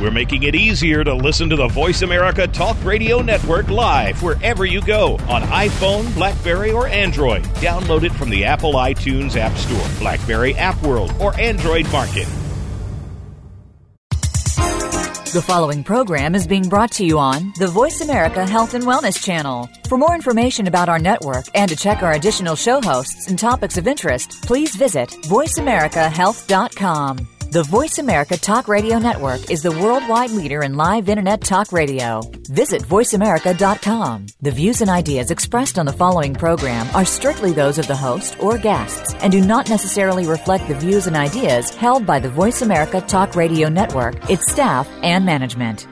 We're making it easier to listen to the Voice America Talk Radio Network live wherever you go on iPhone, Blackberry, or Android. Download it from the Apple iTunes App Store, Blackberry App World, or Android Market. The following program is being brought to you on the Voice America Health and Wellness Channel. For more information about our network and to check our additional show hosts and topics of interest, please visit VoiceAmericaHealth.com. The Voice America Talk Radio Network is the worldwide leader in live Internet talk radio. Visit VoiceAmerica.com. The views and ideas expressed on the following program are strictly those of the host or guests and do not necessarily reflect the views and ideas held by the Voice America Talk Radio Network, its staff, and management.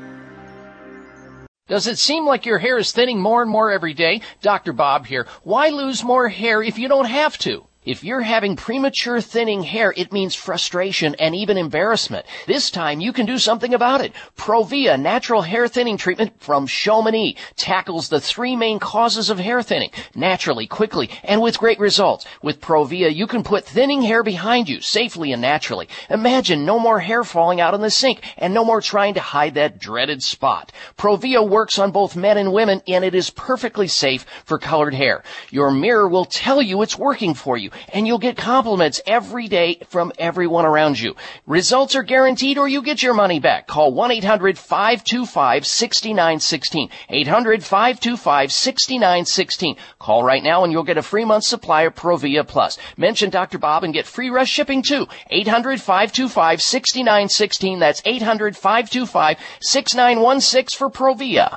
Does it seem like your hair is thinning more and more every day? Dr. Bob here. Why lose more hair if you don't have to? If you're having premature thinning hair, it means frustration and even embarrassment. This time you can do something about it. Provia natural hair thinning treatment from Chamonix tackles the three main causes of hair thinning naturally, quickly, and with great results. With Provia, you can put thinning hair behind you safely and naturally. Imagine no more hair falling out in the sink and no more trying to hide that dreaded spot. Provia works on both men and women and it is perfectly safe for colored hair. Your mirror will tell you it's working for you and you'll get compliments every day from everyone around you. Results are guaranteed or you get your money back. Call 1-800-525-6916. 800-525-6916. Call right now and you'll get a free month supply of Provia Plus. Mention Dr. Bob and get free rush shipping too. 800-525-6916. That's 800-525-6916 for Provia.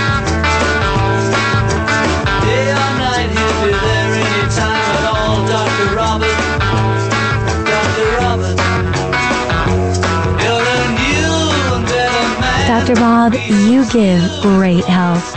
Dr. Bob, you give great health.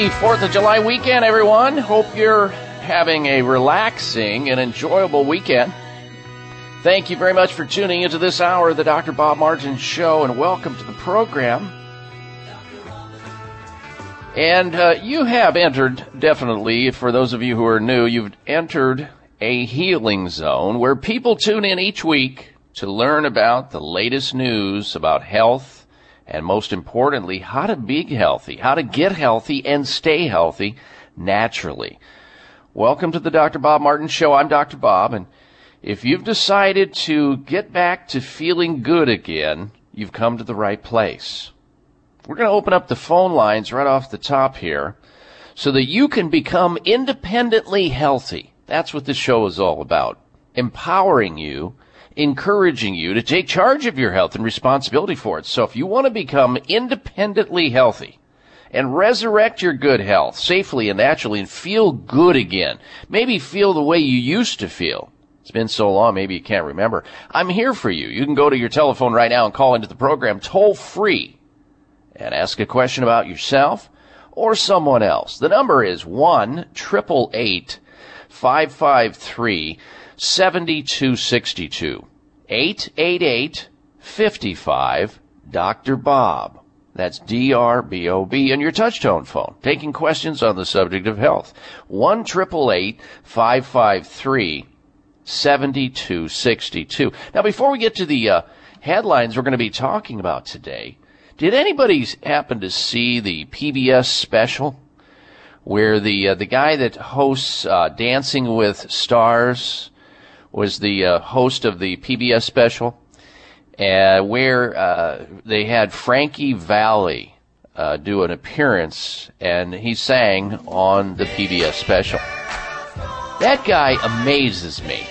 Happy 4th of July weekend, everyone. Hope you're having a relaxing and enjoyable weekend. Thank you very much for tuning into this hour of the Dr. Bob Martin Show and welcome to the program. And uh, you have entered, definitely, for those of you who are new, you've entered a healing zone where people tune in each week to learn about the latest news about health and most importantly, how to be healthy, how to get healthy and stay healthy naturally. Welcome to the Dr. Bob Martin Show. I'm Dr. Bob, and if you've decided to get back to feeling good again, you've come to the right place. We're going to open up the phone lines right off the top here so that you can become independently healthy. That's what this show is all about. Empowering you, encouraging you to take charge of your health and responsibility for it. So if you want to become independently healthy and resurrect your good health safely and naturally and feel good again, maybe feel the way you used to feel. It's been so long, maybe you can't remember. I'm here for you. You can go to your telephone right now and call into the program toll free and ask a question about yourself or someone else. The number is 1 888 553 7262. 888 55 Dr. Bob. That's D R B O B and your touchtone phone. Taking questions on the subject of health. 1 553 7262. Now, before we get to the uh, headlines we're going to be talking about today, Did anybody happen to see the PBS special where the uh, the guy that hosts uh, Dancing with Stars was the uh, host of the PBS special, uh, where uh, they had Frankie Valli uh, do an appearance, and he sang on the PBS special. That guy amazes me.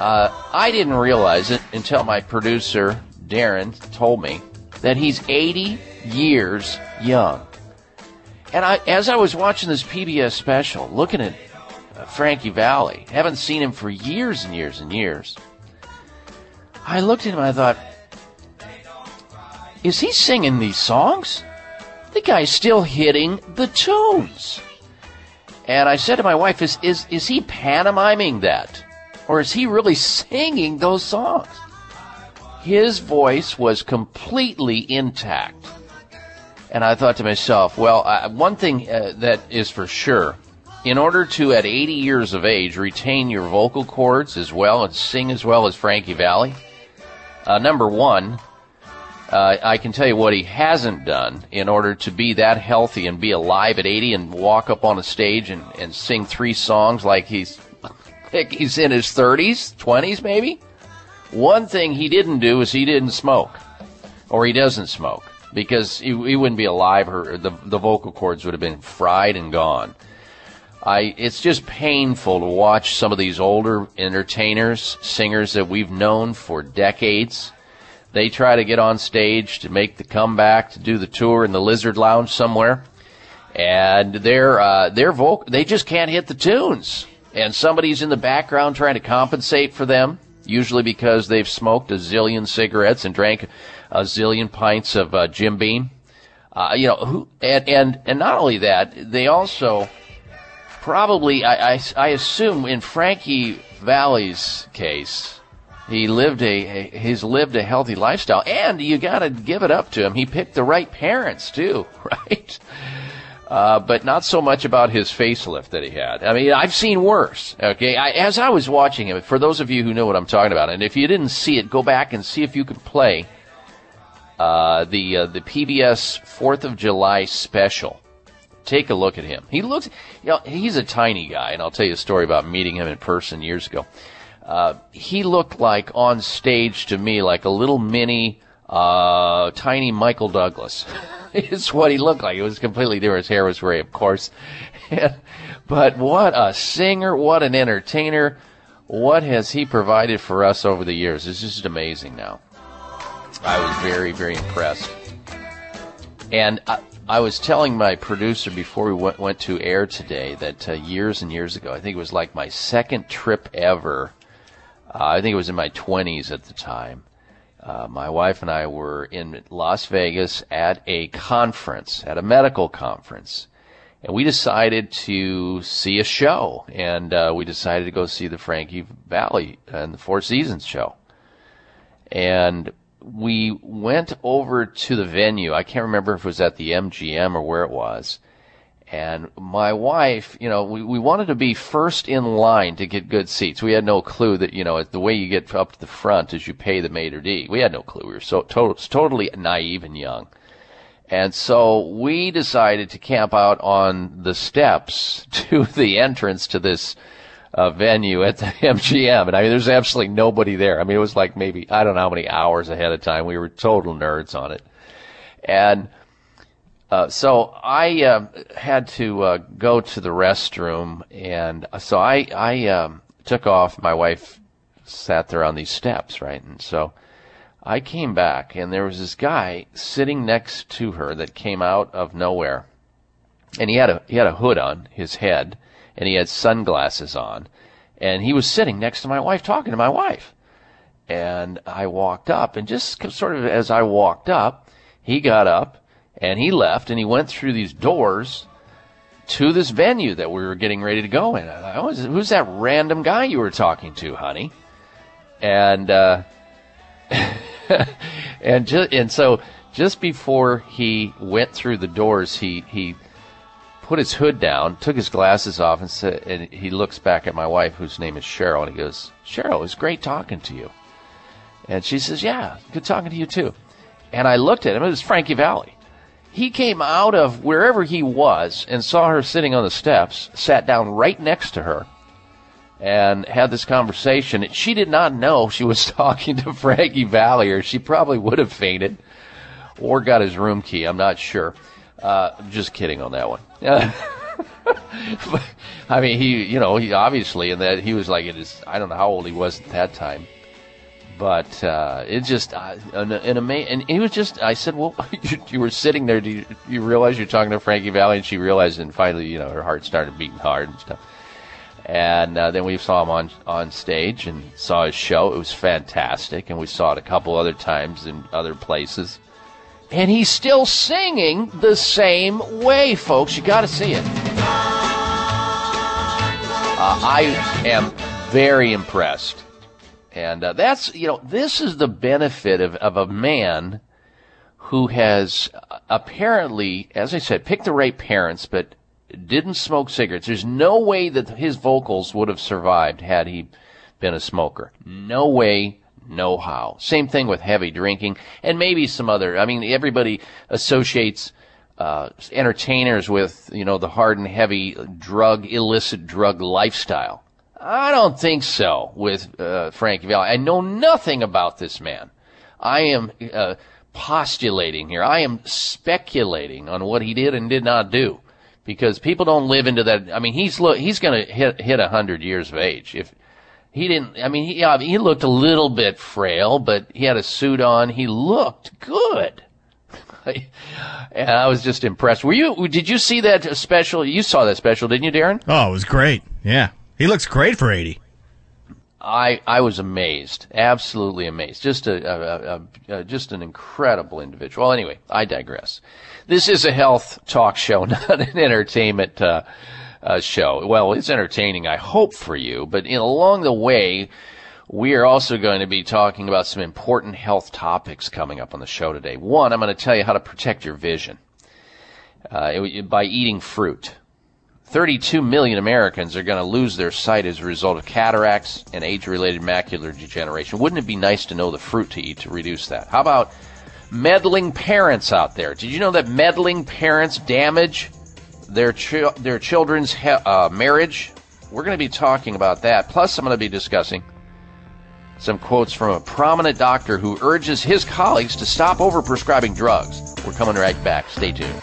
Uh, I didn't realize it until my producer Darren told me that he's 80 years young. And I, as I was watching this PBS special, looking at Frankie Valli, haven't seen him for years and years and years. I looked at him and I thought, is he singing these songs? The guy's still hitting the tunes. And I said to my wife, is, is, is he pantomiming that? Or is he really singing those songs? His voice was completely intact. And I thought to myself, well, uh, one thing uh, that is for sure, in order to, at 80 years of age, retain your vocal cords as well and sing as well as Frankie Valli, uh, number one, uh, I can tell you what he hasn't done in order to be that healthy and be alive at 80 and walk up on a stage and, and sing three songs like he's like he's in his 30s, 20s maybe. One thing he didn't do is he didn't smoke, or he doesn't smoke because he, he wouldn't be alive. Or the the vocal cords would have been fried and gone. I it's just painful to watch some of these older entertainers, singers that we've known for decades. They try to get on stage to make the comeback to do the tour in the Lizard Lounge somewhere, and their uh, their vocal they just can't hit the tunes, and somebody's in the background trying to compensate for them. Usually because they've smoked a zillion cigarettes and drank a zillion pints of uh, Jim Beam. Uh, you know, who, and, and, and not only that, they also probably, I, I, I assume in Frankie Valli's case, he lived a, he's lived a healthy lifestyle and you gotta give it up to him. He picked the right parents too, right? Uh, but not so much about his facelift that he had. I mean, I've seen worse. Okay, I, as I was watching him, for those of you who know what I'm talking about, and if you didn't see it, go back and see if you could play uh, the uh, the PBS Fourth of July special. Take a look at him. He looks, you know, he's a tiny guy, and I'll tell you a story about meeting him in person years ago. Uh, he looked like on stage to me like a little mini, uh, tiny Michael Douglas. is what he looked like. It was completely different. His hair was gray, of course. but what a singer, what an entertainer. What has he provided for us over the years? It's just amazing now. I was very, very impressed. And I, I was telling my producer before we went, went to air today that uh, years and years ago, I think it was like my second trip ever. Uh, I think it was in my 20s at the time. Uh, my wife and I were in Las Vegas at a conference, at a medical conference, and we decided to see a show, and uh, we decided to go see the Frankie Valli and the Four Seasons show. And we went over to the venue. I can't remember if it was at the MGM or where it was. And my wife, you know, we, we wanted to be first in line to get good seats. We had no clue that, you know, the way you get up to the front is you pay the maitre d'. We had no clue. We were so to- totally naive and young. And so we decided to camp out on the steps to the entrance to this uh, venue at the MGM. And I mean, there's absolutely nobody there. I mean, it was like maybe, I don't know how many hours ahead of time. We were total nerds on it. And, uh, so I uh, had to uh, go to the restroom, and so I I um, took off. My wife sat there on these steps, right, and so I came back, and there was this guy sitting next to her that came out of nowhere, and he had a he had a hood on his head, and he had sunglasses on, and he was sitting next to my wife talking to my wife, and I walked up, and just sort of as I walked up, he got up and he left and he went through these doors to this venue that we were getting ready to go in. I was, who's that random guy you were talking to, honey? And, uh, and and so just before he went through the doors, he, he put his hood down, took his glasses off and said, and he looks back at my wife, whose name is Cheryl, and he goes, Cheryl, it was great talking to you. And she says, yeah, good talking to you too. And I looked at him. It was Frankie Valli. He came out of wherever he was and saw her sitting on the steps, sat down right next to her, and had this conversation. She did not know she was talking to Frankie Valli, or she probably would have fainted or got his room key. I'm not sure. Uh, just kidding on that one. I mean, he, you know, he obviously, and that he was like, it is, I don't know how old he was at that time, but uh, it just, uh, an, an amazing, and he was just, I said, well, you, you were sitting there, do you, you realize you're talking to Frankie Valli? And she realized, and finally, you know, her heart started beating hard and stuff. And uh, then we saw him on on stage and saw his show. It was fantastic, and we saw it a couple other times in other places. And he's still singing the same way, folks. You got to see it. Uh, I am very impressed. And uh, that's, you know, this is the benefit of, of a man who has uh, apparently, as I said, picked the right parents, but didn't smoke cigarettes. There's no way that his vocals would have survived had he been a smoker. No way, no how. Same thing with heavy drinking and maybe some other. I mean, everybody associates uh, entertainers with, you know, the hard and heavy drug, illicit drug lifestyle. I don't think so with uh, Frankie Valli. I know nothing about this man. I am uh, postulating here. I am speculating on what he did and did not do, because people don't live into that. I mean, he's he's going to hit hit a hundred years of age if he didn't. I mean, he uh, he looked a little bit frail, but he had a suit on. He looked good. and I was just impressed. Were you? Did you see that special? You saw that special, didn't you, Darren? Oh, it was great. Yeah, he looks great for eighty. I I was amazed, absolutely amazed. Just a, a, a, a, just an incredible individual. Well, anyway, I digress. This is a health talk show, not an entertainment uh, uh, show. Well, it's entertaining, I hope for you, but along the way we are also going to be talking about some important health topics coming up on the show today. One, I'm going to tell you how to protect your vision uh, by eating fruit. 32 million Americans are going to lose their sight as a result of cataracts and age-related macular degeneration. Wouldn't it be nice to know the fruit to eat to reduce that? How about meddling parents out there? Did you know that meddling parents damage their chi- their children's he- uh, marriage? We're going to be talking about that. Plus, I'm going to be discussing some quotes from a prominent doctor who urges his colleagues to stop overprescribing drugs. We're coming right back. Stay tuned.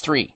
3.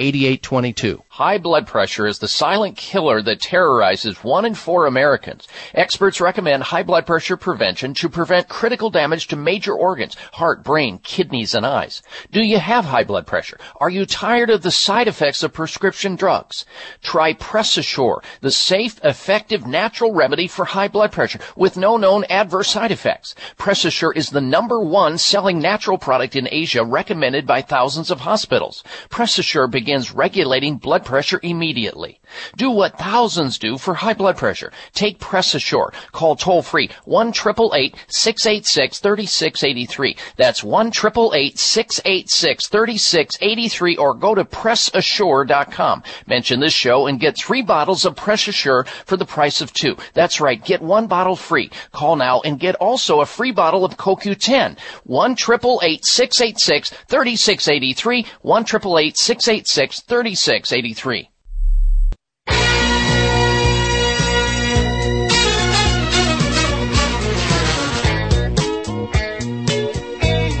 8822. High blood pressure is the silent killer that terrorizes one in four Americans. Experts recommend high blood pressure prevention to prevent critical damage to major organs, heart, brain, kidneys, and eyes. Do you have high blood pressure? Are you tired of the side effects of prescription drugs? Try PressAssure, the safe, effective, natural remedy for high blood pressure with no known adverse side effects. PressAssure is the number one selling natural product in Asia recommended by thousands of hospitals. PressAssure begins regulating blood pressure immediately. Do what thousands do for high blood pressure. Take PressAssure. Call toll free 1 686 3683. That's 1 686 3683 or go to PressAssure.com. Mention this show and get three bottles of PressAssure for the price of two. That's right. Get one bottle free. Call now and get also a free bottle of CoQ10. 1 686 3683. 1 686 3683.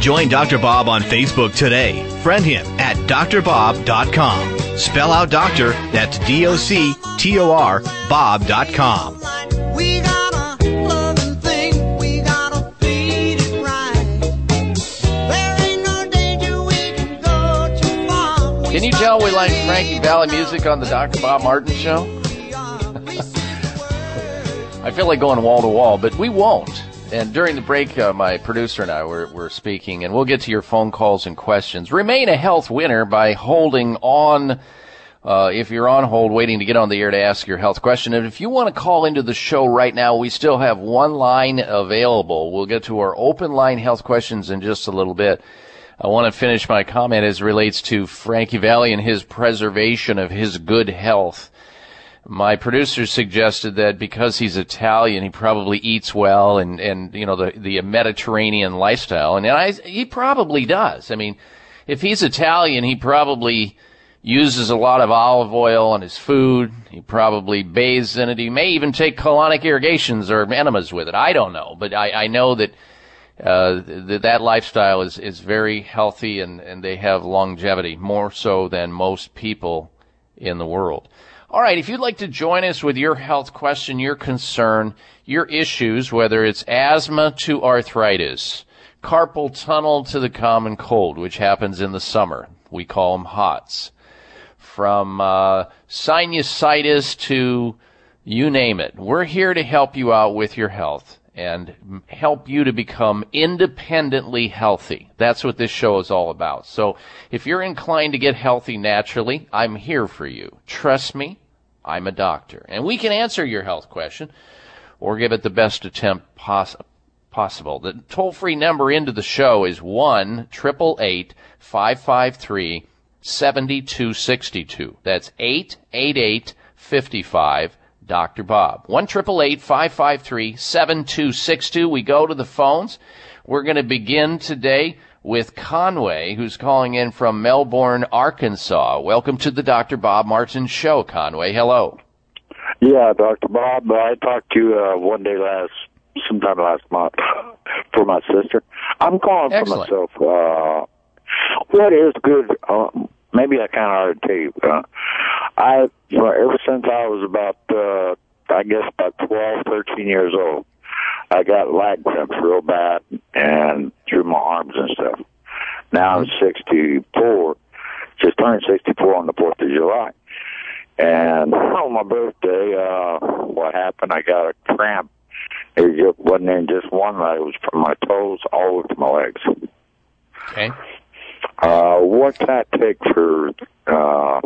Join Dr. Bob on Facebook today. Friend him at drbob.com. Spell out doctor, that's D O C T O R, Bob.com. We got a loving thing, we gotta feed it right. There ain't no danger we can go too far. We Can you tell we like Frankie Valli music on the Dr. Bob Martin show? I feel like going wall to wall, but we won't. And during the break, uh, my producer and I were, were speaking, and we'll get to your phone calls and questions. Remain a health winner by holding on. Uh, if you're on hold waiting to get on the air to ask your health question, and if you want to call into the show right now, we still have one line available. We'll get to our open line health questions in just a little bit. I want to finish my comment as relates to Frankie Valli and his preservation of his good health. My producer suggested that because he's Italian, he probably eats well and, and you know, the, the Mediterranean lifestyle. And I, he probably does. I mean, if he's Italian, he probably uses a lot of olive oil on his food. He probably bathes in it. He may even take colonic irrigations or enemas with it. I don't know. But I, I know that uh, th- that lifestyle is, is very healthy and, and they have longevity, more so than most people in the world. All right, if you'd like to join us with your health question, your concern, your issues, whether it's asthma to arthritis, carpal tunnel to the common cold, which happens in the summer, we call them HOTS, from uh, sinusitis to you name it, we're here to help you out with your health and help you to become independently healthy. That's what this show is all about. So if you're inclined to get healthy naturally, I'm here for you. Trust me, I'm a doctor. And we can answer your health question or give it the best attempt poss- possible. The toll free number into the show is 1 553 7262. That's 888 55 Dr. Bob. 1 553 7262. We go to the phones. We're going to begin today with Conway, who's calling in from Melbourne, Arkansas. Welcome to the Dr. Bob Martin Show, Conway. Hello. Yeah, Dr. Bob, I talked to you uh, one day last, sometime last month for my sister. I'm calling Excellent. for myself. Uh, what is good? Uh, maybe I kind of already tell you. Uh, I, ever since I was about, uh, I guess about 12, 13 years old, I got lag cramps real bad and through my arms and stuff. Now I'm 64, just turned 64 on the 4th of July. And on my birthday, uh, what happened? I got a cramp. It just wasn't in just one leg. It was from my toes all over to my legs. Okay. Uh, what's that take for, uh,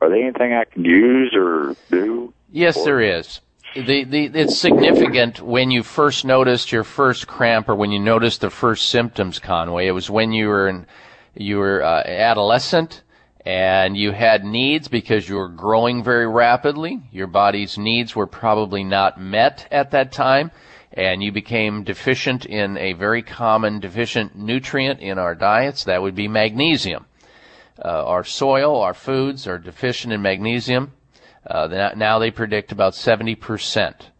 are there anything I can use or do? Yes, there is. The, the, it's significant when you first noticed your first cramp or when you noticed the first symptoms, Conway. It was when you were in, you were uh, adolescent and you had needs because you were growing very rapidly. Your body's needs were probably not met at that time and you became deficient in a very common deficient nutrient in our diets. That would be magnesium. Uh, our soil, our foods are deficient in magnesium. Uh, now- they predict about 70%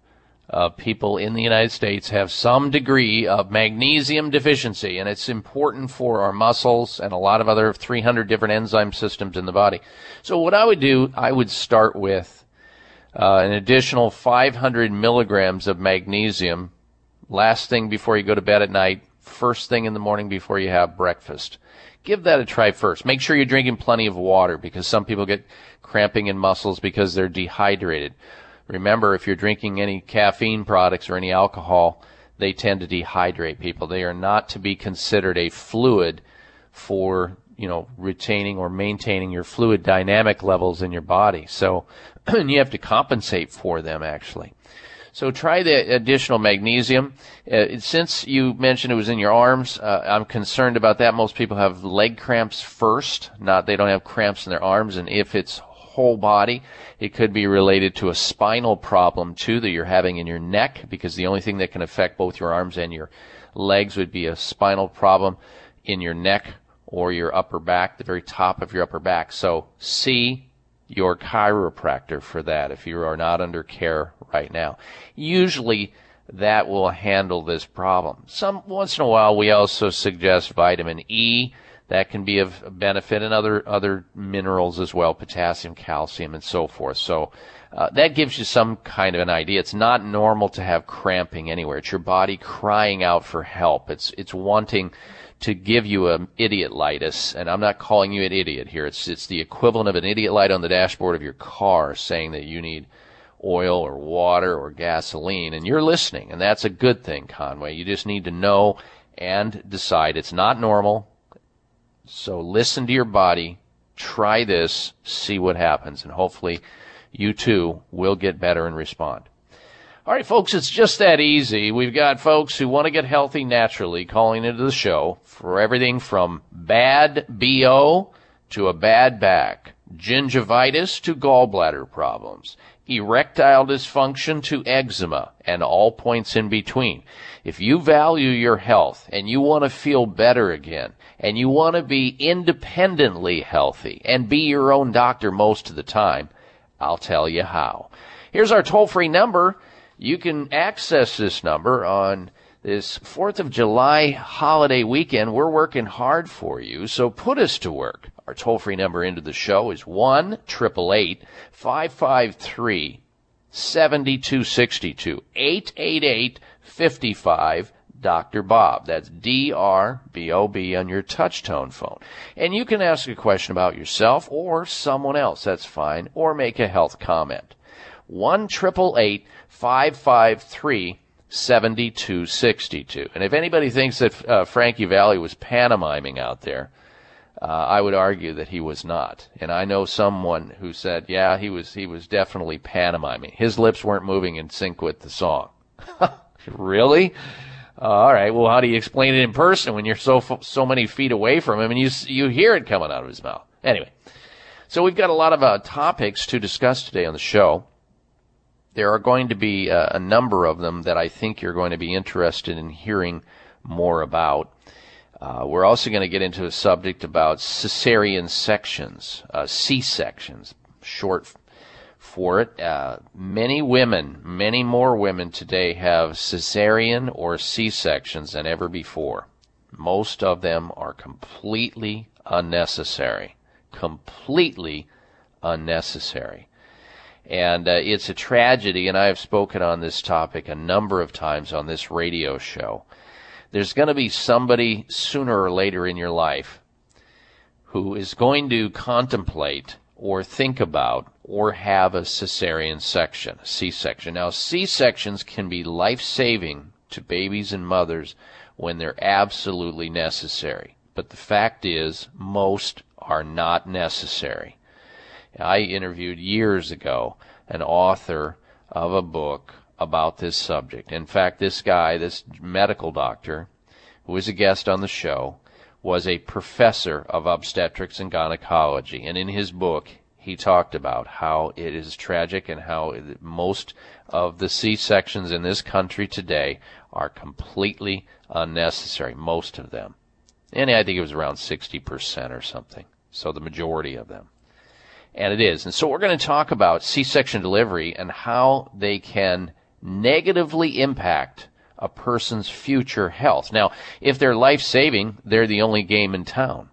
of people in the United States have some degree of magnesium deficiency, and it's important for our muscles and a lot of other 300 different enzyme systems in the body. So, what I would do, I would start with uh, an additional 500 milligrams of magnesium last thing before you go to bed at night, first thing in the morning before you have breakfast. Give that a try first. Make sure you're drinking plenty of water because some people get cramping in muscles because they're dehydrated. Remember, if you're drinking any caffeine products or any alcohol, they tend to dehydrate people. They are not to be considered a fluid for, you know, retaining or maintaining your fluid dynamic levels in your body. So, you have to compensate for them actually. So try the additional magnesium. Uh, since you mentioned it was in your arms, uh, I'm concerned about that. Most people have leg cramps first, not they don't have cramps in their arms, and if it's whole body. It could be related to a spinal problem too that you're having in your neck because the only thing that can affect both your arms and your legs would be a spinal problem in your neck or your upper back, the very top of your upper back. So see your chiropractor for that if you are not under care right now. Usually that will handle this problem. Some once in a while we also suggest vitamin E that can be of benefit and other other minerals as well, potassium, calcium, and so forth. So uh, that gives you some kind of an idea. It's not normal to have cramping anywhere. It's your body crying out for help. It's it's wanting to give you an idiot lightus, and I'm not calling you an idiot here. It's it's the equivalent of an idiot light on the dashboard of your car saying that you need oil or water or gasoline, and you're listening, and that's a good thing, Conway. You just need to know and decide it's not normal. So listen to your body, try this, see what happens, and hopefully you too will get better and respond. All right, folks, it's just that easy. We've got folks who want to get healthy naturally calling into the show for everything from bad BO to a bad back, gingivitis to gallbladder problems, erectile dysfunction to eczema, and all points in between. If you value your health and you want to feel better again, and you want to be independently healthy and be your own doctor most of the time, I'll tell you how. Here's our toll free number. You can access this number on this 4th of July holiday weekend. We're working hard for you, so put us to work. Our toll free number into the show is 1 888 553 7262 888 55 Dr. Bob. That's D-R-B-O-B on your touchtone phone. And you can ask a question about yourself or someone else. That's fine. Or make a health comment. 1 553 7262. And if anybody thinks that uh, Frankie Valli was pantomiming out there, uh, I would argue that he was not. And I know someone who said, yeah, he was, he was definitely pantomiming. His lips weren't moving in sync with the song. really? Uh, all right. Well, how do you explain it in person when you're so so many feet away from him and you you hear it coming out of his mouth? Anyway, so we've got a lot of uh, topics to discuss today on the show. There are going to be uh, a number of them that I think you're going to be interested in hearing more about. Uh, we're also going to get into a subject about cesarean sections, uh, C sections, short for it. Uh, many women, many more women today have cesarean or C sections than ever before. Most of them are completely unnecessary. Completely unnecessary. And uh, it's a tragedy, and I have spoken on this topic a number of times on this radio show. There's going to be somebody sooner or later in your life who is going to contemplate or think about or have a cesarean section, C-section. Now, C-sections can be life-saving to babies and mothers when they're absolutely necessary. But the fact is, most are not necessary. I interviewed years ago an author of a book about this subject. In fact, this guy, this medical doctor, who was a guest on the show, was a professor of obstetrics and gynecology. And in his book, he talked about how it is tragic and how most of the C sections in this country today are completely unnecessary, most of them. And I think it was around 60% or something. So the majority of them. And it is. And so we're going to talk about C-section delivery and how they can negatively impact a person's future health. Now, if they're life saving, they're the only game in town.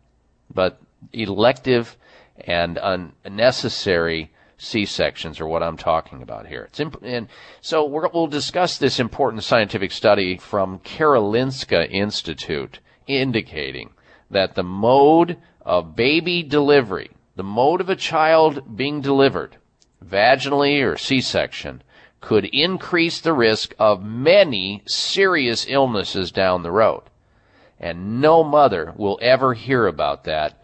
But elective and unnecessary C-sections are what I'm talking about here. It's imp- and so we will discuss this important scientific study from Karolinska Institute indicating that the mode of baby delivery, the mode of a child being delivered, vaginally or C-section, could increase the risk of many serious illnesses down the road. And no mother will ever hear about that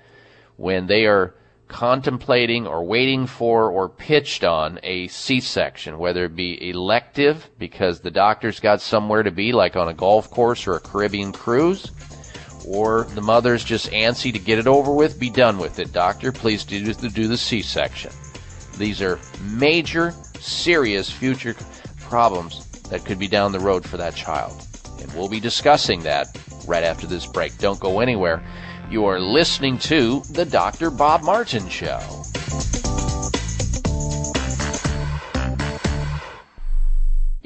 when they are contemplating or waiting for or pitched on a C-section, whether it be elective because the doctor's got somewhere to be, like on a golf course or a Caribbean cruise, or the mother's just antsy to get it over with, be done with it. Doctor, please do, do the C-section. These are major, serious future problems that could be down the road for that child. And we'll be discussing that right after this break. Don't go anywhere. You are listening to The Dr. Bob Martin Show.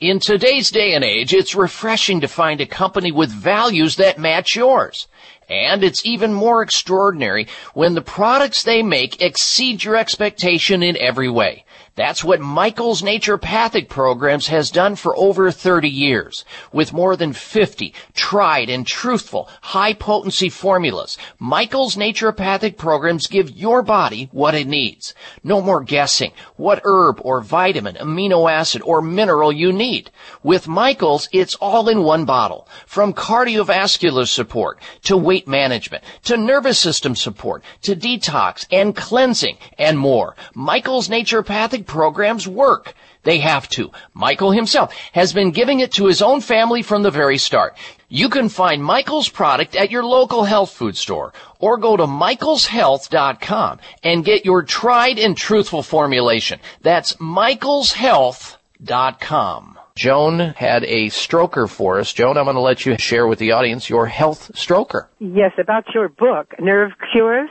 In today's day and age, it's refreshing to find a company with values that match yours. And it's even more extraordinary when the products they make exceed your expectation in every way. That's what Michael's Naturopathic Programs has done for over 30 years. With more than 50 tried and truthful high potency formulas, Michael's Naturopathic Programs give your body what it needs. No more guessing what herb or vitamin, amino acid, or mineral you need. With Michael's, it's all in one bottle. From cardiovascular support to weight management to nervous system support to detox and cleansing and more. Michael's Naturopathic programs work. They have to. Michael himself has been giving it to his own family from the very start. You can find Michael's product at your local health food store or go to michaelshealth.com and get your tried and truthful formulation. That's michaelshealth.com. Joan had a stroker for us. Joan, I'm going to let you share with the audience your health stroker. Yes, about your book, Nerve Cures.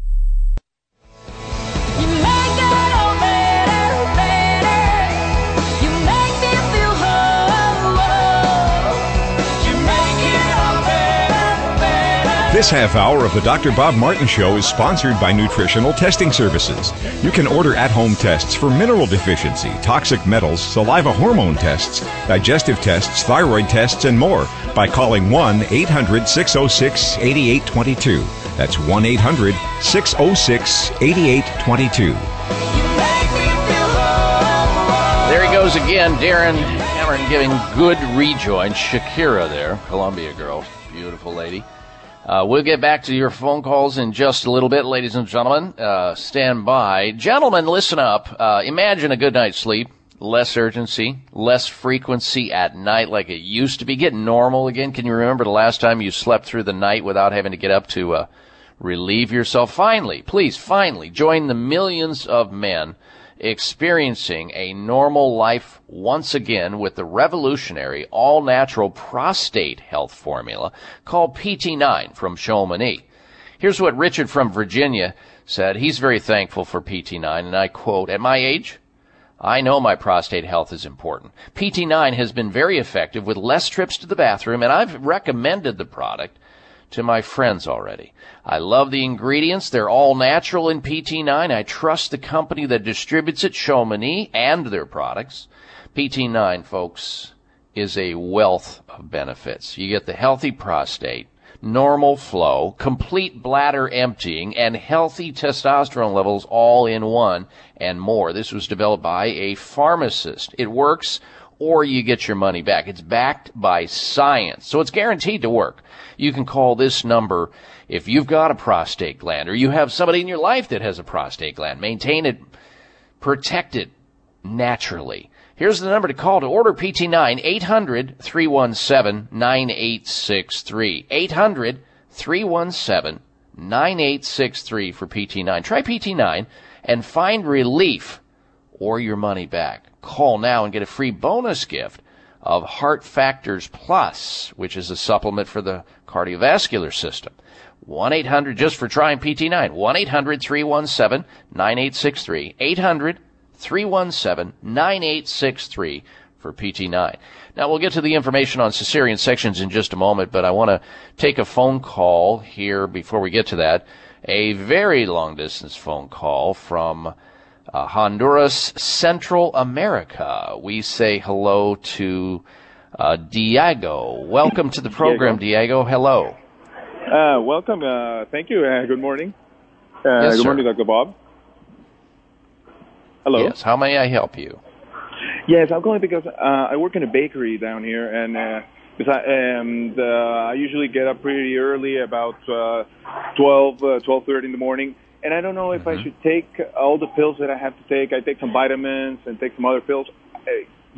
This half hour of the Dr. Bob Martin Show is sponsored by Nutritional Testing Services. You can order at home tests for mineral deficiency, toxic metals, saliva hormone tests, digestive tests, thyroid tests, and more by calling 1 800 606 8822. That's 1 800 606 8822. There he goes again, Darren Cameron giving good rejoin. Shakira there, Colombia girl, beautiful lady. Uh, we'll get back to your phone calls in just a little bit, ladies and gentlemen. Uh, stand by. Gentlemen, listen up. Uh, imagine a good night's sleep. Less urgency, less frequency at night like it used to be. Getting normal again. Can you remember the last time you slept through the night without having to get up to uh, relieve yourself? Finally, please, finally, join the millions of men experiencing a normal life once again with the revolutionary all natural prostate health formula called PT9 from Chamonix. Here's what Richard from Virginia said. He's very thankful for PT9 and I quote, at my age, I know my prostate health is important. PT9 has been very effective with less trips to the bathroom and I've recommended the product to my friends already. I love the ingredients. They're all natural in PT9. I trust the company that distributes it, Chamonix, and their products. PT9, folks, is a wealth of benefits. You get the healthy prostate, normal flow, complete bladder emptying, and healthy testosterone levels all in one and more. This was developed by a pharmacist. It works or you get your money back. It's backed by science, so it's guaranteed to work. You can call this number if you've got a prostate gland or you have somebody in your life that has a prostate gland. Maintain it, protect it naturally. Here's the number to call to order PT9 800 317 9863. 800 317 9863 for PT9. Try PT9 and find relief or your money back. Call now and get a free bonus gift of Heart Factors Plus, which is a supplement for the cardiovascular system. 1 800 just for trying PT9. 1 800 317 9863. 800 317 9863 for PT9. Now we'll get to the information on cesarean sections in just a moment, but I want to take a phone call here before we get to that. A very long distance phone call from uh, Honduras, Central America. We say hello to uh, Diego. Welcome to the program, Diego. Hello. Uh, welcome. Uh, thank you. Uh, good morning. Uh, Yes, good sir. morning, Dr. Bob. Hello. Yes. How may I help you? Yes, I'm calling because uh, I work in a bakery down here, and uh, and uh, I usually get up pretty early, about uh, 12, uh, 12:30 in the morning. And I don't know if I should take all the pills that I have to take. I take some vitamins and take some other pills. Uh,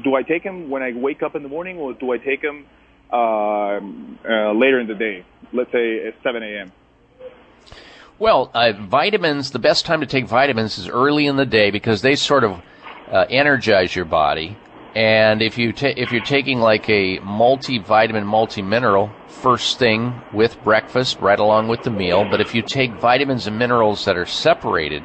do I take them when I wake up in the morning, or do I take them uh, uh, later in the day? Let's say at 7 a.m. Well, uh, vitamins, the best time to take vitamins is early in the day because they sort of uh, energize your body. And if you ta- if you're taking like a multivitamin, multi-mineral first thing with breakfast, right along with the meal, but if you take vitamins and minerals that are separated,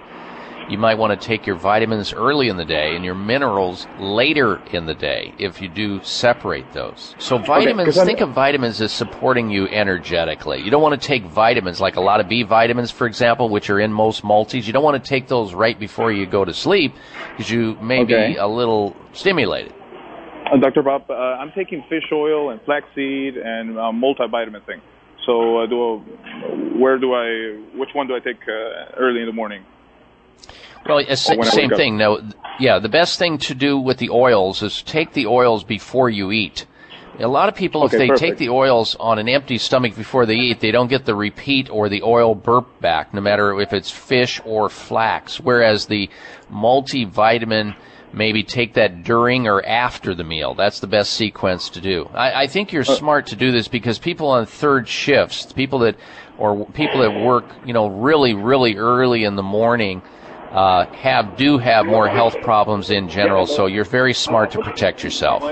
you might want to take your vitamins early in the day and your minerals later in the day if you do separate those. So vitamins, I'm- think of vitamins as supporting you energetically. You don't want to take vitamins like a lot of B vitamins, for example, which are in most multis. You don't want to take those right before you go to sleep because you may Okay. be a little stimulated. Uh, Dr. Bob, uh, I'm taking fish oil and flaxseed and uh, multivitamin thing. So, uh, do where do I? Which one do I take uh, early in the morning? Well, same thing. No, yeah, the best thing to do with the oils is take the oils before you eat. A lot of people, if they perfect. take the oils on an empty stomach before they eat, they don't get the repeat or the oil burp back, no matter if it's fish or flax. Whereas the multivitamin, maybe take that during or after the meal. That's the best sequence to do. I, I think you're smart to do this because people on third shifts, people that, or people that work, you know, really, really early in the morning, uh, have do have more health problems in general. So you're very smart to protect yourself.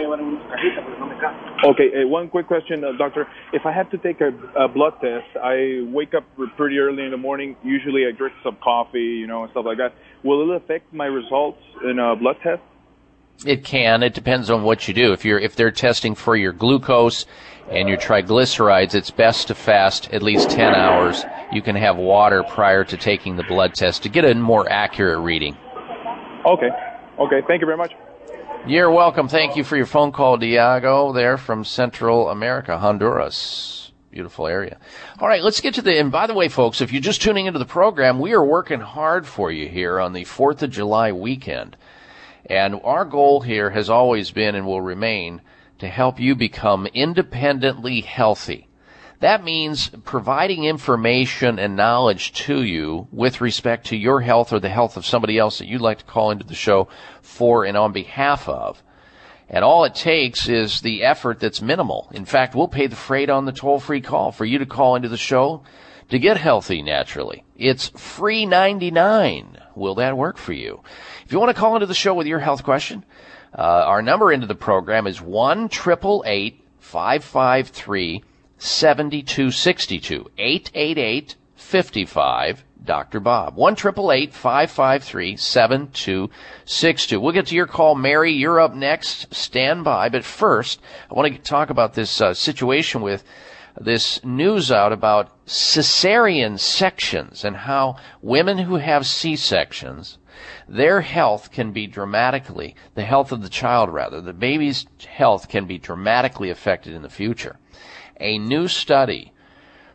Okay, uh, one quick question, uh, doctor. If I have to take a, a blood test, I wake up pretty early in the morning. Usually, I drink some coffee, you know, and stuff like that. Will it affect my results in a blood test? It can. It depends on what you do. If you're if they're testing for your glucose and your triglycerides, it's best to fast at least 10 hours. You can have water prior to taking the blood test to get a more accurate reading. Okay. Okay. Thank you very much. You're welcome. Thank you for your phone call, Diego, there from Central America, Honduras. Beautiful area. All right, let's get to the, and by the way, folks, if you're just tuning into the program, we are working hard for you here on the 4th of July weekend. And our goal here has always been and will remain to help you become independently healthy. That means providing information and knowledge to you with respect to your health or the health of somebody else that you'd like to call into the show for and on behalf of. And all it takes is the effort that's minimal. In fact, we'll pay the freight on the toll free call for you to call into the show to get healthy naturally. It's free 99. Will that work for you? If you want to call into the show with your health question, uh, our number into the program is 1 553 7262 888 55 Dr. Bob. 1 553 7262. We'll get to your call. Mary, you're up next. Stand by. But first, I want to talk about this uh, situation with this news out about cesarean sections and how women who have C-sections, their health can be dramatically, the health of the child rather, the baby's health can be dramatically affected in the future. A new study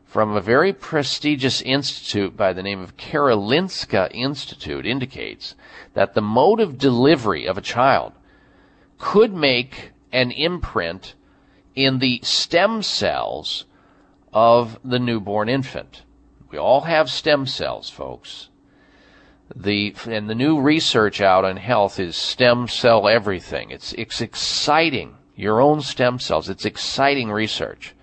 from a very prestigious institute by the name of Karolinska Institute indicates that the mode of delivery of a child could make an imprint in the stem cells of the newborn infant. We all have stem cells, folks. The and the new research out on health is stem cell everything. It's it's exciting. Your own stem cells. It's exciting research.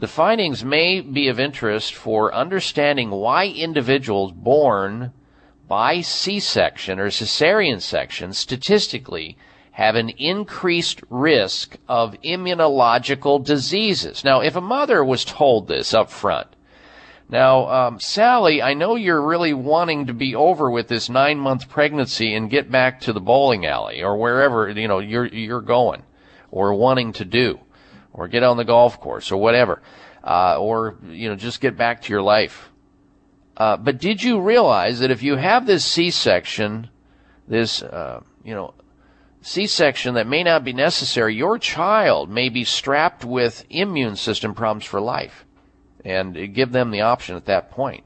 The findings may be of interest for understanding why individuals born by C-section or cesarean section statistically have an increased risk of immunological diseases. Now, if a mother was told this up front, now, um, Sally, I know you're really wanting to be over with this nine month pregnancy and get back to the bowling alley or wherever, you know, you're, you're going or wanting to do or get on the golf course or whatever, uh, or, you know, just get back to your life. Uh, but did you realize that if you have this C-section, this, uh, you know, C-section that may not be necessary, your child may be strapped with immune system problems for life, and give them the option at that point.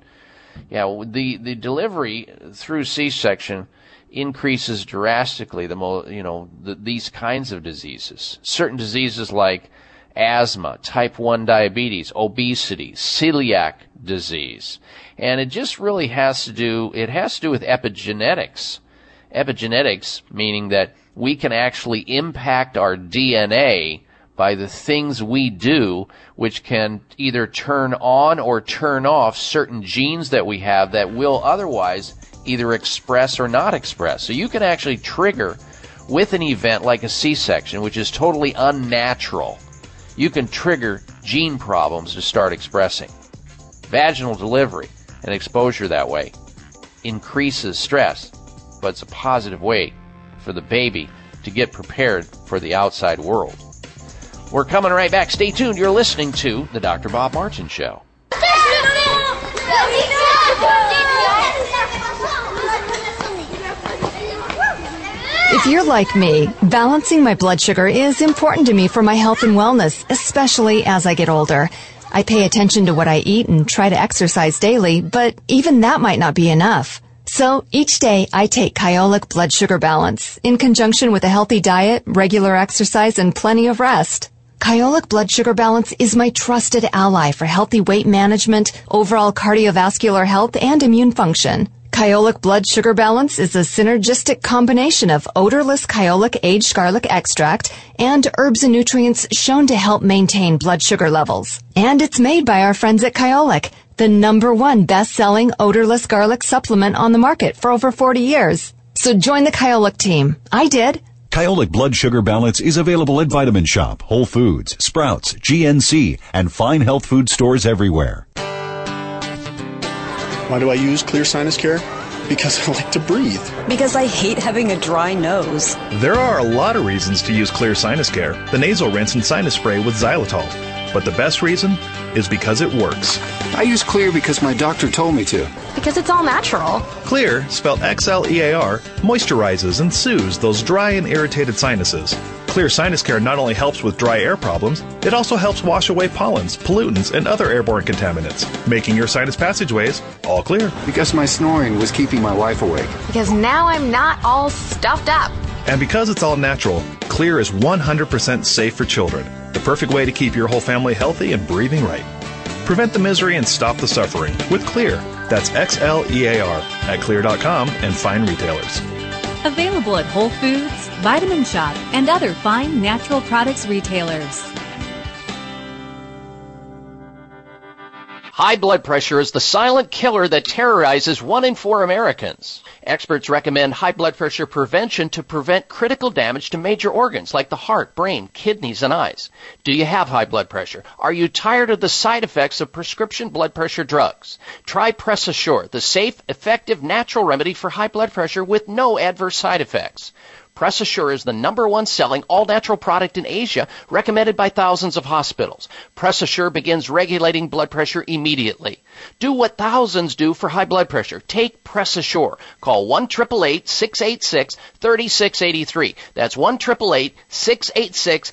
Yeah, the the delivery through C-section increases drastically the mo- you know the, these kinds of diseases. Certain diseases like asthma, type 1 diabetes, obesity, celiac disease. And it just really has to do it has to do with epigenetics. Epigenetics meaning that we can actually impact our DNA by the things we do, which can either turn on or turn off certain genes that we have that will otherwise either express or not express. So you can actually trigger with an event like a C-section, which is totally unnatural. You can trigger gene problems to start expressing. Vaginal delivery and exposure that way increases stress, but it's a positive way for the baby to get prepared for the outside world. We're coming right back. Stay tuned. You're listening to The Dr. Bob Martin Show. If you're like me, balancing my blood sugar is important to me for my health and wellness, especially as I get older. I pay attention to what I eat and try to exercise daily, but even that might not be enough. So each day I take Kyolic Blood Sugar Balance in conjunction with a healthy diet, regular exercise, and plenty of rest. Kyolic Blood Sugar Balance is my trusted ally for healthy weight management, overall cardiovascular health, and immune function. Kyolic Blood Sugar Balance is a synergistic combination of odorless Kyolic aged garlic extract and herbs and nutrients shown to help maintain blood sugar levels. And it's made by our friends at Kyolic, the number one best-selling odorless garlic supplement on the market for over 40 years. So join the Kyolic team. I did. Kyolic Blood Sugar Balance is available at Vitamin Shoppe, Whole Foods, Sprouts, GNC, and fine health food stores everywhere. Why do I use Xlear Sinus Care? Because I like to breathe. Because I hate having a dry nose. There are a lot of reasons to use Xlear Sinus Care, the nasal rinse and sinus spray with xylitol. But the best reason is because it works. I use Xlear because my doctor told me to. Because it's all natural. Xlear, spelled X L E A R, moisturizes and soothes those dry and irritated sinuses. Xlear Sinus Care not only helps with dry air problems, it also helps wash away pollens, pollutants, and other airborne contaminants, making your sinus passageways all clear. Because my snoring was keeping my wife awake. Because now I'm not all stuffed up. And because it's all natural, Xlear is 100% safe for children. The perfect way to keep your whole family healthy and breathing right. Prevent the misery and stop the suffering with Xlear. That's X L E A R at xlear.com and fine retailers. Available at Whole Foods, Vitamin Shoppe, and other fine natural products retailers. High blood pressure is the silent killer that terrorizes one in four Americans. Experts recommend high blood pressure prevention to prevent critical damage to major organs like the heart, brain, kidneys, and eyes. Do you have high blood pressure? Are you tired of the side effects of prescription blood pressure drugs? Try Press Assure, the safe, effective, natural remedy for high blood pressure with no adverse side effects. Press Assure is the number one selling all natural product in Asia, recommended by thousands of hospitals. Press Assure begins regulating blood pressure immediately. Do what thousands do for high blood pressure. Take Press Assure. Call 1 686 3683. That's 1 686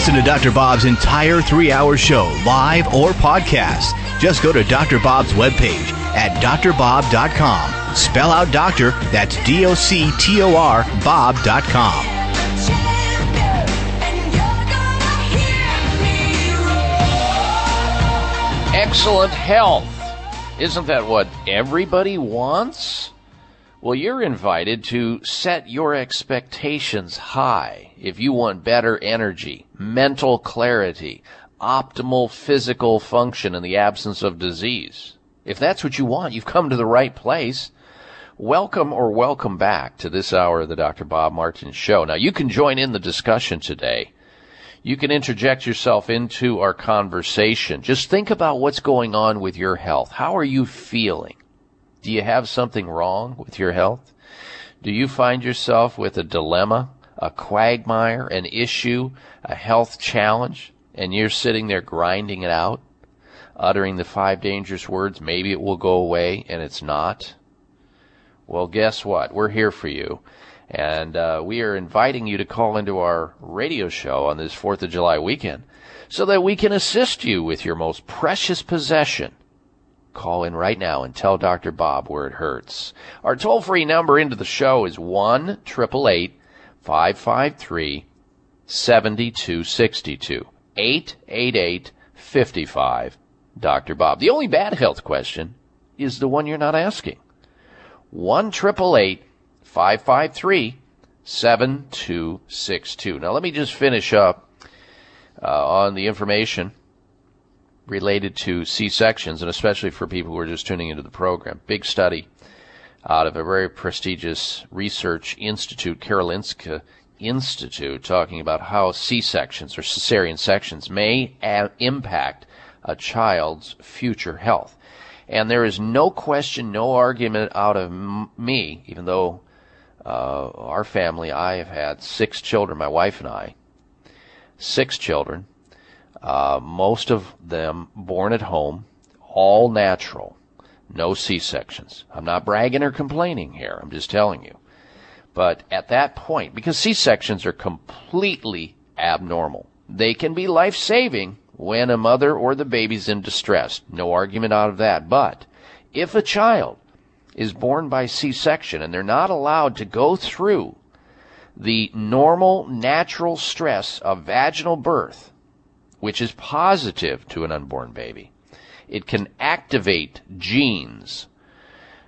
Listen to Dr. Bob's entire three hour show, live or podcast. Just go to Dr. Bob's webpage at drbob.com. Spell out doctor, that's D O C T O R, Bob.com. Excellent health. Isn't that what everybody wants? Well, you're invited to set your expectations high if you want better energy, mental clarity, optimal physical function in the absence of disease. If that's what you want, you've come to the right place. Welcome or welcome back to this hour of the Dr. Bob Martin Show. Now, you can join in the discussion today. You can interject yourself into our conversation. Just think about what's going on with your health. How are you feeling? Do you have something wrong with your health? Do you find yourself with a dilemma, a quagmire, an issue, a health challenge, and you're sitting there grinding it out, uttering the five dangerous words, maybe it will go away, and it's not? Well, guess what? We're here for you. And uh, we are inviting you to call into our radio show on this 4th of July weekend so that we can assist you with your most precious possession. Call in right now and tell Dr. Bob where it hurts. Our toll free number into the show is 1 553 7262. 888 55 Dr. Bob. The only bad health question is the one you're not asking. 1 553 7262. Now, let me just finish up uh, on the information related to C sections, and especially for people who are just tuning into the program. Big study out of a very prestigious research institute, Karolinska Institute, talking about how C sections or cesarean sections may a- impact a child's future health. And there is no question, no argument out of m- me, even though uh, our family, I have had six children, my wife and I, six children, uh, most of them born at home, all natural, no C-sections. I'm not bragging or complaining here, I'm just telling you. But at that point, because C-sections are completely abnormal, they can be life-saving when a mother or the baby's in distress. No argument out of that. But if a child is born by C-section and they're not allowed to go through the normal natural stress of vaginal birth, which is positive to an unborn baby, it can activate genes.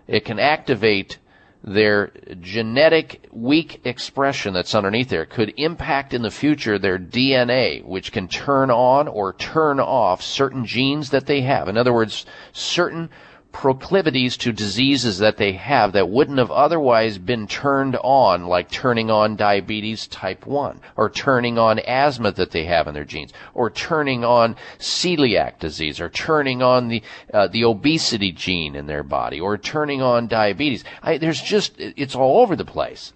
It can activate their genetic weak expression that's underneath there could impact in the future their DNA, which can turn on or turn off certain genes that they have. In other words, certain proclivities to diseases that they have that wouldn't have otherwise been turned on, like turning on diabetes type 1, or turning on asthma that they have in their genes, or turning on celiac disease, or turning on the, uh, the obesity gene in their body, or turning on diabetes. I, there's just, it's all over the place.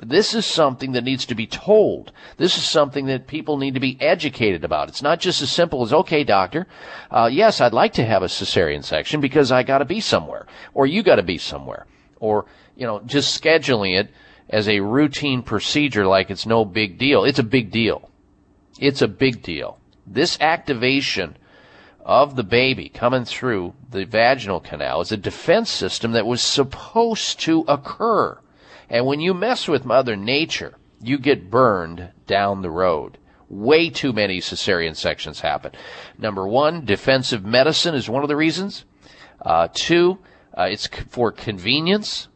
This is something that needs to be told. This is something that people need to be educated about. It's not just as simple as, okay, doctor, uh, yes, I'd like to have a cesarean section because I gotta be somewhere. Or you gotta be somewhere. Or, you know, just scheduling it as a routine procedure like it's no big deal. It's a big deal. It's a big deal. This activation of the baby coming through the vaginal canal is a defense system that was supposed to occur. And when you mess with Mother Nature, you get burned down the road. Way too many cesarean sections happen. Number one, defensive medicine is one of the reasons. Uh, two, uh, it's c- for convenience.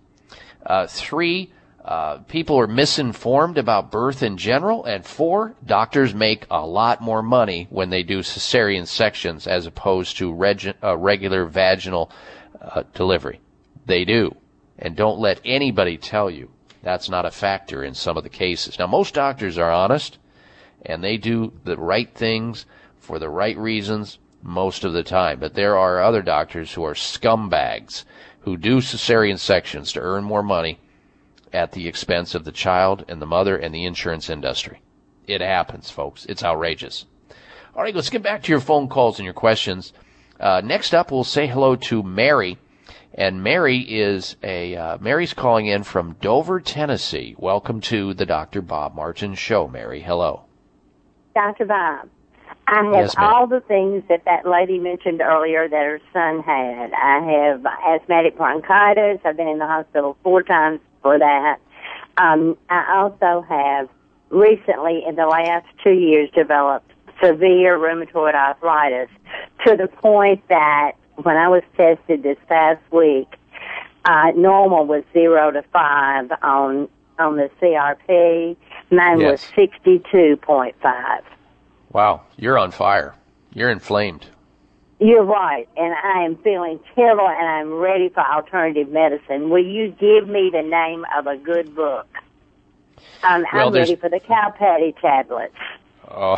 Uh, three, uh, people are misinformed about birth in general. And four, doctors make a lot more money when they do cesarean sections as opposed to reg- uh, regular vaginal uh, delivery. They do. And don't let anybody tell you that's not a factor in some of the cases. Now, most doctors are honest and they do the right things for the right reasons most of the time. But there are other doctors who are scumbags who do cesarean sections to earn more money at the expense of the child and the mother and the insurance industry. It happens, folks. It's outrageous. All right, let's get back to your phone calls and your questions. Uh, next up, we'll say hello to Mary. And Mary is a, uh, Mary's calling in from Dover, Tennessee. Welcome to the Dr. Bob Martin Show, Mary. Hello. Dr. Bob, I have Yes, all the things that that lady mentioned earlier that her son had. I have asthmatic bronchitis. I've been in the hospital four times for that. Um, I also have recently, in the last two years, developed severe rheumatoid arthritis to the point that when I was tested this past week, uh, normal was zero to five on on the CRP. Mine was sixty-two point five. Wow, you're on fire. You're inflamed. You're right, and I am feeling terrible, and I'm ready for alternative medicine. Will you give me the name of a good book? Um, Well, I'm ready for the cow patty tablets. Oh,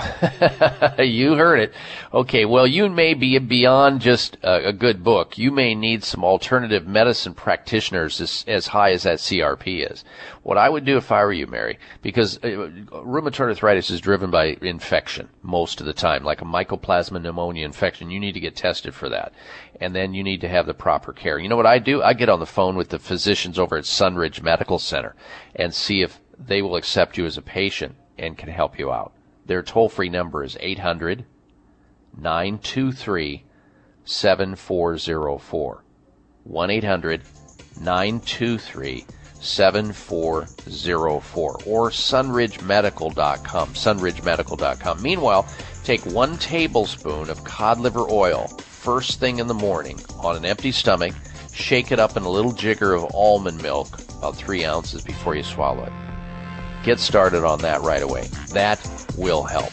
you heard it. Okay, well, you may be beyond just a, good book. You may need some alternative medicine practitioners as, as high as that CRP is. What I would do if I were you, Mary, because uh, rheumatoid arthritis is driven by infection most of the time, like a mycoplasma pneumonia infection. You need to get tested for that. And then you need to have the proper care. You know what I do? I get on the phone with the physicians over at Sunridge Medical Center and see if they will accept you as a patient and can help you out. Their toll free number is 800 923 7404. 1 800 923 7404 or sunridgemedical.com. Sunridgemedical.com. Meanwhile, take one tablespoon of cod liver oil first thing in the morning on an empty stomach. Shake it up in a little jigger of almond milk, about three ounces before you swallow it. Get started on that right away. That will help.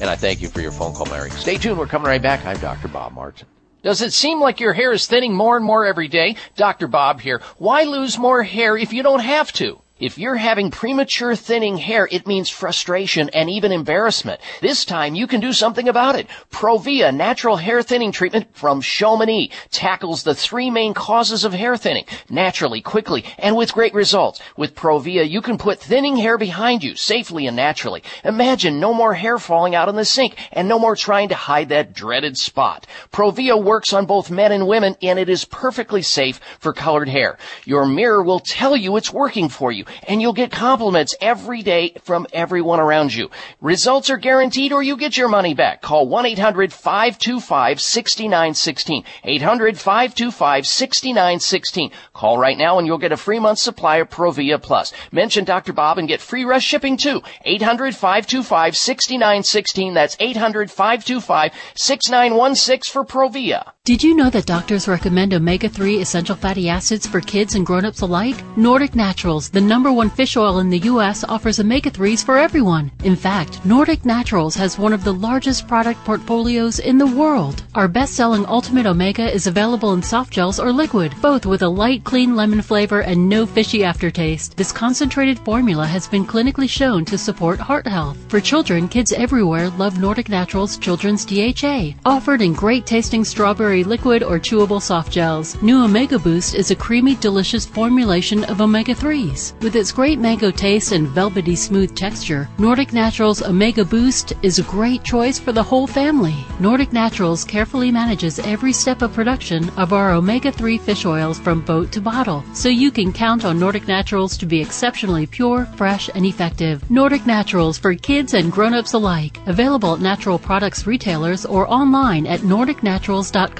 And I thank you for your phone call, Mary. Stay tuned. We're coming right back. I'm Dr. Bob Martin. Does it seem like your hair is thinning more and more every day? Dr. Bob here. Why lose more hair if you don't have to? If you're having premature thinning hair, it means frustration and even embarrassment. This time you can do something about it. Provia natural hair thinning treatment from Chamonix tackles the three main causes of hair thinning naturally, quickly, and with great results. With Provia, you can put thinning hair behind you safely and naturally. Imagine no more hair falling out in the sink and no more trying to hide that dreaded spot. Provia works on both men and women and it is perfectly safe for colored hair. Your mirror will tell you it's working for you and you'll get compliments every day from everyone around you. Results are guaranteed or you get your money back. Call 1-800-525-6916. 800-525-6916. Call right now and you'll get a free month supply of Provia Plus. Mention Dr. Bob and get free rush shipping too. 800-525-6916. That's 800-525-6916 for Provia. Did you know that doctors recommend omega-3 essential fatty acids for kids and grown-ups alike? Nordic Naturals, the number one fish oil in the U.S., offers omega-3s for everyone. In fact, Nordic Naturals has one of the largest product portfolios in the world. Our best-selling Ultimate Omega is available in soft gels or liquid, both with a light, clean lemon flavor and no fishy aftertaste. This concentrated formula has been clinically shown to support heart health. For children, kids everywhere love Nordic Naturals Children's DHA, offered in great tasting strawberry liquid or chewable soft gels. New Omega Boost is a creamy, delicious formulation of omega 3s with its great mango taste and velvety smooth texture, Nordic Naturals Omega Boost is a great choice for the whole family. Nordic Naturals carefully manages every step of production of our omega 3 fish oils from boat to bottle, so you can count on Nordic Naturals to be exceptionally pure, fresh, and effective. Nordic Naturals for kids and grown-ups alike. Available at natural products retailers or online at nordicnaturals.com.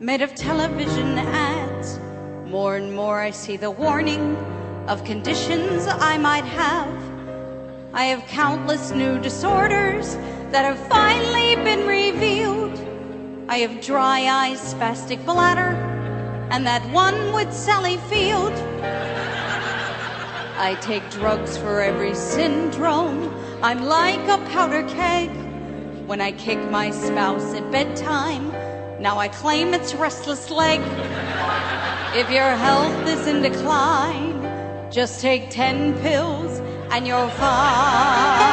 made of television ads. More and more I see the warning of conditions I might have. I have countless new disorders that have finally been revealed. I have dry eyes, spastic bladder, and that one with Sally Field. I take drugs for every syndrome. I'm like a powder keg. When I kick my spouse at bedtime, now I claim it's restless leg. If your health is in decline, just take 10 pills and you're fine.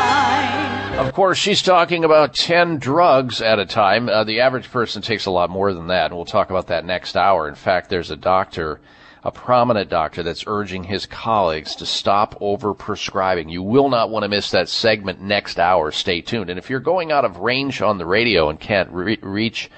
Of course, she's talking about 10 drugs at a time. Uh, the average person takes a lot more than that, and we'll talk about that next hour. In fact, there's a doctor, a prominent doctor, that's urging his colleagues to stop over-prescribing. You will not want to miss that segment next hour. Stay tuned. And if you're going out of range on the radio and can't re- reach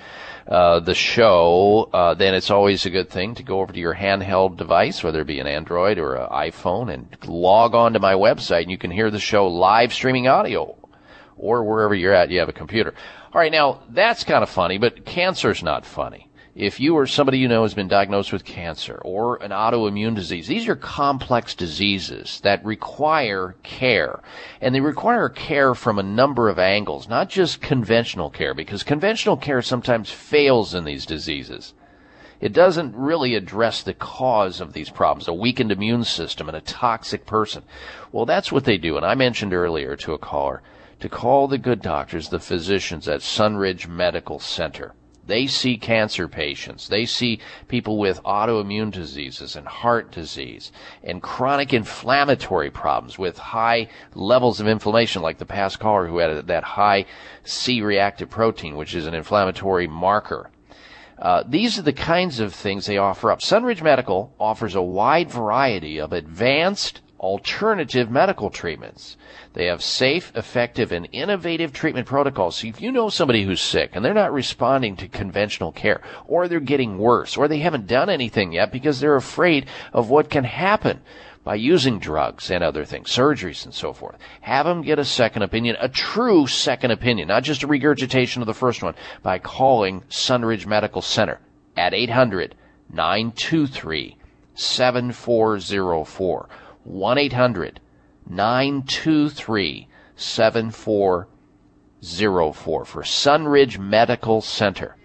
uh, the show, uh, then it's always a good thing to go over to your handheld device, whether it be an Android or an iPhone, and log on to my website, and you can hear the show live streaming audio, or wherever you're at, you have a computer. All right, now that's kind of funny, but cancer's not funny. If you or somebody you know has been diagnosed with cancer or an autoimmune disease, these are complex diseases that require care. And they require care from a number of angles, not just conventional care, because conventional care sometimes fails in these diseases. It doesn't really address the cause of these problems, a weakened immune system and a toxic person. Well, that's what they do. And I mentioned earlier to a caller to call the good doctors, the physicians at Sunridge Medical Center. They see cancer patients. They see people with autoimmune diseases and heart disease and chronic inflammatory problems with high levels of inflammation, like the past caller who had that high C reactive protein, which is an inflammatory marker. Uh, these are the kinds of things they offer up. Sunridge Medical offers a wide variety of advanced alternative medical treatments. They have safe, effective, and innovative treatment protocols. So if you know somebody who's sick and they're not responding to conventional care, or they're getting worse, or they haven't done anything yet because they're afraid of what can happen by using drugs and other things, surgeries and so forth. Have them get a second opinion, a true second opinion, not just a regurgitation of the first one, by calling Sunridge Medical Center at 800 923 7404. 1 800 923 7404 for Sunridge Medical Center.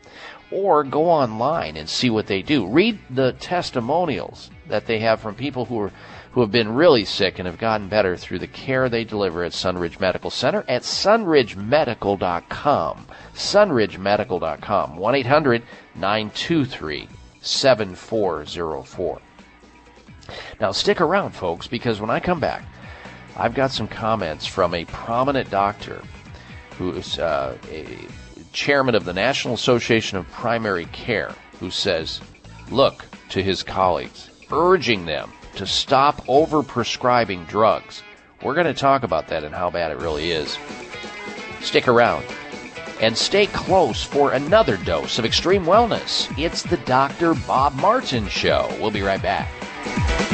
Or go online and see what they do. Read the testimonials that they have from people who are who have been really sick and have gotten better through the care they deliver at Sunridge Medical Center at sunridgemedical.com. Sunridgemedical.com. 1 800 923 7404. Now, stick around, folks, because when I come back, I've got some comments from a prominent doctor who is uh, a chairman of the National Association of Primary Care who says, look to his colleagues, urging them to stop overprescribing drugs. We're going to talk about that and how bad it really is. Stick around. and stay close for another dose of extreme wellness. It's the Dr. Bob Martin Show. We'll be right back. Thank you.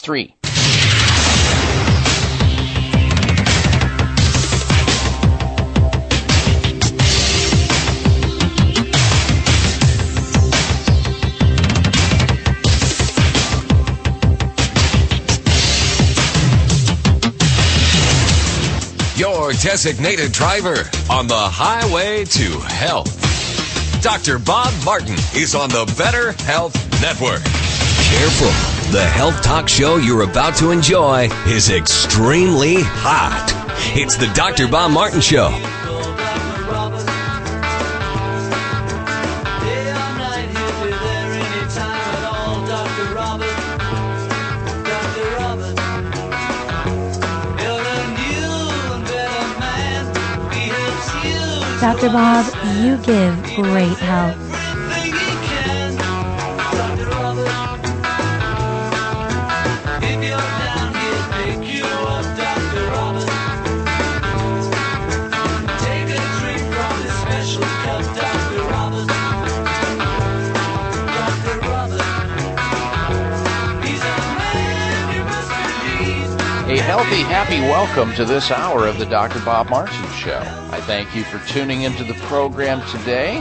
Three. Your designated driver on the highway to health. Dr. Bob Martin is on the Better Health Network. Careful. The health talk show you're about to enjoy is extremely hot. It's the Dr. Bob Martin Show. Dr. Bob, you give great help. Healthy, happy welcome to this hour of the Dr. Bob Martin Show. I thank you for tuning into the program today.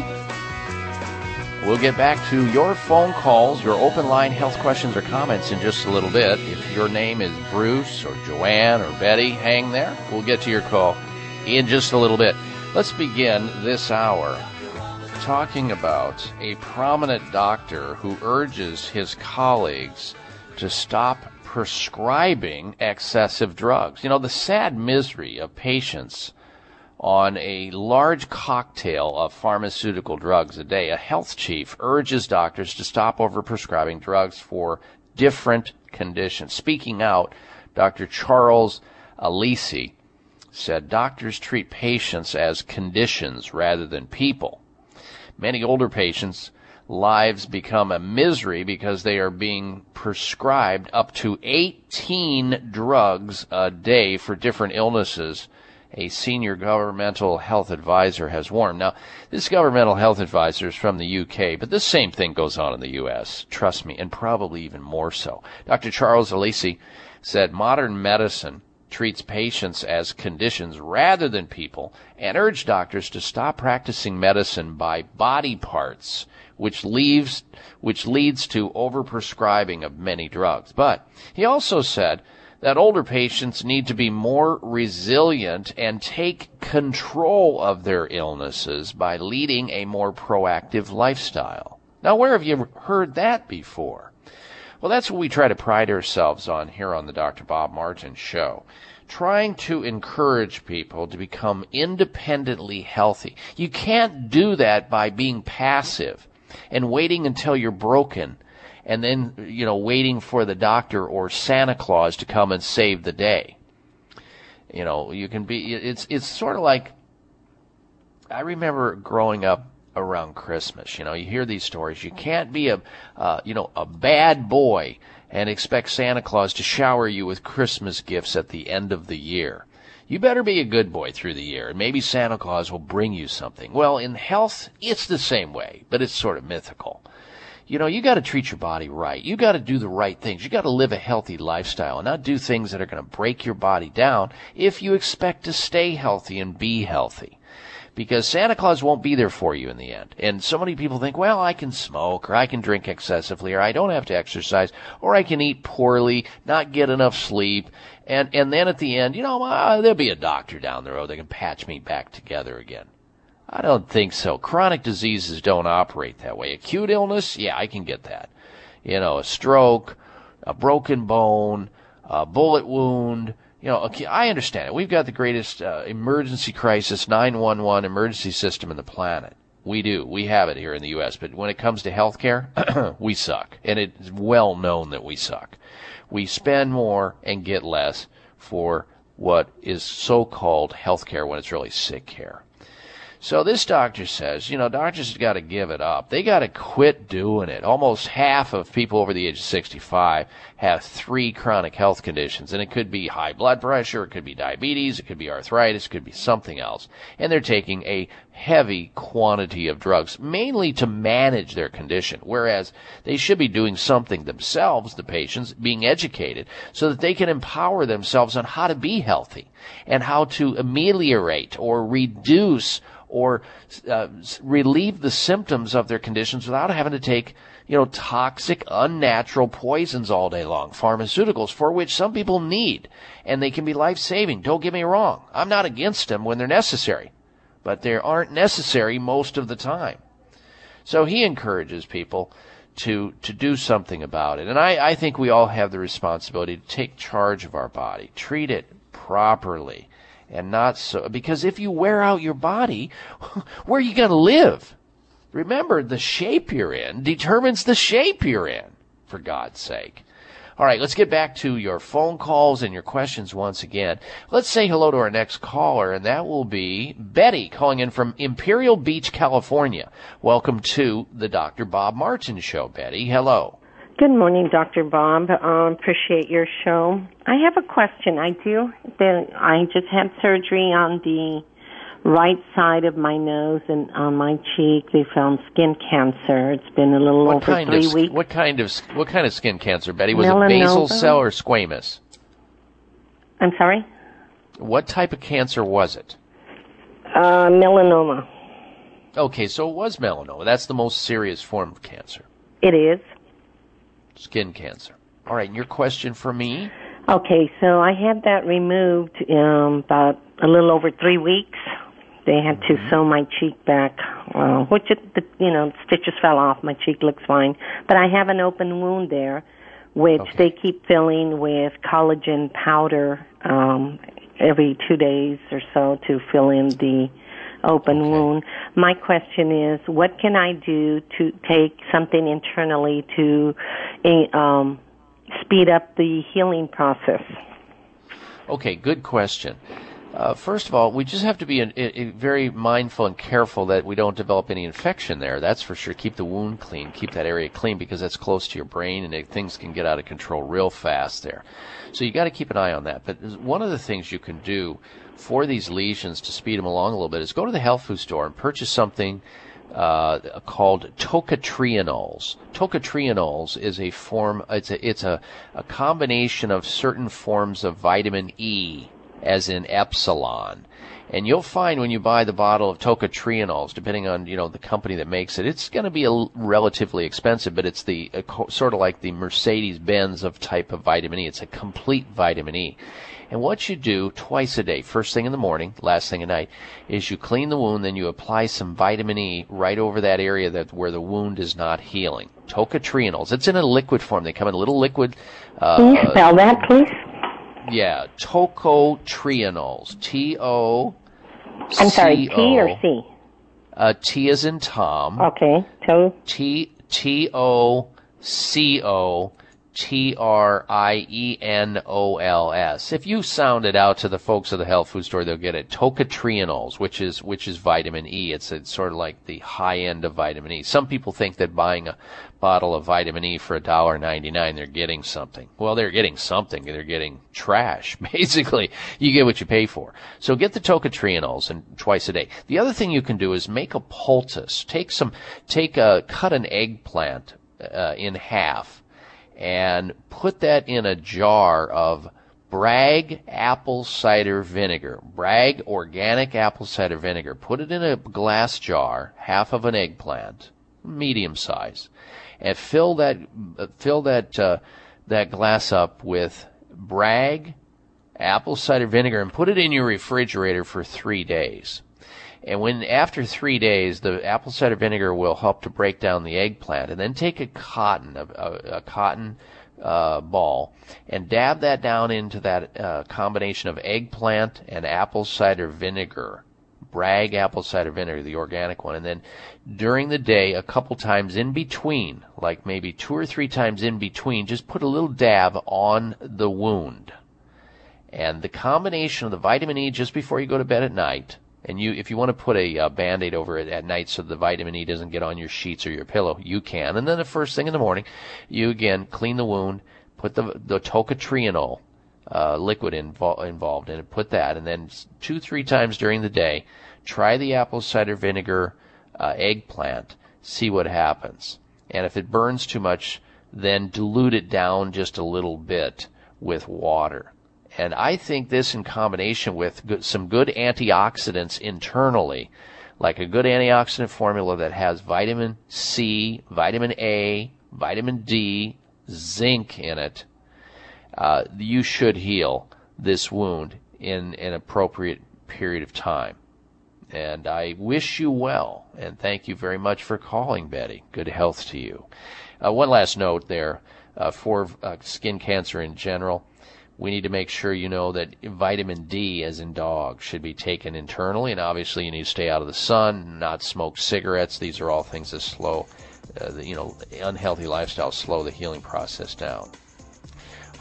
We'll get back to your phone calls, your open line health questions or comments in just a little bit. If your name is Bruce or Joanne or Betty, hang there. We'll get to your call in just a little bit. Let's begin this hour talking about a prominent doctor who urges his colleagues to stop prescribing excessive drugs. You know, the sad misery of patients on a large cocktail of pharmaceutical drugs a day. A health chief urges doctors to stop overprescribing drugs for different conditions. Speaking out, Dr. Charles Alesi said doctors treat patients as conditions rather than people. Many older patients lives become a misery because they are being prescribed up to 18 drugs a day for different illnesses. A senior governmental health advisor has warned. Now, this governmental health advisor is from the UK, but the same thing goes on in the US. Trust me, and probably even more so. Dr. Charles Alesi said modern medicine treats patients as conditions rather than people and urged doctors to stop practicing medicine by body parts which leaves which leads to overprescribing of many drugs but he also said that older patients need to be more resilient and take control of their illnesses by leading a more proactive lifestyle now where have you heard that before well, that's what we try to pride ourselves on here on the Dr. Bob Martin Show. Trying to encourage people to become independently healthy. You can't do that by being passive and waiting until you're broken and then, you know, waiting for the doctor or Santa Claus to come and save the day. You know, you can be, it's, it's sort of like, I remember growing up around Christmas. You know, you hear these stories. You can't be a, uh, you know, a bad boy and expect Santa Claus to shower you with Christmas gifts at the end of the year. You better be a good boy through the year, and maybe Santa Claus will bring you something. Well, in health, it's the same way, but it's sort of mythical. You know, you got to treat your body right. You got to do the right things. You got to live a healthy lifestyle and not do things that are going to break your body down if you expect to stay healthy and be healthy because Santa Claus won't be there for you in the end. And so many people think, well, I can smoke or I can drink excessively or I don't have to exercise or I can eat poorly, not get enough sleep. And, and then at the end, you know, uh, there'll be a doctor down the road that can patch me back together again. I don't think so. Chronic diseases don't operate that way. Acute illness, yeah, I can get that. You know, a stroke, a broken bone, a bullet wound, you know, I understand it. We've got the greatest uh, emergency crisis 911 emergency system in the planet. We do. We have it here in the U.S. But when it comes to healthcare, we suck. And it's well known that we suck. We spend more and get less for what is so-called healthcare when it's really sick care. So this doctor says, you know, doctors have got to give it up. They got to quit doing it. Almost half of people over the age of 65 have three chronic health conditions, and it could be high blood pressure, it could be diabetes, it could be arthritis, it could be something else. And they're taking a heavy quantity of drugs, mainly to manage their condition, whereas they should be doing something themselves, the patients, being educated, so that they can empower themselves on how to be healthy and how to ameliorate or reduce or uh, relieve the symptoms of their conditions without having to take you know toxic unnatural poisons all day long pharmaceuticals for which some people need and they can be life saving don't get me wrong. I'm not against them when they're necessary but they aren't necessary most of the time so he encourages people to to do something about it and i i think we all have the responsibility to take charge of our body treat it properly and not so because if you wear out your body, where are you going to live? Remember, the shape you're in determines the shape you're in, for God's sake. All right, let's get back to your phone calls and your questions once again. Let's say hello to our next caller, and that will be Betty calling in from Imperial Beach, California. Welcome to the Dr. Bob Martin Show, Betty. Hello. Good morning, Dr. Bob. Um, appreciate your show. I have a question. I do. I just had surgery on the right side of my nose and on my cheek. They found skin cancer. It's been a little what over three of, weeks. What kind of what kind of skin cancer, Betty? Was Melanoma. it basal cell or squamous? I'm sorry. What type of cancer was it? Uh, melanoma. Okay, so it was melanoma. That's the most serious form of cancer. It is. Skin cancer. All right, and your question for me? Okay, so I had that removed um, about a little over three weeks. They had to sew my cheek back, uh, which it, the, you know stitches fell off. My cheek looks fine, but I have an open wound there, which they keep filling with collagen powder um, every two days or so to fill in the open wound. My question is, what can I do to take something internally to eh, um, speed up the healing process? Okay, good question. Uh, first of all, we just have to be very mindful and careful that we don't develop any infection there. That's for sure. Keep the wound clean. Keep that area clean because that's close to your brain and it, things can get out of control real fast there. So you got to keep an eye on that. But one of the things you can do for these lesions to speed them along a little bit is go to the health food store and purchase something uh, called tocotrienols. Tocotrienols is a form. It's a it's a, a combination of certain forms of vitamin E as in epsilon. And you'll find when you buy the bottle of tocotrienols, depending on you know the company that makes it, it's going to be a relatively expensive, but it's the sort of like the Mercedes Benz of type of vitamin E. It's a complete vitamin E. And what you do twice a day, first thing in the morning, last thing at night, is you clean the wound, then you apply some vitamin E right over that area that where the wound is not healing. Tocotrienols. It's in a liquid form. They come in a little liquid. Uh, Can you spell that, please? Yeah, tocotrienols. T O. I'm sorry, T or C? Uh, T is in Tom. Okay. To. T T O C O T R I E N O L S. If you sound it out to the folks at the health food store, they'll get it. Tocotrienols, which is which is vitamin E. It's, it's sort of like the high end of vitamin E. Some people think that buying a bottle of vitamin E for a dollar ninety nine, they're getting something. Well, they're getting something. They're getting trash. Basically, you get what you pay for. So get the tocotrienols and twice a day. The other thing you can do is make a poultice. Take some, take a cut an eggplant uh, in half and put that in a jar of Bragg apple cider vinegar. Bragg organic apple cider vinegar. Put it in a glass jar, half of an eggplant, medium size, and fill that fill that uh, that glass up with Bragg apple cider vinegar and put it in your refrigerator for three days. And when after three days, the apple cider vinegar will help to break down the eggplant, and then take a cotton, a, a, a cotton uh, ball, and dab that down into that uh, combination of eggplant and apple cider vinegar. Bragg apple cider vinegar, the organic one, and then during the day, a couple times in between, like maybe two or three times in between, just put a little dab on the wound. And the combination of the vitamin E just before you go to bed at night and you, if you want to put a uh, band-aid over it at night so the vitamin E doesn't get on your sheets or your pillow, you can. And then the first thing in the morning, you again clean the wound, put the the tocotrienol uh, liquid invo- involved in it, put that, and then two three times during the day, try the apple cider vinegar uh, eggplant, see what happens. And if it burns too much, then dilute it down just a little bit with water. And I think this in combination with good, some good antioxidants internally, like a good antioxidant formula that has vitamin C, vitamin A, vitamin D, zinc in it, uh, you should heal this wound in an appropriate period of time. And I wish you well, and thank you very much for calling, Betty. Good health to you. Uh, one last note there uh, for uh, skin cancer in general we need to make sure you know that vitamin D, as in dog, should be taken internally, and obviously you need to stay out of the sun, not smoke cigarettes. These are all things that slow, uh, the, you know, unhealthy lifestyles slow the healing process down.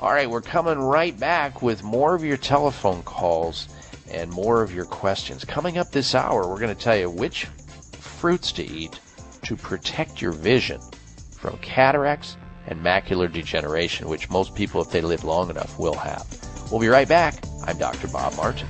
All right, we're coming right back with more of your telephone calls and more of your questions. Coming up this hour, we're going to tell you which fruits to eat to protect your vision from cataracts and macular degeneration, which most people, if they live long enough, will have. We'll be right back. I'm Dr. Bob Martin.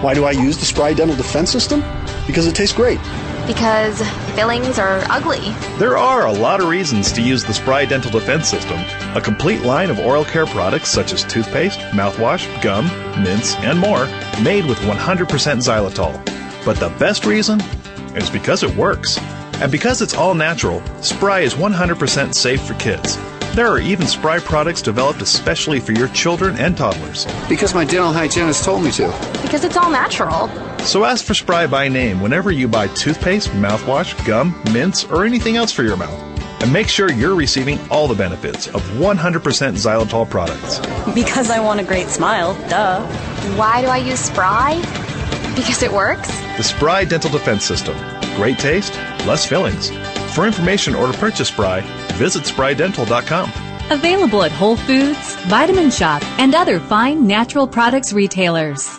Why do I use the Spry Dental Defense System? Because it tastes great. Because fillings are ugly. There are a lot of reasons to use the Spry Dental Defense System, a complete line of oral care products such as toothpaste, mouthwash, gum, mints, and more, made with 100% xylitol. But the best reason is because it works. And because it's all natural, Spry is 100% safe for kids. There are even Spry products developed especially for your children and toddlers. Because my dental hygienist told me to. Because it's all natural. So ask for Spry by name whenever you buy toothpaste, mouthwash, gum, mints, or anything else for your mouth. And make sure you're receiving all the benefits of 100% xylitol products. Because I want a great smile, duh. Why do I use Spry? Because it works? The Spry Dental Defense System. Great taste, less fillings. For information or to purchase Spry, visit sprydental.com. Available at Whole Foods, Vitamin Shoppe, and other fine natural products retailers.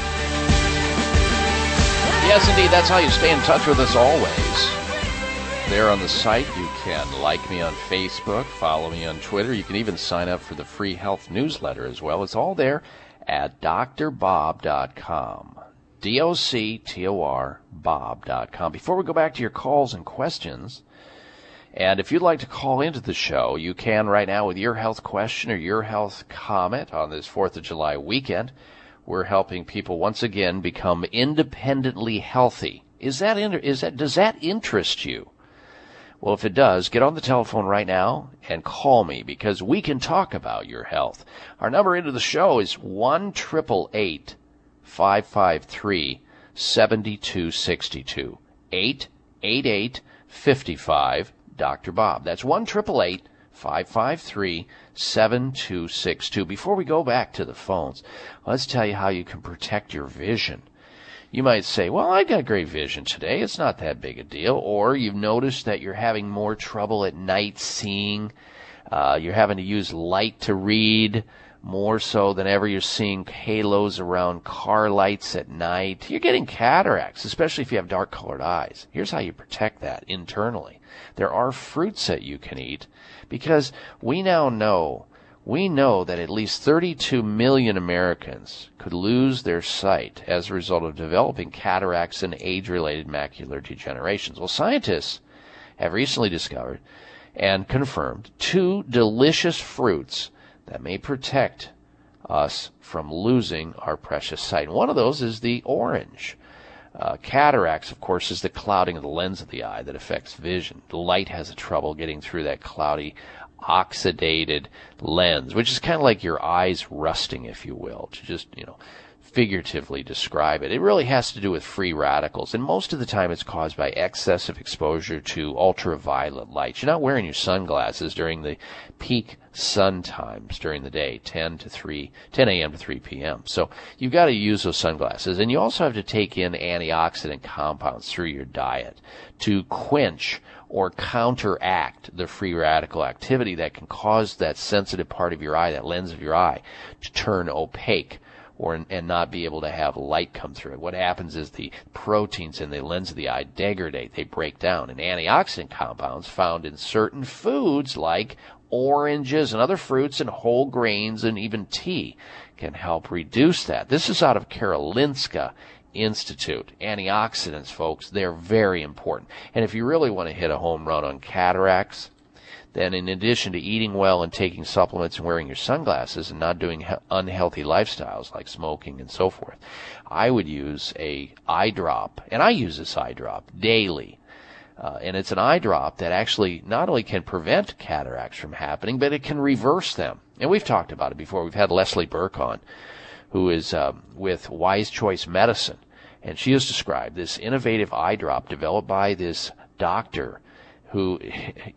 Yes, indeed. That's how you stay in touch with us always. There on the site, you can like me on Facebook, follow me on Twitter. You can even sign up for the free health newsletter as well. It's all there at drbob.com. D-O-C-T-O-R, bob.com. Before we go back to your calls and questions, and if you'd like to call into the show, you can right now with your health question or your health comment on this 4th of July weekend we're helping people once again become independently healthy. Is that, is that, does that interest you? Well, if it does, get on the telephone right now and call me because we can talk about your health. Our number into the show is 1 553 7262. 888 55 Dr. Bob. That's 1 553 7262. Before we go back to the phones, let's tell you how you can protect your vision. You might say, well, I got great vision today. It's not that big a deal. Or you've noticed that you're having more trouble at night seeing. Uh, you're having to use light to read more so than ever. You're seeing halos around car lights at night. You're getting cataracts, especially if you have dark colored eyes. Here's how you protect that internally. There are fruits that you can eat because we now know we know that at least 32 million Americans could lose their sight as a result of developing cataracts and age-related macular degenerations. Well, scientists have recently discovered and confirmed two delicious fruits that may protect us from losing our precious sight. One of those is the orange. Uh, cataracts, of course, is the clouding of the lens of the eye that affects vision. The light has a trouble getting through that cloudy, oxidated lens, which is kind of like your eyes rusting, if you will, to just, you know, figuratively describe it. It really has to do with free radicals, and most of the time it's caused by excessive exposure to ultraviolet light. You're not wearing your sunglasses during the peak sun times during the day, 10 to 3, 10 a.m. to 3 p.m. So you've got to use those sunglasses, and you also have to take in antioxidant compounds through your diet to quench or counteract the free radical activity that can cause that sensitive part of your eye, that lens of your eye, to turn opaque or and not be able to have light come through it. What happens is the proteins in the lens of the eye degrade, they break down, and antioxidant compounds found in certain foods like oranges and other fruits and whole grains and even tea can help reduce that. This is out of Karolinska Institute. Antioxidants, folks, they're very important. And if you really want to hit a home run on cataracts, then in addition to eating well and taking supplements and wearing your sunglasses and not doing unhealthy lifestyles like smoking and so forth, I would use a eye drop, and I use this eye drop daily. Uh, and it's an eye drop that actually not only can prevent cataracts from happening, but it can reverse them. And we've talked about it before. We've had Leslie Burke on, who is um, with Wise Choice Medicine, and she has described this innovative eye drop developed by this doctor who,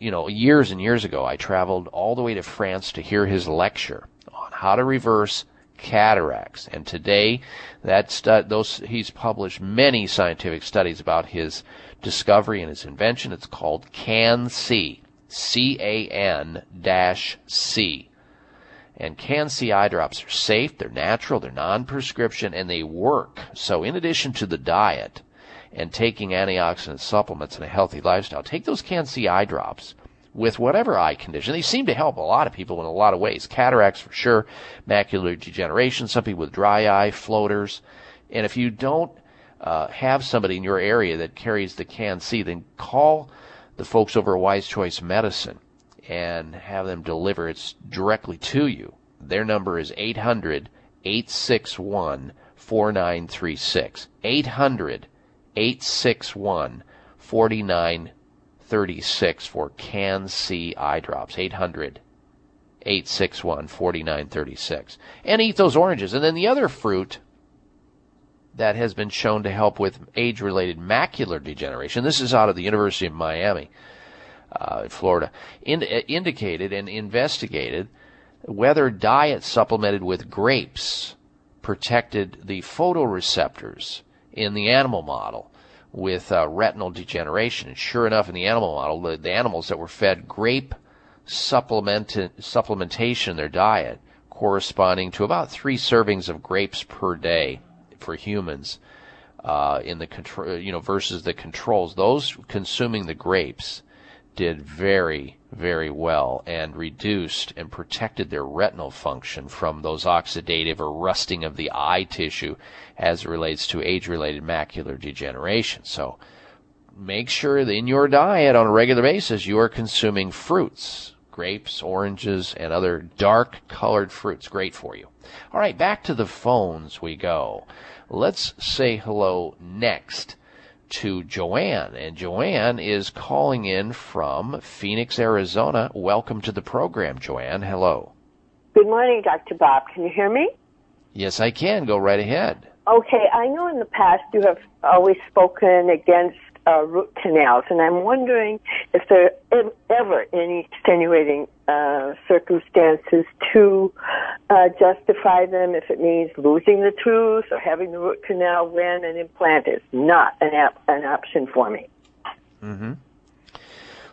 you know, years and years ago, I traveled all the way to France to hear his lecture on how to reverse cataracts. And today, that stu- those he's published many scientific studies about his discovery and his invention. It's called CAN-C, C-A-N dash C. And CAN-C eye drops are safe, they're natural, they're non-prescription, and they work. So in addition to the diet, and taking antioxidant supplements and a healthy lifestyle, take those CAN-C eye drops with whatever eye condition. They seem to help a lot of people in a lot of ways. Cataracts for sure, macular degeneration, some people with dry eye, floaters. And if you don't uh, have somebody in your area that carries the CAN-C, then call the folks over at Wise Choice Medicine and have them deliver it directly to you. Their number is 800 861 4936. 800 861 4936 for CAN-C eye drops. 800 861 4936. And eat those oranges. And then the other fruit that has been shown to help with age related macular degeneration, this is out of the University of Miami, uh, Florida, in, uh, indicated and investigated whether diet supplemented with grapes protected the photoreceptors in the animal model with uh, retinal degeneration. And sure enough, in the animal model, the, the animals that were fed grape supplement, supplementation in their diet, corresponding to about three servings of grapes per day for humans, uh, in the control, you know, versus the controls. Those consuming the grapes did very, very well and reduced and protected their retinal function from those oxidative or rusting of the eye tissue as it relates to age related macular degeneration. So make sure that in your diet on a regular basis you are consuming fruits, grapes, oranges, and other dark colored fruits. Great for you. All right, back to the phones we go. Let's say hello next to Joanne. And Joanne is calling in from Phoenix, Arizona. Welcome to the program, Joanne. Hello. Good morning, Dr. Bob. Can you hear me? Yes, I can. Go right ahead. Okay, I know in the past you have always spoken against uh, root canals, and I'm wondering if there are ever any extenuating uh, circumstances to uh, justify them if it means losing the tooth or having the root canal when an implant is not an, ap- an option for me. Mm-hmm.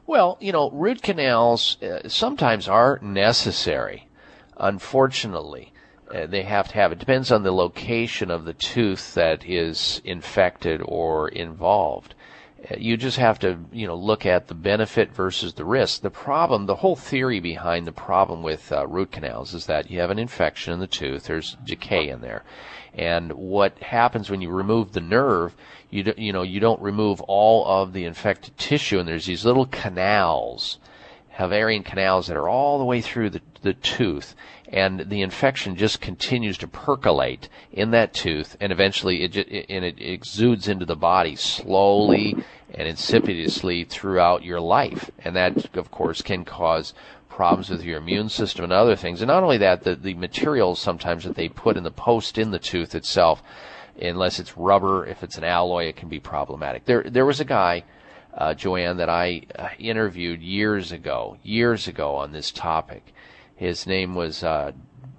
Well, you know, root canals uh, sometimes are necessary, unfortunately. Uh, they have to have it. Depends on the location of the tooth that is infected or involved you just have to, you know, look at the benefit versus the risk. The problem, the whole theory behind the problem with uh, root canals is that you have an infection in the tooth, there's decay in there. And what happens when you remove the nerve, you do, you know, you don't remove all of the infected tissue and there's these little canals, Haversian canals that are all the way through the, the tooth and the infection just continues to percolate in that tooth, and eventually it, it, and it exudes into the body slowly and insidiously throughout your life, and that, of course, can cause problems with your immune system and other things. And not only that, the, the materials sometimes that they put in the post in the tooth itself, unless it's rubber, if it's an alloy, it can be problematic. There, there was a guy. Uh, Joanne, that I uh, interviewed years ago, years ago on this topic, his name was uh,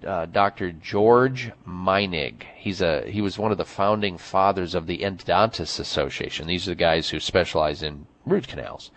uh, Dr. George Meinig. He's a he was one of the founding fathers of the Endodontists Association. These are the guys who specialize in root canals.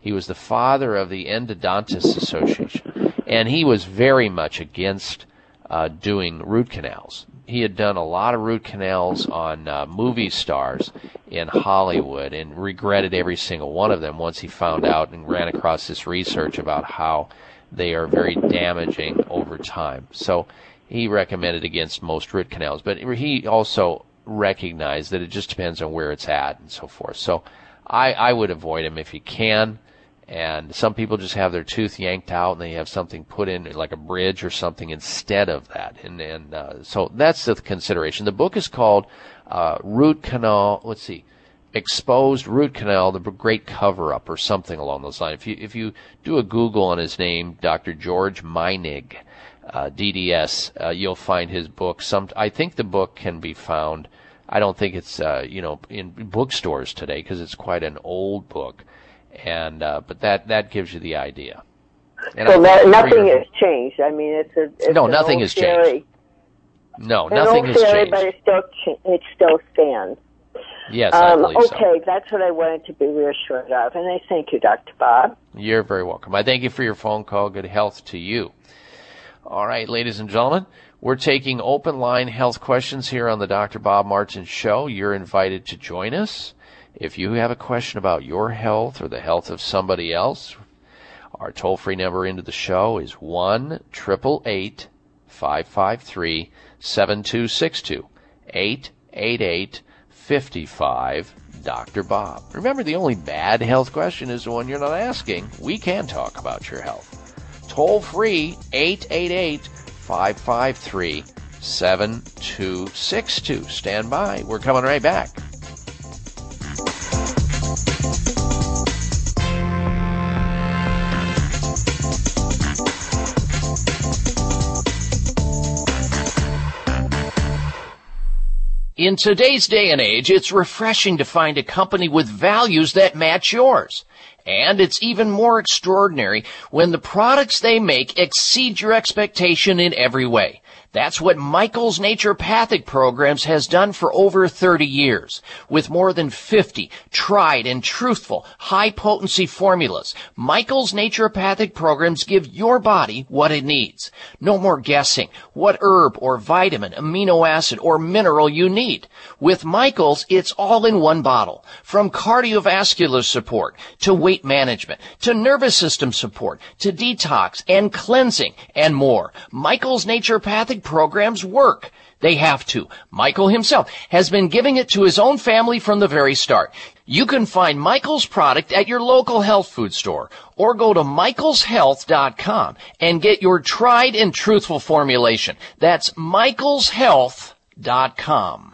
He was the father of the Endodontists Association, and he was very much against uh, doing root canals. He had done a lot of root canals on uh, movie stars in Hollywood and regretted every single one of them once he found out and ran across this research about how they are very damaging over time. So he recommended against most root canals, but he also recognized that it just depends on where it's at and so forth. So I, I would avoid them if you can. And some people just have their tooth yanked out and they have something put in, like a bridge or something instead of that. And, and uh, so that's the consideration. The book is called uh, Root Canal. Let's see, Exposed Root Canal: The Great Cover Up, or something along those lines. If you if you do a Google on his name, Dr. George Meinig, uh, DDS, uh, you'll find his book. Some I think the book can be found. I don't think it's uh, you know in bookstores today because it's quite an old book and uh, but that that gives you the idea. And so that, nothing has changed. I mean, it's a it's no, nothing has theory. changed. No, an nothing has theory, changed. But it still it still stands. Yes, um, believe so. okay, that's what I wanted to be reassured of, and I thank you, Dr. Bob. You're very welcome. I thank you for your phone call. Good health to you. All right, ladies and gentlemen, we're taking open line health questions here on the Dr. Bob Martin Show. You're invited to join us. If you have a question about your health or the health of somebody else, our toll free number into the show is 1 553 7262 888 55 Dr. Bob. Remember, the only bad health question is the one you're not asking. We can talk about your health. Toll free 888 553 7262. Stand by. We're coming right back. In today's day and age, it's refreshing to find a company with values that match yours. And it's even more extraordinary when the products they make exceed your expectation in every way. That's what Michael's Naturopathic Programs has done for over 30 years. With more than 50 tried and truthful high potency formulas, Michael's Naturopathic Programs give your body what it needs. No more guessing what herb or vitamin, amino acid, or mineral you need. With Michael's, it's all in one bottle. From cardiovascular support to weight management to nervous system support to detox and cleansing and more. Michael's Naturopathic programs work. They have to. Michael himself has been giving it to his own family from the very start. You can find Michael's product at your local health food store or go to michaelshealth.com and get your tried and truthful formulation. That's michaelshealth.com.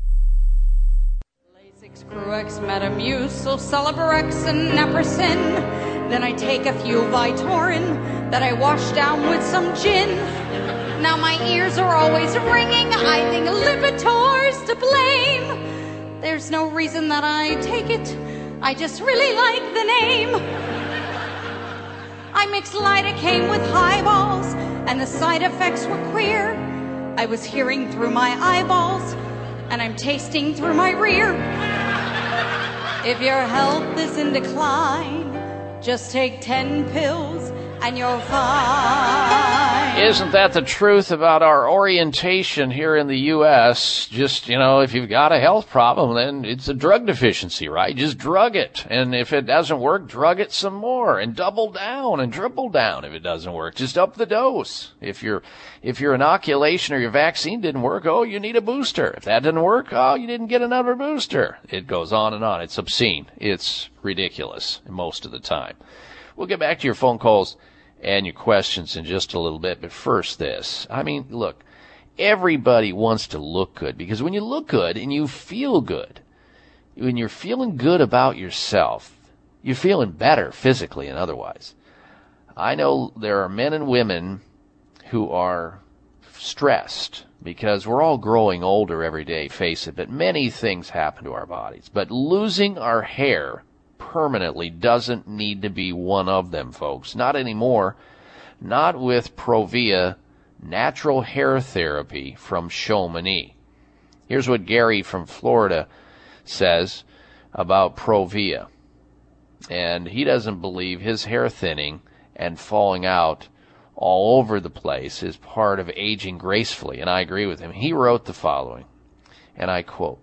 Screwex, Metamucil, Celebrex, and Naprosyn. Then I take a few Vytorin that I wash down with some gin. Now my ears are always ringing. I think Lipitor's to blame. There's no reason that I take it. I just really like the name. I mixed lidocaine with highballs, and the side effects were queer. I was hearing through my eyeballs, and I'm tasting through my rear. If your health is in decline, just take 10 pills and you're fine. Isn't that the truth about our orientation here in the U.S.? Just, you know, if you've got a health problem, then it's a drug deficiency, right? Just drug it. And if it doesn't work, drug it some more and double down and triple down if it doesn't work. Just up the dose. If your, if your inoculation or your vaccine didn't work, oh, you need a booster. If that didn't work, oh, you didn't get another booster. It goes on and on. It's obscene. It's ridiculous most of the time. We'll get back to your phone calls and your questions in just a little bit. But first, this. I mean, look, everybody wants to look good because when you look good and you feel good, when you're feeling good about yourself, you're feeling better physically and otherwise. I know there are men and women who are stressed because we're all growing older every day, face it, but many things happen to our bodies. But losing our hair permanently doesn't need to be one of them, folks. Not anymore. Not with Provia natural hair therapy from Chamonix. Here's what Gary from Florida says about Provia. And he doesn't believe his hair thinning and falling out all over the place is part of aging gracefully. And I agree with him. He wrote the following, and I quote,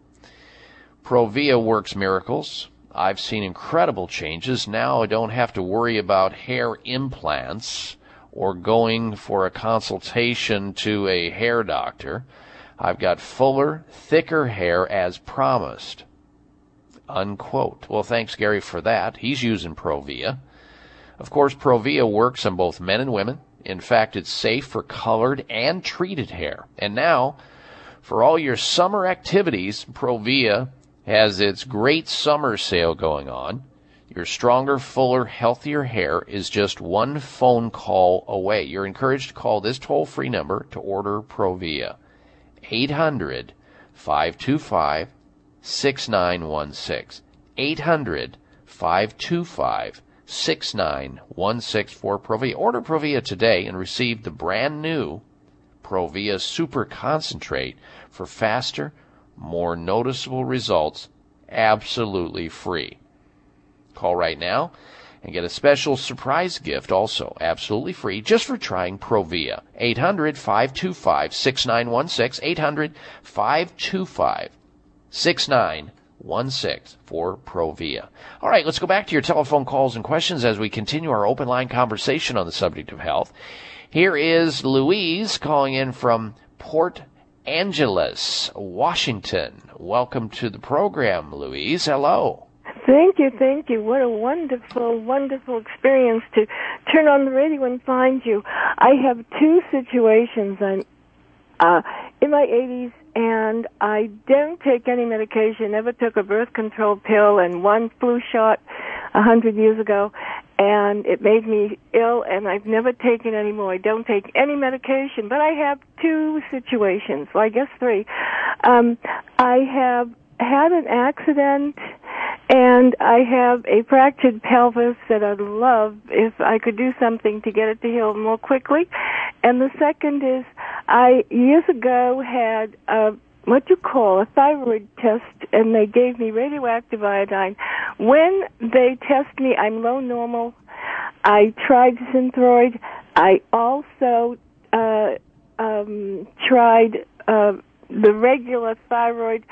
Provia works miracles. I've seen incredible changes. Now I don't have to worry about hair implants or going for a consultation to a hair doctor. I've got fuller, thicker hair as promised. Unquote. Well, thanks, Gary, for that. He's using Provia. Of course, Provia works on both men and women. In fact, it's safe for colored and treated hair. And now, for all your summer activities, Provia has its great summer sale going on. Your stronger, fuller, healthier hair is just one phone call away. You're encouraged to call this toll free number to order Provia. 800 525 6916. 800 525 6916 for Provia. Order Provia today and receive the brand new Provia Super Concentrate for faster, more noticeable results absolutely free. Call right now and get a special surprise gift also absolutely free just for trying Provia. 800 525 6916. 800 525 6916 for Provia. All right, let's go back to your telephone calls and questions as we continue our open line conversation on the subject of health. Here is Louise calling in from Port Angeles, Washington. Welcome to the program, Louise. Hello. Thank you, thank you. What a wonderful, wonderful experience to turn on the radio and find you. I have two situations. I'm uh, in my 80s and I don't take any medication. Never took a birth control pill and one flu shot a hundred years ago and it made me ill and I've never taken any more. I don't take any medication, but I have two situations, well I guess three. Um I have had an accident and I have a fractured pelvis that I'd love if I could do something to get it to heal more quickly. And the second is I years ago had a what you call a thyroid test and they gave me radioactive iodine. When they test me, I'm low normal. I tried Synthroid. I also uh, um, tried uh, the regular thyroid,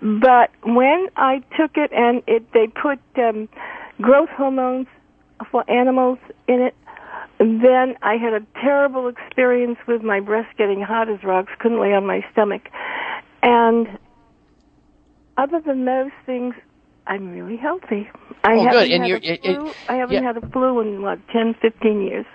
but when I took it and it, they put um, growth hormones for animals in it. Then I had a terrible experience with my breast getting hot as rocks, couldn't lay on my stomach. And other than those things, I'm really healthy. I Oh, haven't good. And had you're- a it- it- flu. I haven't yeah. had a flu in what ten, fifteen years.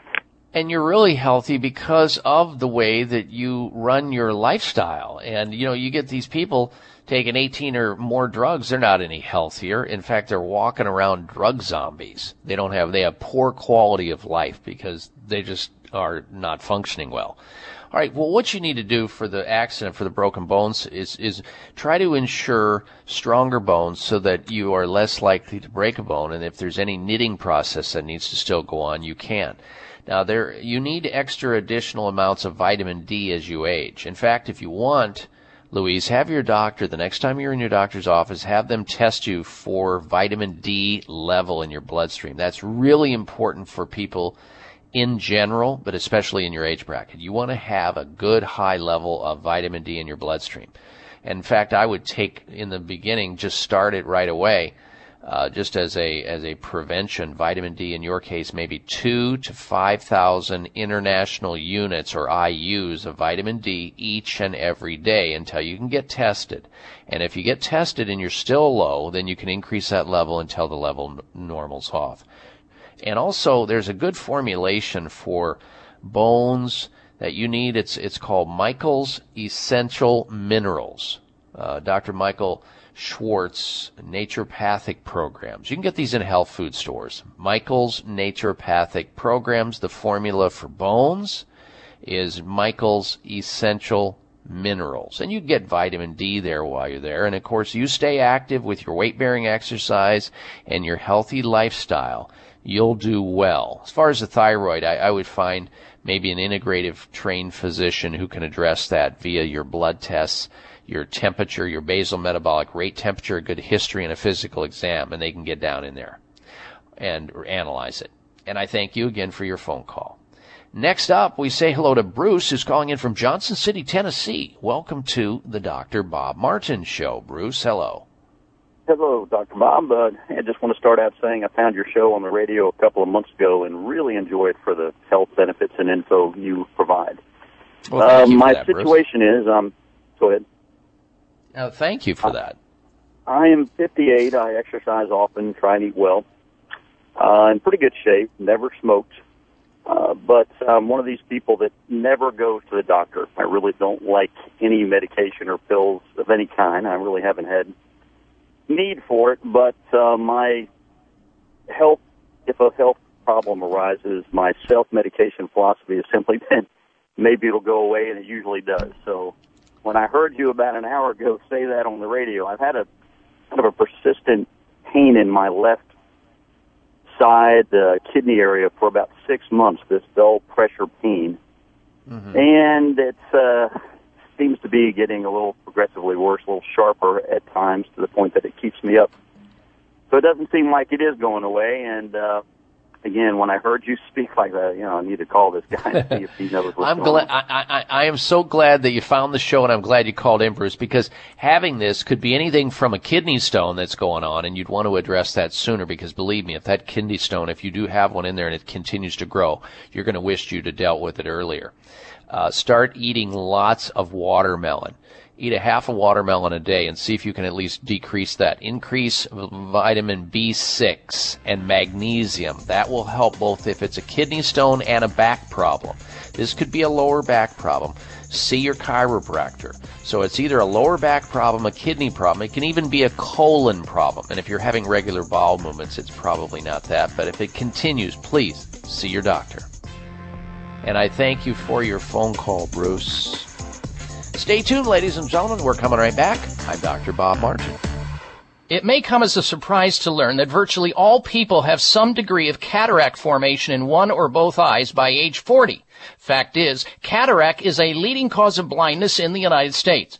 and you're really healthy because of the way that you run your lifestyle. And you know, you get these people taking 18 or more drugs, they're not any healthier. In fact, they're walking around drug zombies. They don't have they have poor quality of life because they just are not functioning well. All right. Well, what you need to do for the accident, for the broken bones, is is try to ensure stronger bones so that you are less likely to break a bone. And if there's any knitting process that needs to still go on, you can. Now, there you need extra additional amounts of vitamin D as you age. In fact, if you want, Louise, have your doctor the next time you're in your doctor's office, have them test you for vitamin D level in your bloodstream. That's really important for people in general, but especially in your age bracket. You want to have a good high level of vitamin D in your bloodstream. In fact, I would take in the beginning, just start it right away, uh, just as a as a prevention. Vitamin D, in your case, maybe two to five thousand international units or IU's of vitamin D each and every day until you can get tested. And if you get tested and you're still low, then you can increase that level until the level n- normals off. And also, there's a good formulation for bones that you need. It's it's called Michael's Essential Minerals. Uh, Dr. Michael Schwartz Naturopathic Programs. You can get these in health food stores. Michael's Naturopathic Programs. The formula for bones is Michael's Essential Minerals. And you get vitamin D there while you're there. And of course, you stay active with your weight bearing exercise and your healthy lifestyle. You'll do well. As far as the thyroid, I, I would find maybe an integrative trained physician who can address that via your blood tests, your temperature, your basal metabolic rate temperature, a good history, and a physical exam, and they can get down in there and analyze it. And I thank you again for your phone call. Next up, we say hello to Bruce, who's calling in from Johnson City, Tennessee. Welcome to the Dr. Bob Martin Show. Bruce, hello. Hello, Dr. Bob. Uh, I just want to start out saying I found your show on the radio a couple of months ago and really enjoy it for the health benefits and info you provide. Well, thank uh, you for my that, Bruce. situation is, um, go ahead. Uh, thank you for that. I am 58. I exercise often, try and eat well. Uh, in pretty good shape. Never smoked. Uh, but I'm one of these people that never goes to the doctor. I really don't like any medication or pills of any kind. I really haven't had need for it. But uh, my health, if a health problem arises, my self-medication philosophy has simply been maybe it'll go away, and it usually does. So when I heard you about an hour ago say that on the radio, I've had a kind of a persistent pain in my left side uh, kidney area for about six months. This dull pressure pain, and it's uh, seems to be getting a little progressively worse, a little sharper at times, to the point that it keeps me up. So it doesn't seem like it is going away. And uh, again, when I heard you speak like that, you know, I need to call this guy and see if he knows what's I'm going glad. I, I, I am so glad that you found the show, and I'm glad you called in, Bruce, because having this could be anything from a kidney stone that's going on, and you'd want to address that sooner. Because believe me, if that kidney stone, if you do have one in there and it continues to grow, you're going to wish you'd have dealt with it earlier. Uh, start eating lots of watermelon. Eat a half a watermelon a day and see if you can at least decrease that. Increase vitamin B6 and magnesium. That will help both if it's a kidney stone and a back problem. This could be a lower back problem. See your chiropractor. So it's either a lower back problem, a kidney problem. It can even be a colon problem. And if you're having regular bowel movements, it's probably not that. But if it continues, please see your doctor. And I thank you for your phone call, Bruce. Stay tuned, ladies and gentlemen. We're coming right back. I'm Dr. Bob Martin. It may come as a surprise to learn that virtually all people have some degree of cataract formation in one or both eyes by age 40. Fact is, cataract is a leading cause of blindness in the United States.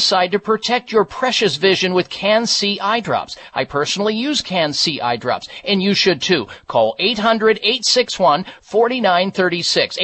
decide to protect your precious vision with Can-C eye drops. I personally use Can-C eye drops, and you should too. Call 800-861-4936.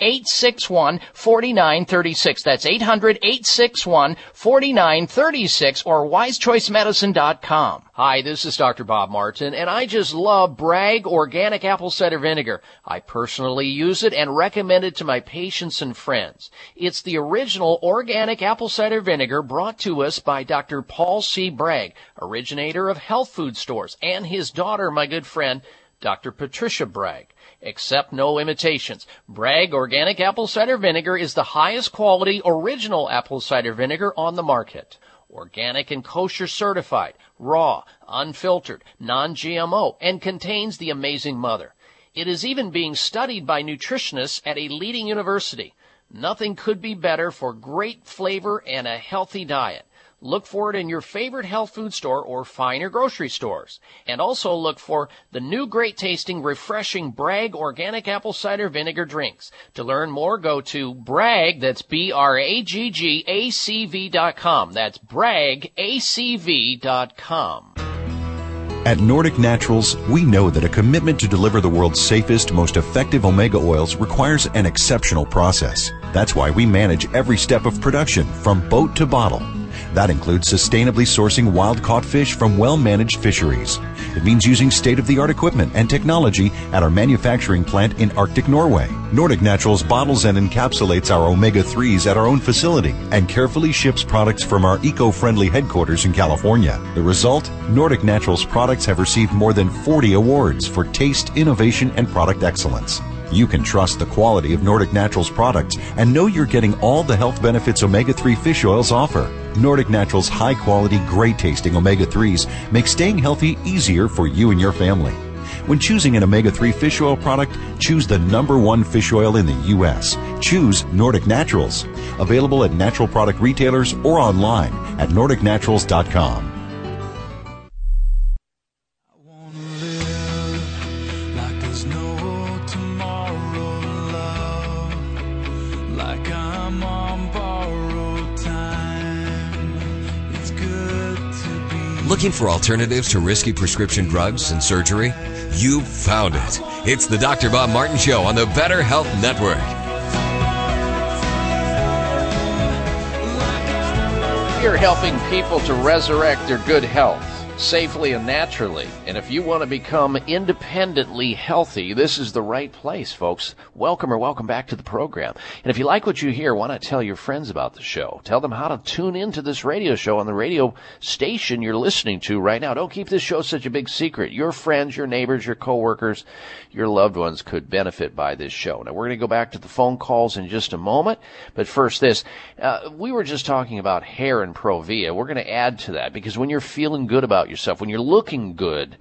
800-861-4936. That's 800-861-4936 or wisechoicemedicine.com. Hi, this is Dr. Bob Martin, and I just love Bragg Organic Apple Cider Vinegar. I personally use it and recommend it to my patients and friends. It's the original organic apple cider vinegar brought to us by Dr. Paul C. Bragg, originator of health food stores, and his daughter, my good friend, Dr. Patricia Bragg. Accept no imitations. Bragg Organic Apple Cider Vinegar is the highest quality original apple cider vinegar on the market organic and kosher certified, raw, unfiltered, non-GMO, and contains the amazing mother. It is even being studied by nutritionists at a leading university. Nothing could be better for great flavor and a healthy diet. Look for it in your favorite health food store or finer grocery stores. And also look for the new great tasting, refreshing Bragg organic apple cider vinegar drinks. To learn more, go to Bragg, that's B-R-A-G-G-A-C-V dot com. That's BraggACV dot com. At Nordic Naturals, we know that a commitment to deliver the world's safest, most effective omega oils requires an exceptional process. That's why we manage every step of production from boat to bottle. That includes sustainably sourcing wild caught fish from well managed fisheries. It means using state of the art equipment and technology at our manufacturing plant in Arctic Norway. Nordic Naturals bottles and encapsulates our omega 3s at our own facility and carefully ships products from our eco friendly headquarters in California. The result Nordic Naturals products have received more than 40 awards for taste, innovation, and product excellence. You can trust the quality of Nordic Naturals products and know you're getting all the health benefits omega 3 fish oils offer. Nordic Naturals high quality, great tasting omega 3s make staying healthy easier for you and your family. When choosing an omega 3 fish oil product, choose the number one fish oil in the U.S. Choose Nordic Naturals. Available at natural product retailers or online at NordicNaturals.com. Looking for alternatives to risky prescription drugs and surgery? You found it. It's the Dr. Bob Martin Show on the Better Health Network. Are helping people to resurrect their good health safely and naturally. And if you want to become independently healthy, this is the right place, folks. Welcome or welcome back to the program. And if you like what you hear, why not tell your friends about the show? Tell them how to tune into this radio show on the radio station you're listening to right now. Don't keep this show such a big secret. Your friends, your neighbors, your coworkers, your loved ones could benefit by this show. Now we're going to go back to the phone calls in just a moment. But first this, uh, we were just talking about hair and Provia. We're going to add to that because when you're feeling good about yourself, when you're looking good,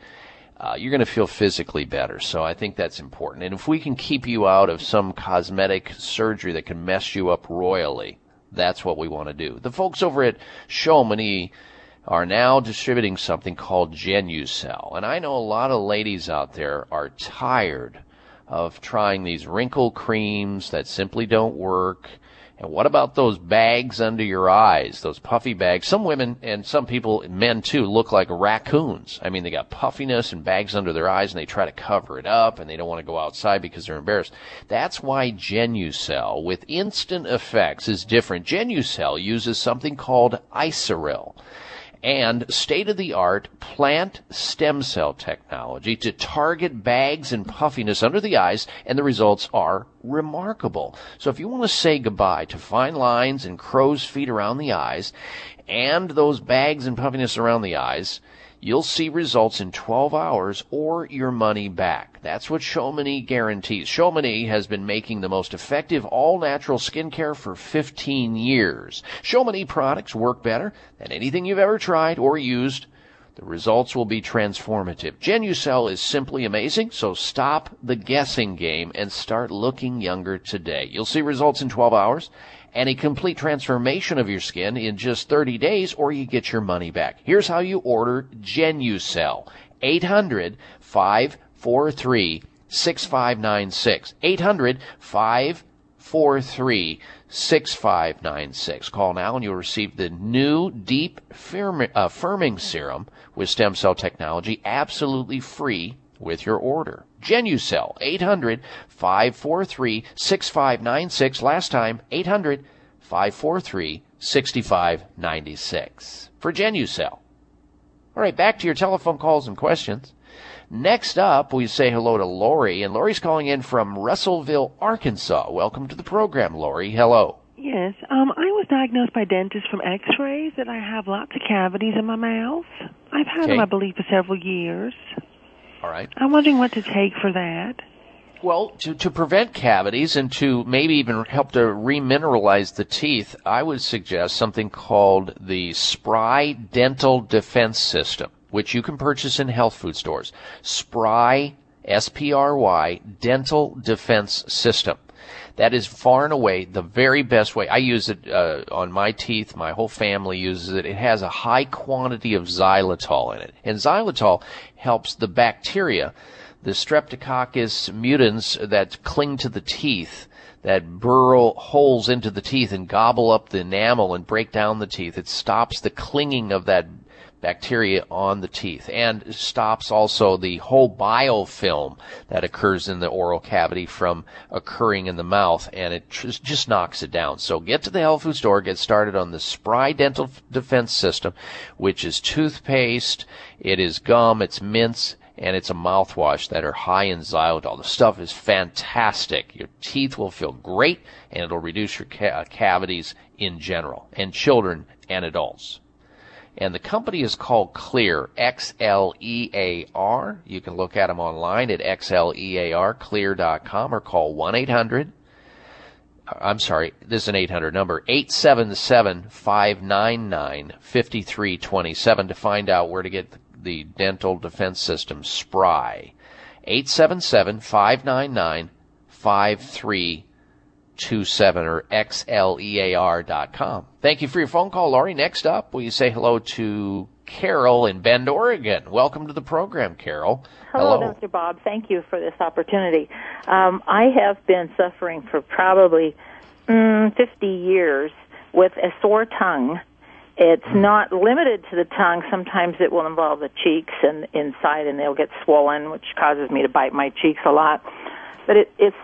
uh, you're going to feel physically better. So I think that's important. And if we can keep you out of some cosmetic surgery that can mess you up royally, that's what we want to do. The folks over at Chamonix are now distributing something called Genucel. And I know a lot of ladies out there are tired of trying these wrinkle creams that simply don't work. And what about those bags under your eyes, those puffy bags? Some women and some people, men too, look like raccoons. I mean, they got puffiness and bags under their eyes and they try to cover it up and they don't want to go outside because they're embarrassed. That's why Genucel with instant effects is different. Genucel uses something called Isoril and state of the art plant stem cell technology to target bags and puffiness under the eyes, and the results are remarkable. So if you want to say goodbye to fine lines and crow's feet around the eyes and those bags and puffiness around the eyes, you'll see results in 12 hours or your money back. That's what Chamonix guarantees. Chamonix has been making the most effective all natural skincare for 15 years. Chamonix products work better than anything you've ever tried or used. The results will be transformative. Genucel is simply amazing, so stop the guessing game and start looking younger today. You'll see results in 12 hours and a complete transformation of your skin in just 30 days or you get your money back. Here's how you order Genucel. 800 543 6596. 800 543 6596. Call now and you'll receive the new deep firm, uh, firming serum with stem cell technology absolutely free with your order. Genucel, 800 543 6596. Last time, 800 543 6596. For Genucel. All right, back to your telephone calls and questions. Next up, we say hello to Lori, and Lori's calling in from Russellville, Arkansas. Welcome to the program, Lori. Hello. Yes, um, I was diagnosed by dentists from X-rays that I have lots of cavities in my mouth. I've had them, I believe, for several years. All right. I'm wondering what to take for that. Well, to, to prevent cavities and to maybe even help to remineralize the teeth, I would suggest something called the Spry Dental Defense System, which you can purchase in health food stores. Spry, S-P-R-Y, Dental Defense System. That is far and away the very best way. I use it uh, on my teeth. My whole family uses it. It has a high quantity of xylitol in it. And xylitol helps the bacteria, the streptococcus mutans that cling to the teeth, that burrow holes into the teeth and gobble up the enamel and break down the teeth. It stops the clinging of that bacteria on the teeth and stops also the whole biofilm that occurs in the oral cavity from occurring in the mouth and it just, knocks it down. So get to the health food store, get started on the Spry Dental Defense System, which is toothpaste, it is gum, it's mints, and it's a mouthwash that are high in xylitol. The stuff is fantastic. Your teeth will feel great and it'll reduce your ca- cavities in general and children and adults and the company is called Xlear, X-L-E-A-R. You can look at them online at xlear, xlear.com or call 1-800, I'm sorry, this is an 800 number, 877-599-5327 to find out where to get the dental defense system Spry. 877-599-5327 or xlear.com. Thank you for your phone call, Laurie. Next up, will you say hello to Carol in Bend, Oregon? Welcome to the program, Carol. Hello, Dr. Bob. Thank you for this opportunity. Um, I have been suffering for probably mm, 50 years with a sore tongue. It's not limited to the tongue. Sometimes it will involve the cheeks and inside, and they'll get swollen, which causes me to bite my cheeks a lot. But it, it's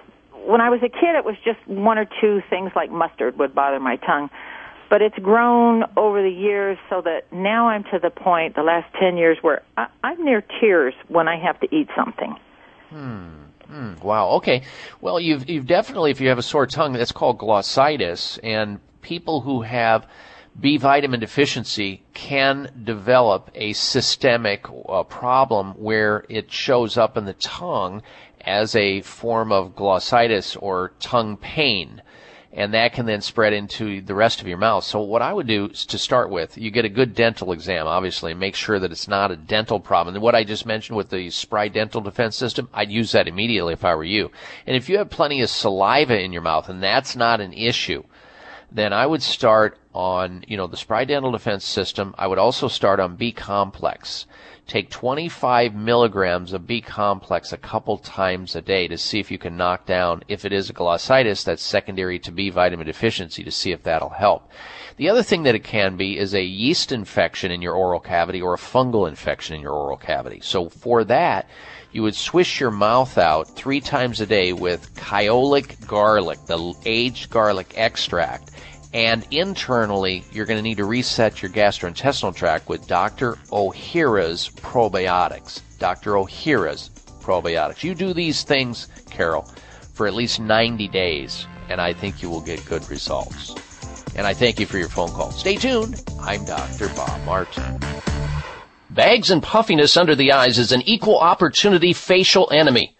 when I was a kid, it was just one or two things like mustard would bother my tongue. But it's grown over the years so that now I'm to the point, the last 10 years, where I, I'm near tears when I have to eat something. Hmm. Hmm. Wow. Okay. Well, you've you've definitely, if you have a sore tongue, that's called glossitis, and people who have B vitamin deficiency can develop a systemic uh, problem where it shows up in the tongue as a form of glossitis or tongue pain. And that can then spread into the rest of your mouth. So what I would do to start with, you get a good dental exam, obviously, and make sure that it's not a dental problem. And what I just mentioned with the Spry Dental Defense System, I'd use that immediately if I were you. And if you have plenty of saliva in your mouth and that's not an issue, then I would start on, you know, the Spry Dental Defense System. I would also start on B complex. Take 25 milligrams of B complex a couple times a day to see if you can knock down, if it is a glossitis that's secondary to B vitamin deficiency, to see if that'll help. The other thing that it can be is a yeast infection in your oral cavity or a fungal infection in your oral cavity. So for that, you would swish your mouth out three times a day with kyolic garlic, the aged garlic extract. And internally, you're going to need to reset your gastrointestinal tract with Dr. Ohhira's probiotics. Dr. Ohhira's probiotics. You do these things, Carol, for at least 90 days, and I think you will get good results. And I thank you for your phone call. Stay tuned. I'm Dr. Bob Martin. Bags and puffiness under the eyes is an equal opportunity facial enemy.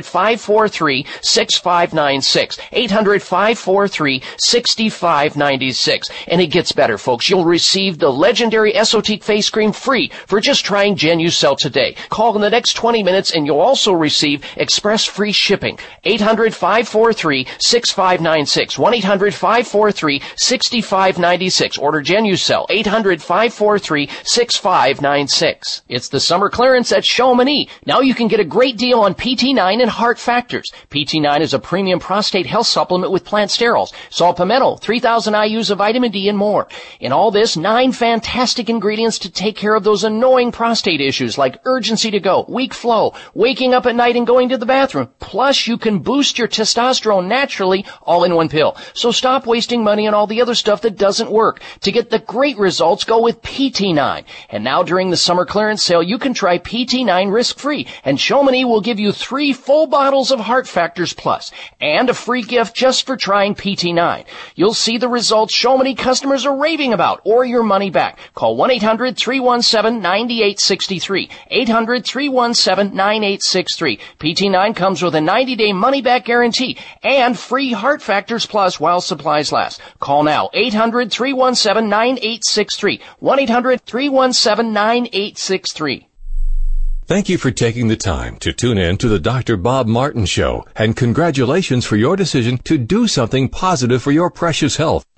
543 6596. 800 543 6596. And it gets better, folks. You'll receive the legendary Esotique face cream free for just trying Genucel today. Call in the next 20 minutes and you'll also receive express free shipping. 800 543 6596. 1 800 543 6596. Order Genucel. 800 543 6596. It's the summer clearance at Chamonix. Now you can get a great deal on PT9 and heart factors. PT9 is a premium prostate health supplement with plant sterols, saw palmetto, 3000 IUs of vitamin D and more. In all this, nine fantastic ingredients to take care of those annoying prostate issues like urgency to go, weak flow, waking up at night and going to the bathroom. Plus, you can boost your testosterone naturally all in one pill. So stop wasting money on all the other stuff that doesn't work. To get the great results, go with PT9. And now during the summer clearance sale, you can try PT9 risk-free. And Chamonix will give you three full bottles of Heart Factors Plus and a free gift just for trying PT9. You'll see the results Chamonix customers are raving about or your money back. Call 1-800-317-9863. 800-317-9863. PT9 comes with a 90-day money-back guarantee and free Heart Factors Plus while supplies last. Call now 800-317-9863. 1-800-317-9863. Thank you for taking the time to tune in to the Dr. Bob Martin Show, and congratulations for your decision to do something positive for your precious health.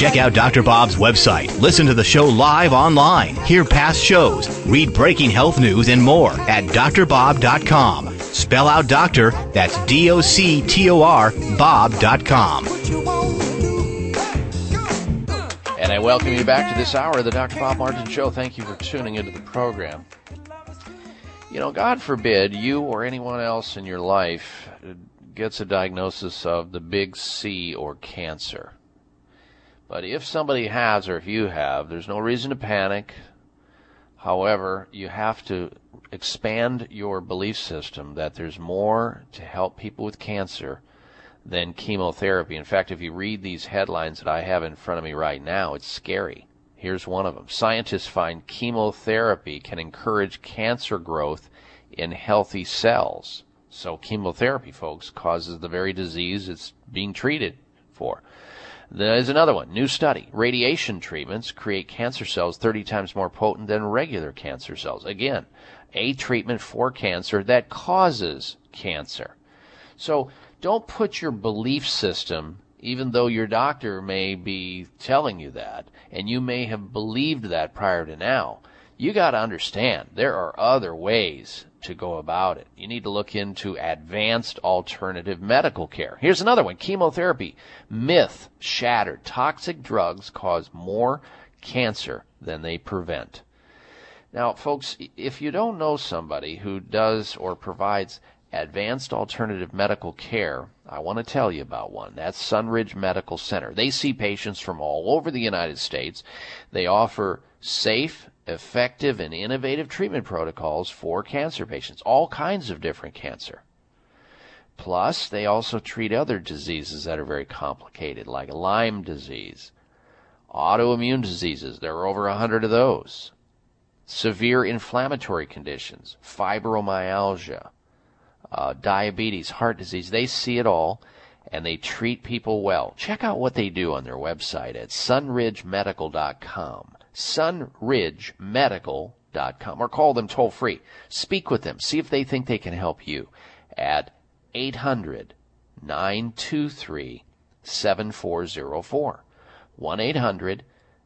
Check out Dr. Bob's website. Listen to the show live online. Hear past shows. Read breaking health news and more at drbob.com. Spell out doctor, that's D O C T O R, Bob.com. And I welcome you back to this hour of the Dr. Bob Martin Show. Thank you for tuning into the program. You know, God forbid you or anyone else in your life gets a diagnosis of the big C or cancer. But if somebody has, or if you have, there's no reason to panic. However, you have to expand your belief system that there's more to help people with cancer than chemotherapy. In fact, if you read these headlines that I have in front of me right now, it's scary. Here's one of them. Scientists find chemotherapy can encourage cancer growth in healthy cells. So chemotherapy, folks, causes the very disease it's being treated for. There's another one. New study. Radiation treatments create cancer cells 30 times more potent than regular cancer cells. Again, a treatment for cancer that causes cancer. So don't put your belief system, even though your doctor may be telling you that, and you may have believed that prior to now. You got to understand there are other ways to go about it. You need to look into advanced alternative medical care. Here's another one chemotherapy. Myth shattered. Toxic drugs cause more cancer than they prevent. Now, folks, if you don't know somebody who does or provides advanced alternative medical care, I want to tell you about one. That's Sunridge Medical Center. They see patients from all over the United States. They offer safe, effective, and innovative treatment protocols for cancer patients, all kinds of different cancer. Plus, they also treat other diseases that are very complicated, like Lyme disease, autoimmune diseases. There are over a hundred of those. Severe inflammatory conditions, fibromyalgia, uh, diabetes, heart disease. They see it all and they treat people well. Check out what they do on their website at sunridgemedical.com. Sunridgemedical.com or call them toll free. Speak with them. See if they think they can help you at 800 923 7404. 1 800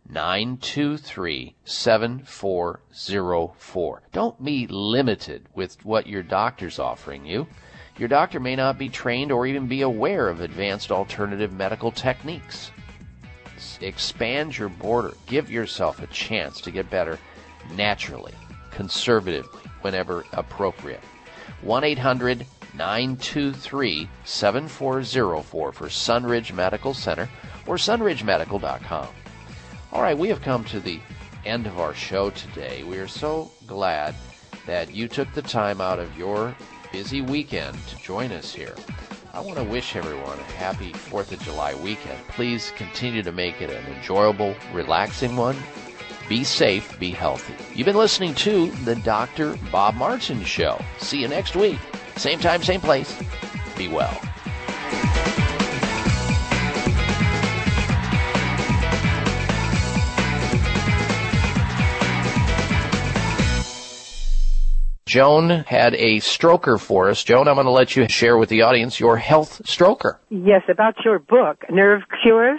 923 7404. Don't be limited with what your doctor's offering you. Your doctor may not be trained or even be aware of advanced alternative medical techniques. S- Expand your border. Give yourself a chance to get better naturally, conservatively, whenever appropriate. 1 800 923 7404 for Sunridge Medical Center or sunridgemedical.com. All right, we have come to the end of our show today. We are so glad that you took the time out of your busy weekend to join us here. I want to wish everyone a happy 4th of July weekend. Please continue to make it an enjoyable, relaxing one. Be safe, be healthy. You've been listening to the Dr. Bob Martin Show. See you next week. Same time, same place. Be well. Joan had a stroker for us. Joan, I'm going to let you share with the audience your health stroker. Yes, about your book, Nerve Cures.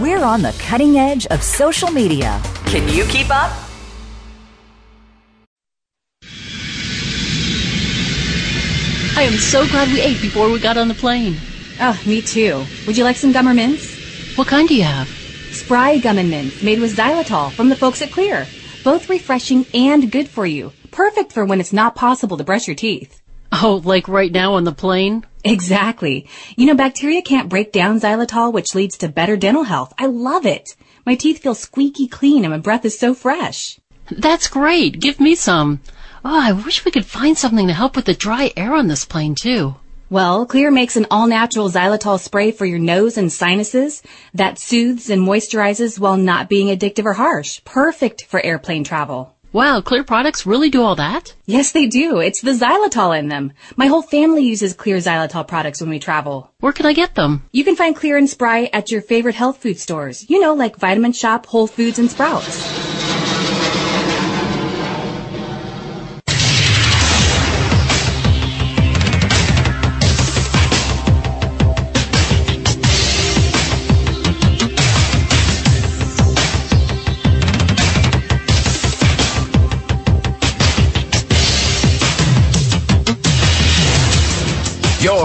We're on the cutting edge of social media. Can you keep up? I am so glad we ate before we got on the plane. Oh, me too. Would you like some gum or mints? What kind do you have? Spry gum and mints made with xylitol from the folks at Xlear. Both refreshing and good for you. Perfect for when it's not possible to brush your teeth. Oh, like right now on the plane? Exactly. You know, bacteria can't break down xylitol, which leads to better dental health. I love it. My teeth feel squeaky clean and my breath is so fresh. That's great. Give me some. Oh, I wish we could find something to help with the dry air on this plane, too. Well, Xlear makes an all-natural xylitol spray for your nose and sinuses that soothes and moisturizes while not being addictive or harsh. Perfect for airplane travel. Wow, Xlear products really do all that? Yes, they do. It's the xylitol in them. My whole family uses Xlear xylitol products when we travel. Where can I get them? You can find Xlear and Spry at your favorite health food stores. You know, like Vitamin Shoppe, Whole Foods, and Sprouts.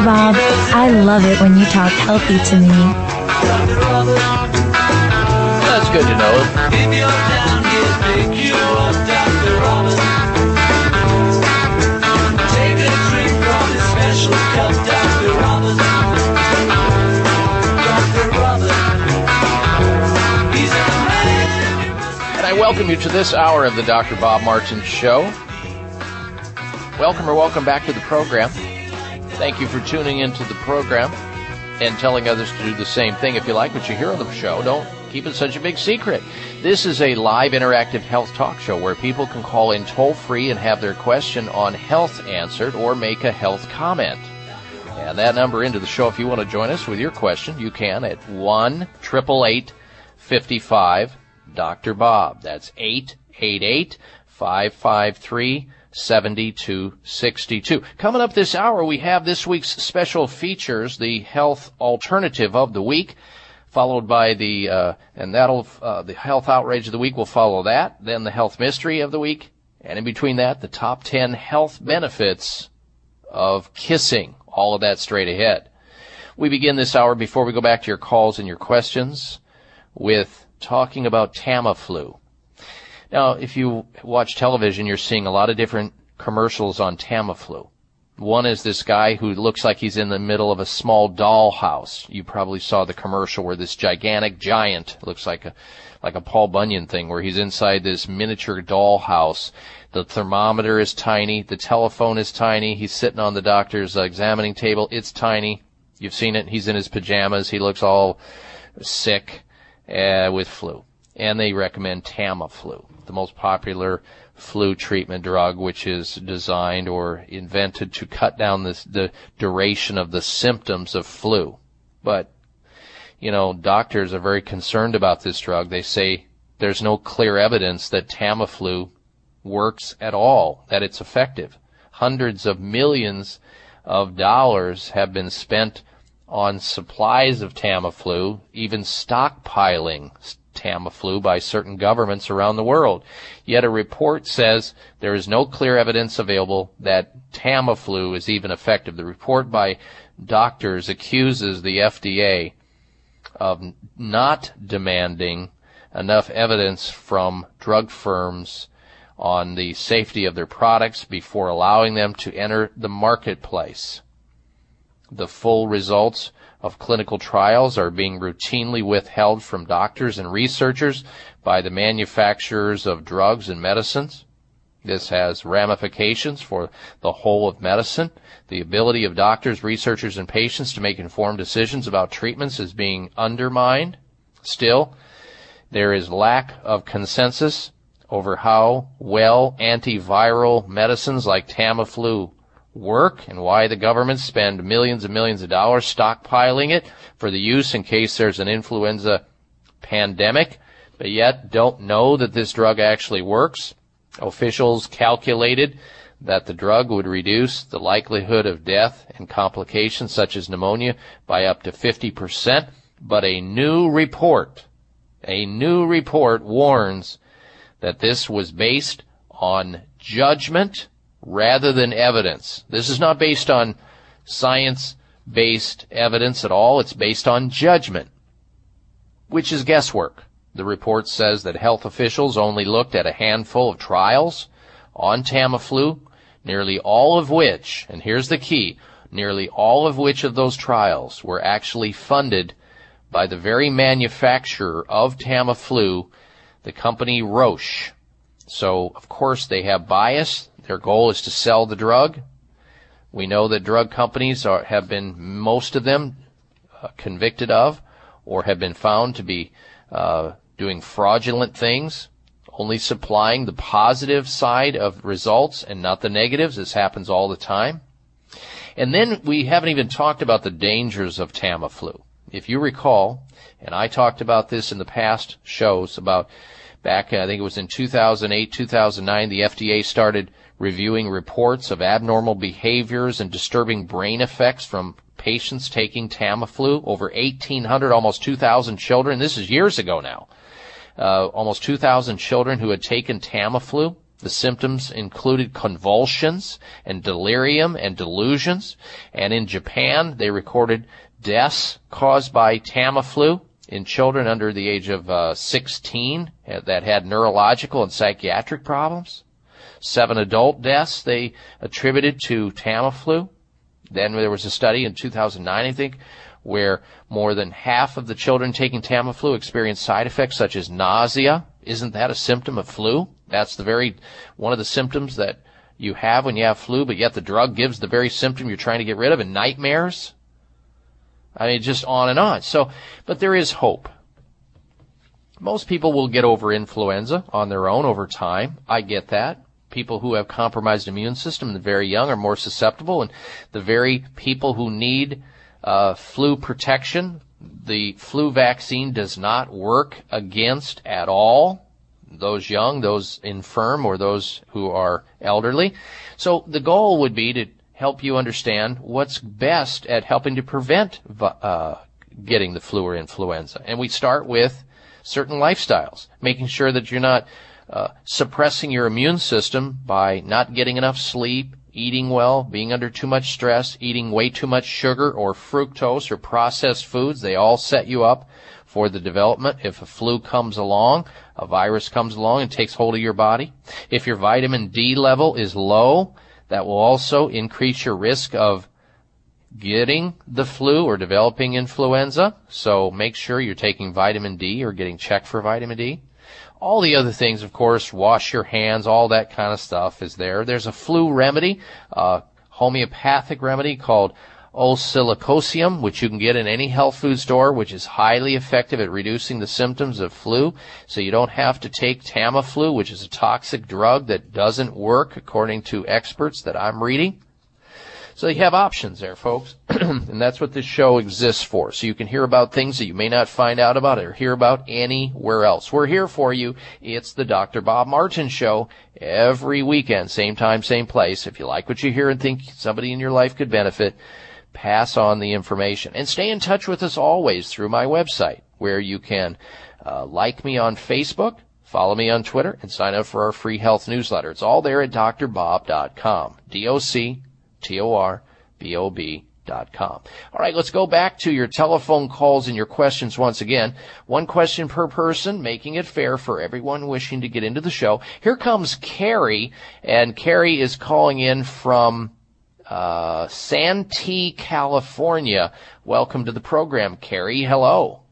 Dr. Bob, I love it when you talk healthy to me. That's good to know. And I welcome you to this hour of the Dr. Bob Martin Show. Welcome or welcome back to the program. Thank you for tuning into the program and telling others to do the same thing. If you like what you hear on the show, don't keep it such a big secret. This is a live interactive health talk show where people can call in toll free and have their question on health answered or make a health comment. And that number into the show, if you want to join us with your question, you can at 1 888 55 Dr. Bob. That's 888 553 7262. Coming up this hour, we have this week's special features, the health alternative of the week, followed by the, uh, and that'll, uh, the health outrage of the week will follow that, then the health mystery of the week, and in between that, the top 10 health benefits of kissing. All of that straight ahead. We begin this hour before we go back to your calls and your questions with talking about Tamiflu. Now, if you watch television, you're seeing a lot of different commercials on Tamiflu. One is this guy who looks like he's in the middle of a small dollhouse. You probably saw the commercial where this gigantic giant looks like a like a Paul Bunyan thing where he's inside this miniature dollhouse. The thermometer is tiny, the telephone is tiny, he's sitting on the doctor's examining table, it's tiny. You've seen it, he's in his pajamas, he looks all sick uh, with flu. And they recommend Tamiflu, the most popular flu treatment drug, which is designed or invented to cut down the duration of the symptoms of flu. But, you know, doctors are very concerned about this drug. They say there's no clear evidence that Tamiflu works at all, that it's effective. Hundreds of millions of dollars have been spent on supplies of Tamiflu, even stockpiling Tamiflu by certain governments around the world. Yet a report says there is no clear evidence available that Tamiflu is even effective. The report by doctors accuses the FDA of not demanding enough evidence from drug firms on the safety of their products before allowing them to enter the marketplace. The full results of clinical trials are being routinely withheld from doctors and researchers by the manufacturers of drugs and medicines. This has ramifications for the whole of medicine. The ability of doctors, researchers, and patients to make informed decisions about treatments is being undermined. Still, there is lack of consensus over how well antiviral medicines like Tamiflu work and why the government spend millions and millions of dollars stockpiling it for the use in case there's an influenza pandemic, but yet don't know that this drug actually works. Officials calculated that the drug would reduce the likelihood of death and complications such as pneumonia by up to 50%, but a new report, a new report warns that this was based on judgment rather than evidence. This is not based on science based evidence at all. It's based on judgment, which is guesswork. The report says that health officials only looked at a handful of trials on Tamiflu, nearly all of which, and here's the key, nearly all of which of those trials were actually funded by the very manufacturer of Tamiflu, the company Roche. So, of course, they have bias. Their goal is to sell the drug. We know that drug companies are, have been, most of them, uh, convicted of or have been found to be uh, doing fraudulent things, only supplying the positive side of results and not the negatives. This happens all the time. And then we haven't even talked about the dangers of Tamiflu. If you recall, and I talked about this in the past shows about back, I think it was in 2008, 2009, the FDA started reviewing reports of abnormal behaviors and disturbing brain effects from patients taking Tamiflu. Over 1,800, almost 2,000 children. This is years ago now. Uh, almost 2,000 children who had taken Tamiflu. The symptoms included convulsions and delirium and delusions. And in Japan, they recorded deaths caused by Tamiflu in children under the age of uh, 16 that had neurological and psychiatric problems. Seven adult deaths they attributed to Tamiflu. Then there was a study in 2009, I think, where more than half of the children taking Tamiflu experienced side effects such as nausea. Isn't that a symptom of flu? That's the very one of the symptoms that you have when you have flu, but yet the drug gives the very symptom you're trying to get rid of, and nightmares. I mean, just on and on. So, but there is hope. Most people will get over influenza on their own over time. I get that. People who have compromised immune system, the very young, are more susceptible, and the very people who need uh, flu protection, the flu vaccine does not work against at all. Those young, those infirm, or those who are elderly. So the goal would be to help you understand what's best at helping to prevent uh, getting the flu or influenza. And we start with certain lifestyles, making sure that you're not uh, suppressing your immune system by not getting enough sleep, eating well, being under too much stress, eating way too much sugar or fructose or processed foods. They all set you up for the development. If a flu comes along, a virus comes along and takes hold of your body. If your vitamin D level is low, that will also increase your risk of getting the flu or developing influenza. So make sure you're taking vitamin D or getting checked for vitamin D. All the other things, of course, wash your hands, all that kind of stuff is there. There's a flu remedy, a homeopathic remedy called Oscillococcinum, which you can get in any health food store, which is highly effective at reducing the symptoms of flu. So you don't have to take Tamiflu, which is a toxic drug that doesn't work according to experts that I'm reading. So you have options there, folks. and that's what this show exists for. So you can hear about things that you may not find out about or hear about anywhere else. We're here for you. It's the Dr. Bob Martin Show every weekend, same time, same place. If you like what you hear and think somebody in your life could benefit, pass on the information. And stay in touch with us always through my website, where you can uh, like me on Facebook, follow me on Twitter, and sign up for our free health newsletter. It's all there at drbob.com. D-O-C-T-O-R-B-O-B dot com. All right, let's go back to your telephone calls and your questions once again. One question per person, making it fair for everyone wishing to get into the show. Here comes Carrie, and Carrie is calling in from uh, Santee, California. Welcome to the program, Carrie. Hello.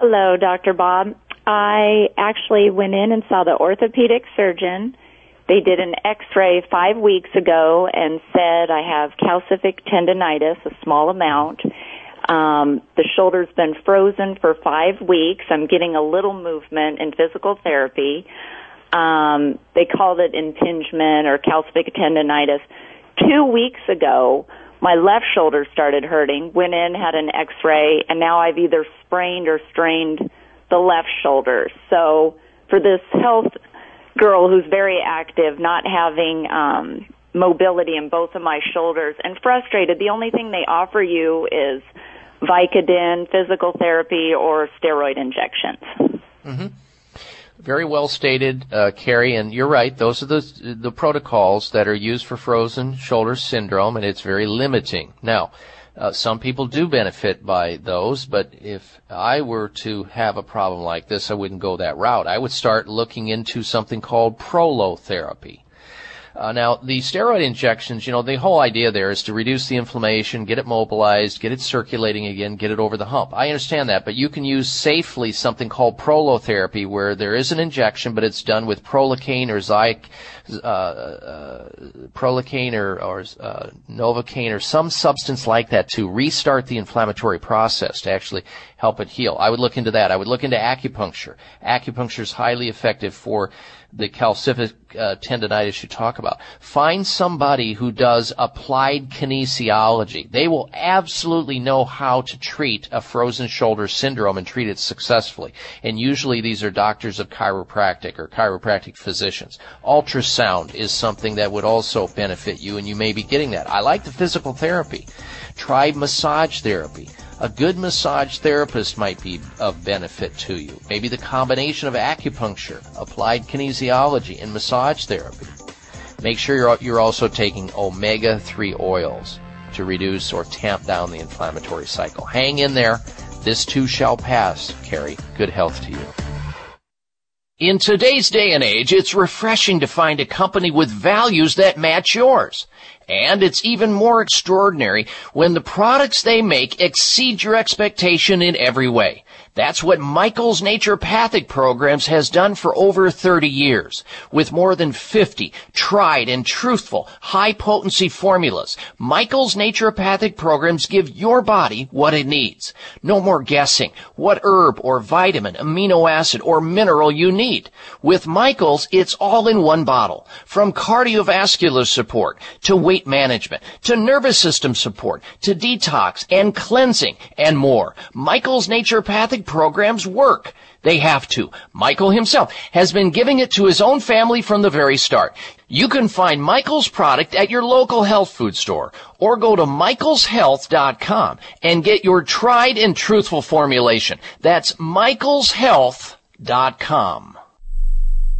Hello, Dr. Bob. I actually went in and saw the orthopedic surgeon. They did an x-ray five weeks ago and said I have calcific tendonitis, a small amount. Um, the shoulder's been frozen for five weeks. I'm getting a little movement in physical therapy. Um, they called it impingement or calcific tendonitis two weeks ago, my left shoulder started hurting, went in, had an x ray, and now I've either sprained or strained the left shoulder. So for this health girl who's very active, not having um, mobility in both of my shoulders, and frustrated, the only thing they offer you is Vicodin, physical therapy, or steroid injections. Mm-hmm very well stated, uh, Carrie, and you're right. Those are the the protocols that are used for frozen shoulder syndrome, and it's very limiting. Now, uh, some people do benefit by those, but if I were to have a problem like this, I wouldn't go that route. I would start looking into something called prolotherapy. Uh, now, the steroid injections, you know, the whole idea there is to reduce the inflammation, get it mobilized, get it circulating again, get it over the hump. I understand that, but you can use safely something called prolotherapy where there is an injection, but it's done with prolicaine or Zyc, uh, uh, prolicaine or, or uh, Novocaine or some substance like that to restart the inflammatory process to actually help it heal. I would look into that. I would look into acupuncture. Acupuncture is highly effective for the calcific uh, tendonitis you talk about, find somebody who does applied kinesiology. They will absolutely know how to treat a frozen shoulder syndrome and treat it successfully. And usually these are doctors of chiropractic or chiropractic physicians. Ultrasound is something that would also benefit you, and you may be getting that. I like the physical therapy. Try massage therapy. A good massage therapist might be of benefit to you. Maybe the combination of acupuncture, applied kinesiology, and massage therapy. Make sure you're, you're also taking omega 3 oils to reduce or tamp down the inflammatory cycle. Hang in there. This too shall pass. Carrie, good health to you. In today's day and age, it's refreshing to find a company with values that match yours. And it's even more extraordinary when the products they make exceed your expectation in every way. That's what Michael's Naturopathic Programs has done for over 30 years. With more than 50 tried and truthful high potency formulas, Michael's Naturopathic Programs give your body what it needs. No more guessing what herb or vitamin, amino acid, or mineral you need. With Michael's, it's all in one bottle. From cardiovascular support to weight management to nervous system support to detox and cleansing and more. Michael's Naturopathic programs work. They have to. Michael himself has been giving it to his own family from the very start. You can find Michael's product at your local health food store or go to michaelshealth.com and get your tried and truthful formulation. That's michaelshealth.com.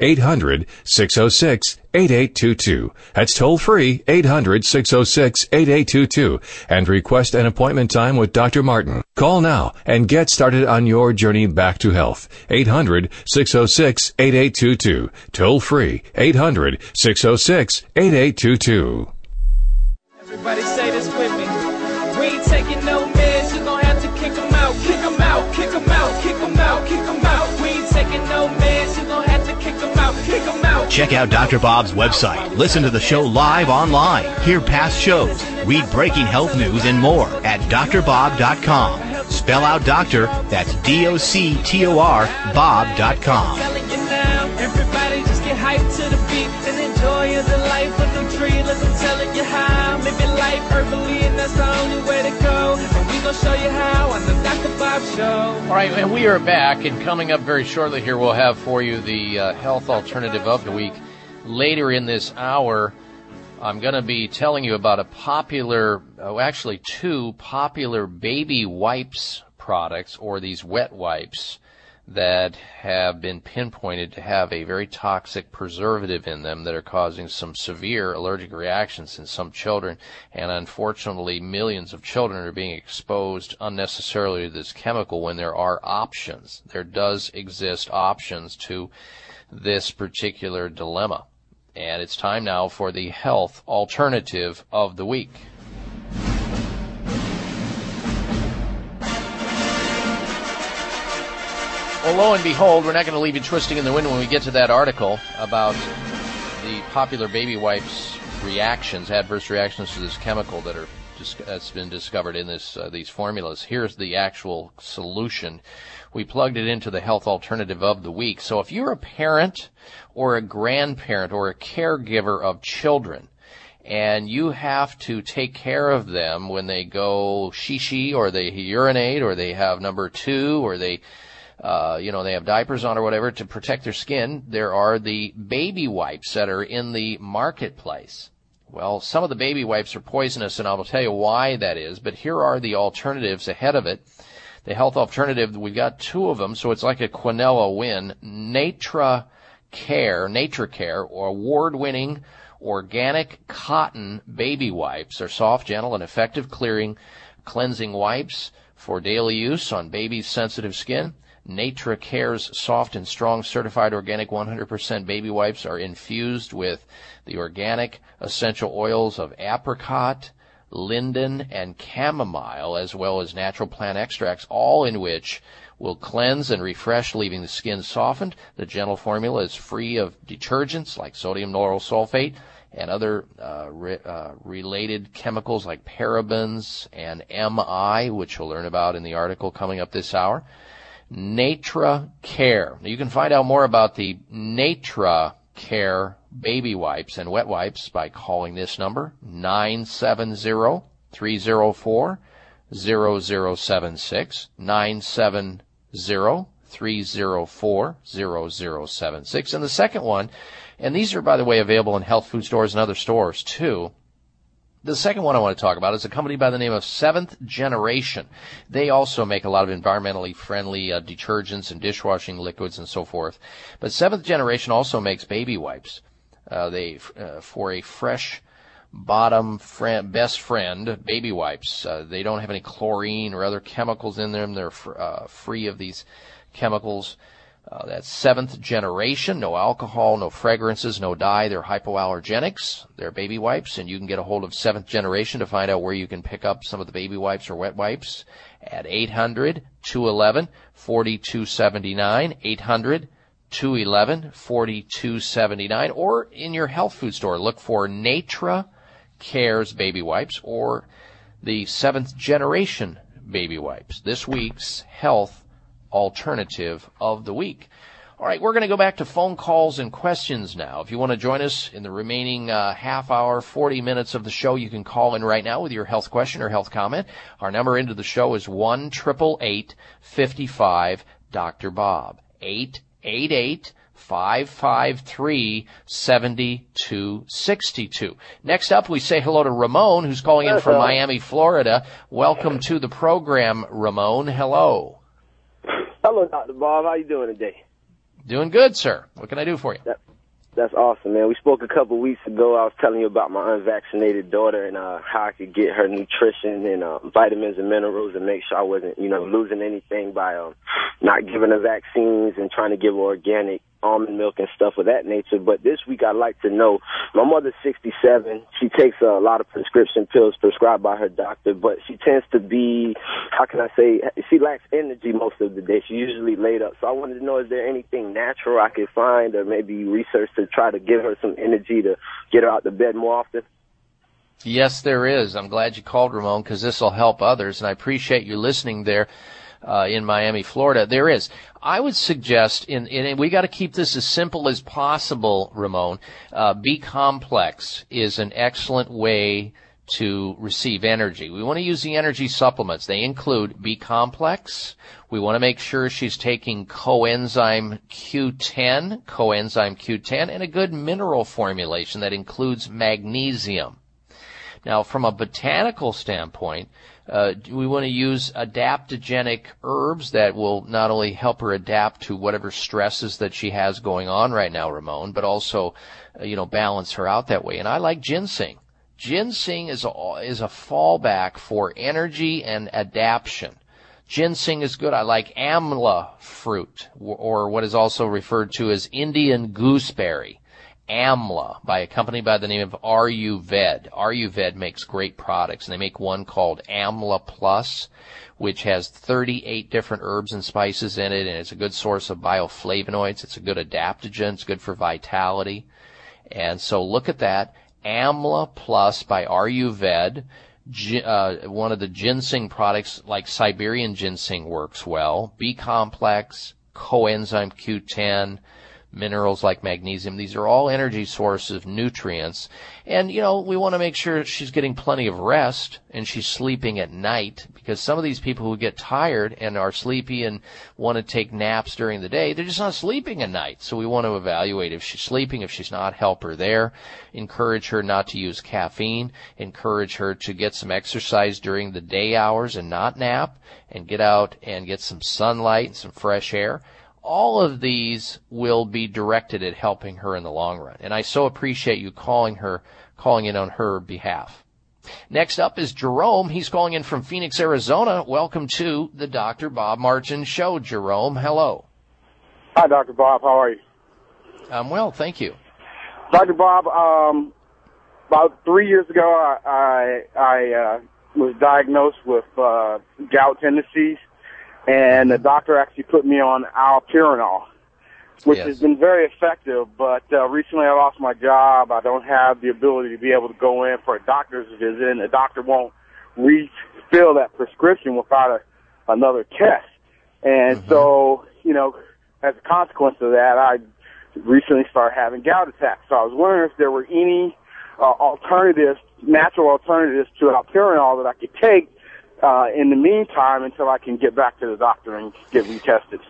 800-606-8822. 800-606-8822. That's toll free 800-606-8822 and request an appointment time with Dr. Martin. Call now and get started on your journey back to health. 800-606-8822. Toll free 800-606-8822. Everybody say this with me. We ain't taking no Check out Dr. Bob's website. Listen to the show live online. Hear past shows. Read breaking health news and more at drbob.com. Spell out doctor, that's D-O-C-T-O-R, bob.com. Telling you now, everybody just get hyped to the beat and enjoy the life of the tree. You how. Life and that's the only way to go. And we gon' show you how All right, and we are back, and coming up very shortly here, we'll have for you the uh, health alternative of the week. Later in this hour, I'm going to be telling you about a popular, oh, actually two popular baby wipes products, or these wet wipes, that have been pinpointed to have a very toxic preservative in them that are causing some severe allergic reactions in some children. And unfortunately, millions of children are being exposed unnecessarily to this chemical when there are options. There does exist options to this particular dilemma. And it's time now for the health alternative of the week. Well, lo and behold, we're not going to leave you twisting in the wind when we get to that article about the popular baby wipes reactions, adverse reactions to this chemical that are that's been discovered in this uh, these formulas. Here's the actual solution. We plugged it into the health alternative of the week. So if you're a parent or a grandparent or a caregiver of children, and you have to take care of them when they go shishi or they urinate or they have number two or they uh, you know, they have diapers on or whatever to protect their skin. There are the baby wipes that are in the marketplace. Well, some of the baby wipes are poisonous, and I will tell you why that is. But here are the alternatives ahead of it. The health alternative, we've got two of them, so it's like a Quinella win. Natra Care, Nature Care, award-winning organic cotton baby wipes are soft, gentle, and effective clearing, cleansing wipes for daily use on baby's sensitive skin. Natracare's soft and strong certified organic 100% baby wipes are infused with the organic essential oils of apricot, linden, and chamomile, as well as natural plant extracts, all in which will cleanse and refresh, leaving the skin softened. The gentle formula is free of detergents like sodium lauryl sulfate and other uh, re- uh, related chemicals like parabens and MI, which you'll learn about in the article coming up this hour. Natra Care. You can find out more about the Natra Care baby wipes and wet wipes by calling this number 970 304 0076 970 304 0076 and the second one and these are by the way available in health food stores and other stores too the second one I want to talk about is a company by the name of Seventh Generation. They also make a lot of environmentally friendly uh, detergents and dishwashing liquids and so forth. But Seventh Generation also makes baby wipes. Uh, they uh, for a fresh bottom friend, best friend baby wipes. Uh, they don't have any chlorine or other chemicals in them. They're fr- uh, free of these chemicals. Uh, that's seventh generation, no alcohol, no fragrances, no dye. They're hypoallergenics. They're baby wipes, and you can get a hold of seventh generation to find out where you can pick up some of the baby wipes or wet wipes at 800 211 4279. 800 211 4279. Or in your health food store, look for Natra Cares baby wipes or the seventh generation baby wipes. This week's health alternative of the week. All right, we're going to go back to phone calls and questions now. If you want to join us in the remaining uh, half hour, 40 minutes of the show, you can call in right now with your health question or health comment. Our number into the show is 1 55 Dr. Bob. 888 553 7262. Next up, we say hello to Ramon, who's calling in from Miami, Florida. Welcome to the program, Ramon. Hello. Hello, Dr. Bob. How you doing today? Doing good, sir. What can I do for you? That, that's awesome, man. We spoke a couple weeks ago. I was telling you about my unvaccinated daughter and uh, how I could get her nutrition and uh, vitamins and minerals and make sure I wasn't, you know, losing anything by um, not giving her vaccines and trying to give her organic almond milk and stuff of that nature. But this week, I'd like to know my mother's 67. She takes a lot of prescription pills prescribed by her doctor, but she tends to be, how can I say, she lacks energy most of the day. She's usually laid up. So I wanted to know is there anything natural I could find or maybe research to try to give her some energy to get her out to bed more often? Yes, there is. I'm glad you called, Ramon, because this will help others, and I appreciate you listening there uh, in Miami, Florida. There is. I would suggest, in, in we got to keep this as simple as possible, Ramon. Uh, B complex is an excellent way to receive energy. We want to use the energy supplements. They include B complex. We want to make sure she's taking coenzyme Q10, coenzyme Q10, and a good mineral formulation that includes magnesium. Now, from a botanical standpoint, uh, we want to use adaptogenic herbs that will not only help her adapt to whatever stresses that she has going on right now, Ramon, but also, uh, you know, balance her out that way. And I like ginseng. Ginseng is a, is a fallback for energy and adaptation. Ginseng is good. I like amla fruit, or what is also referred to as Indian gooseberry. AMLA by a company by the name of Ayurved. Ayurved makes great products and they make one called AMLA Plus, which has 38 different herbs and spices in it and it's a good source of bioflavonoids. It's a good adaptogen. It's good for vitality. And so look at that. AMLA Plus by Ayurved. Uh, one of the ginseng products like Siberian ginseng works well. B complex, coenzyme Q10, minerals like magnesium. These are all energy sources of nutrients. And, you know, we want to make sure she's getting plenty of rest and she's sleeping at night because some of these people who get tired and are sleepy and want to take naps during the day, they're just not sleeping at night. So we want to evaluate if she's sleeping, if she's not, help her there. Encourage her not to use caffeine. Encourage her to get some exercise during the day hours and not nap and get out and get some sunlight and some fresh air all of these will be directed at helping her in the long run. And I so appreciate you calling her, calling in on her behalf. Next up is Jerome. He's calling in from Phoenix, Arizona. Welcome to the Dr. Bob Martin Show, Jerome. Hello. Hi, Dr. Bob. How are you? I'm well, thank you. Dr. Bob, um, about three years ago, I I, I uh, was diagnosed with uh, gout tendencies, and the doctor actually put me on allopurinol, which Yes. has been very effective. But uh, recently, I lost my job. I don't have the ability to be able to go in for a doctor's visit, and the doctor won't refill that prescription without a, another test. And so, you know, as a consequence of that, I recently started having gout attacks. So I was wondering if there were any uh, alternatives, natural alternatives to allopurinol that I could take uh, in the meantime until I can get back to the doctor and get retested.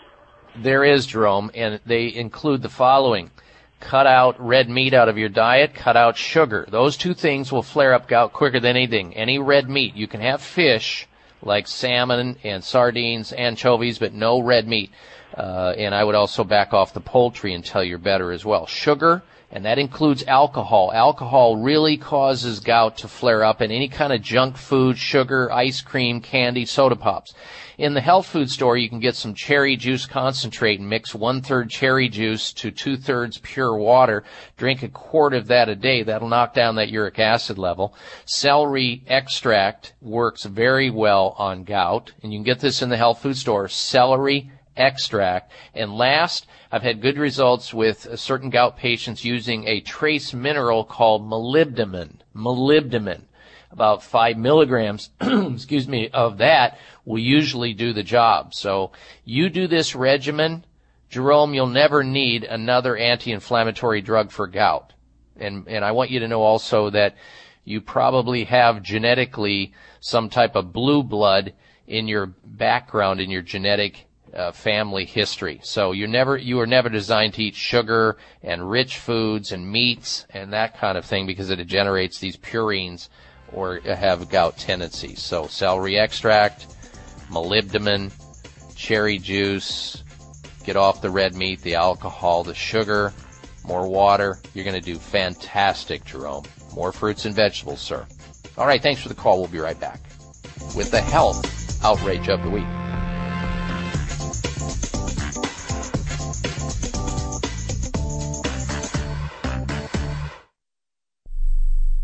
There is, Jerome, and they include the following. Cut out red meat out of your diet, cut out sugar. Those two things will flare up gout quicker than anything. Any red meat. You can have fish, like salmon and sardines, anchovies, but no red meat. Uh, and I would also back off the poultry until you're better as well. Sugar, and that includes alcohol. Alcohol really causes gout to flare up and any kind of junk food, sugar, ice cream, candy, soda pops. In the health food store, you can get some cherry juice concentrate and mix one third cherry juice to two thirds pure water. Drink a quart of that a day. That'll knock down that uric acid level. Celery extract works very well on gout, and you can get this in the health food store. Celery extract. And last, I've had good results with certain gout patients using a trace mineral called molybdenum. Molybdenum. About five milligrams, excuse me, of that will usually do the job. So you do this regimen, Jerome, you'll never need another anti-inflammatory drug for gout. And, and I want you to know also that you probably have genetically some type of blue blood in your background, in your genetic uh, family history. So you never, you were never designed to eat sugar and rich foods and meats and that kind of thing because it generates these purines or have gout tendencies. So celery extract, molybdenum, cherry juice, get off the red meat, the alcohol, the sugar, more water. You're going to do fantastic, Jerome. More fruits and vegetables, sir. All right, thanks for the call. We'll be right back with the health outrage of the week.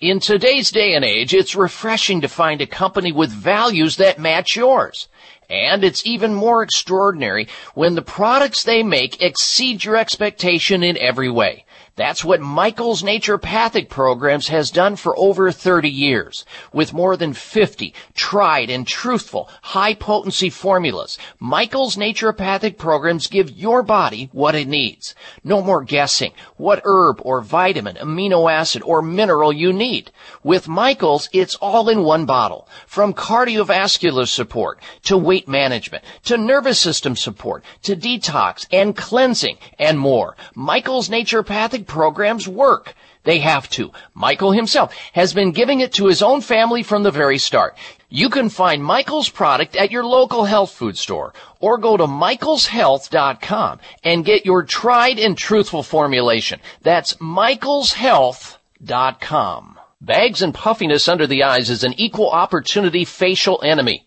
In today's day and age, it's refreshing to find a company with values that match yours. And it's even more extraordinary when the products they make exceed your expectation in every way. That's what Michael's Naturopathic Programs has done for over 30 years. With more than 50 tried and truthful high potency formulas, Michael's Naturopathic Programs give your body what it needs. No more guessing what herb or vitamin, amino acid, or mineral you need. With Michael's, it's all in one bottle. From cardiovascular support to weight management to nervous system support to detox and cleansing and more. Michael's naturopathic programs work. They have to. Michael himself has been giving it to his own family from the very start. You can find Michael's product at your local health food store or go to michaelshealth.com and get your tried and truthful formulation. That's michaelshealth.com. Bags and puffiness under the eyes is an equal opportunity facial enemy.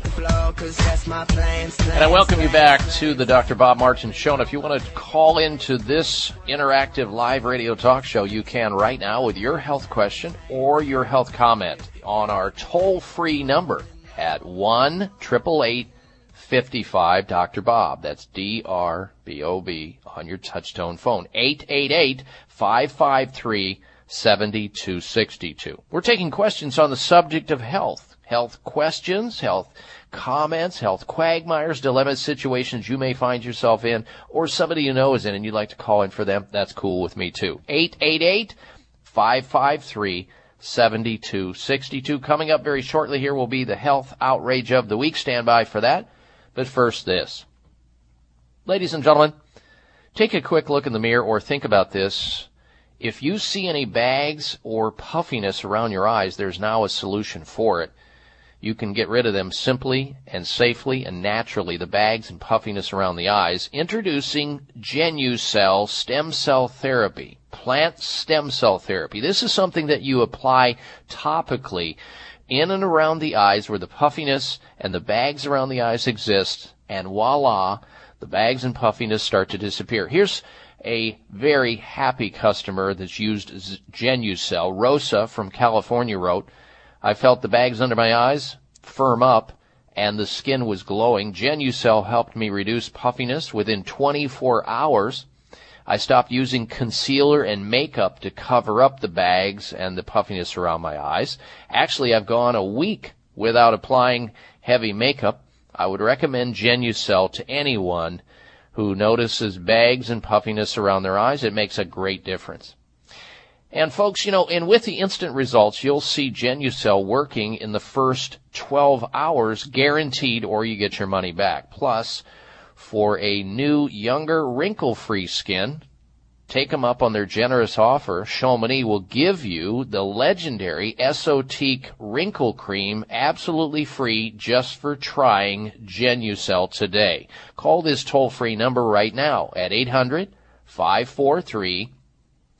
And I welcome you back to the Dr. Bob Martin Show. And if you want to call into this interactive live radio talk show, you can right now with your health question or your health comment on our toll free number at 1 55 Dr. Bob. That's D R B O B on your touchtone phone. 888 553 7262. We're taking questions on the subject of health. Health questions, health comments, health quagmires, dilemmas, situations you may find yourself in, or somebody you know is in and you'd like to call in for them, that's cool with me too. 888 553 7262. Coming up very shortly here will be the health outrage of the week. Stand by for that. But first, this. Ladies and gentlemen, take a quick look in the mirror or think about this. If you see any bags or puffiness around your eyes, there's now a solution for it. You can get rid of them simply and safely and naturally, the bags and puffiness around the eyes. Introducing Genucel stem cell therapy, plant stem cell therapy. This is something that you apply topically in and around the eyes where the puffiness and the bags around the eyes exist, and voila, the bags and puffiness start to disappear. Here's a very happy customer that's used Genucel. Rosa from California wrote, I felt the bags under my eyes firm up and the skin was glowing. Genucel helped me reduce puffiness within 24 hours. I stopped using concealer and makeup to cover up the bags and the puffiness around my eyes. Actually, I've gone a week without applying heavy makeup. I would recommend Genucel to anyone who notices bags and puffiness around their eyes. It makes a great difference. And folks, you know, and with the instant results, you'll see Genucel working in the first 12 hours guaranteed or you get your money back. Plus, for a new, younger, wrinkle-free skin, take them up on their generous offer. Chamonix will give you the legendary Esotique Wrinkle Cream absolutely free just for trying Genucel today. Call this toll-free number right now at 800 543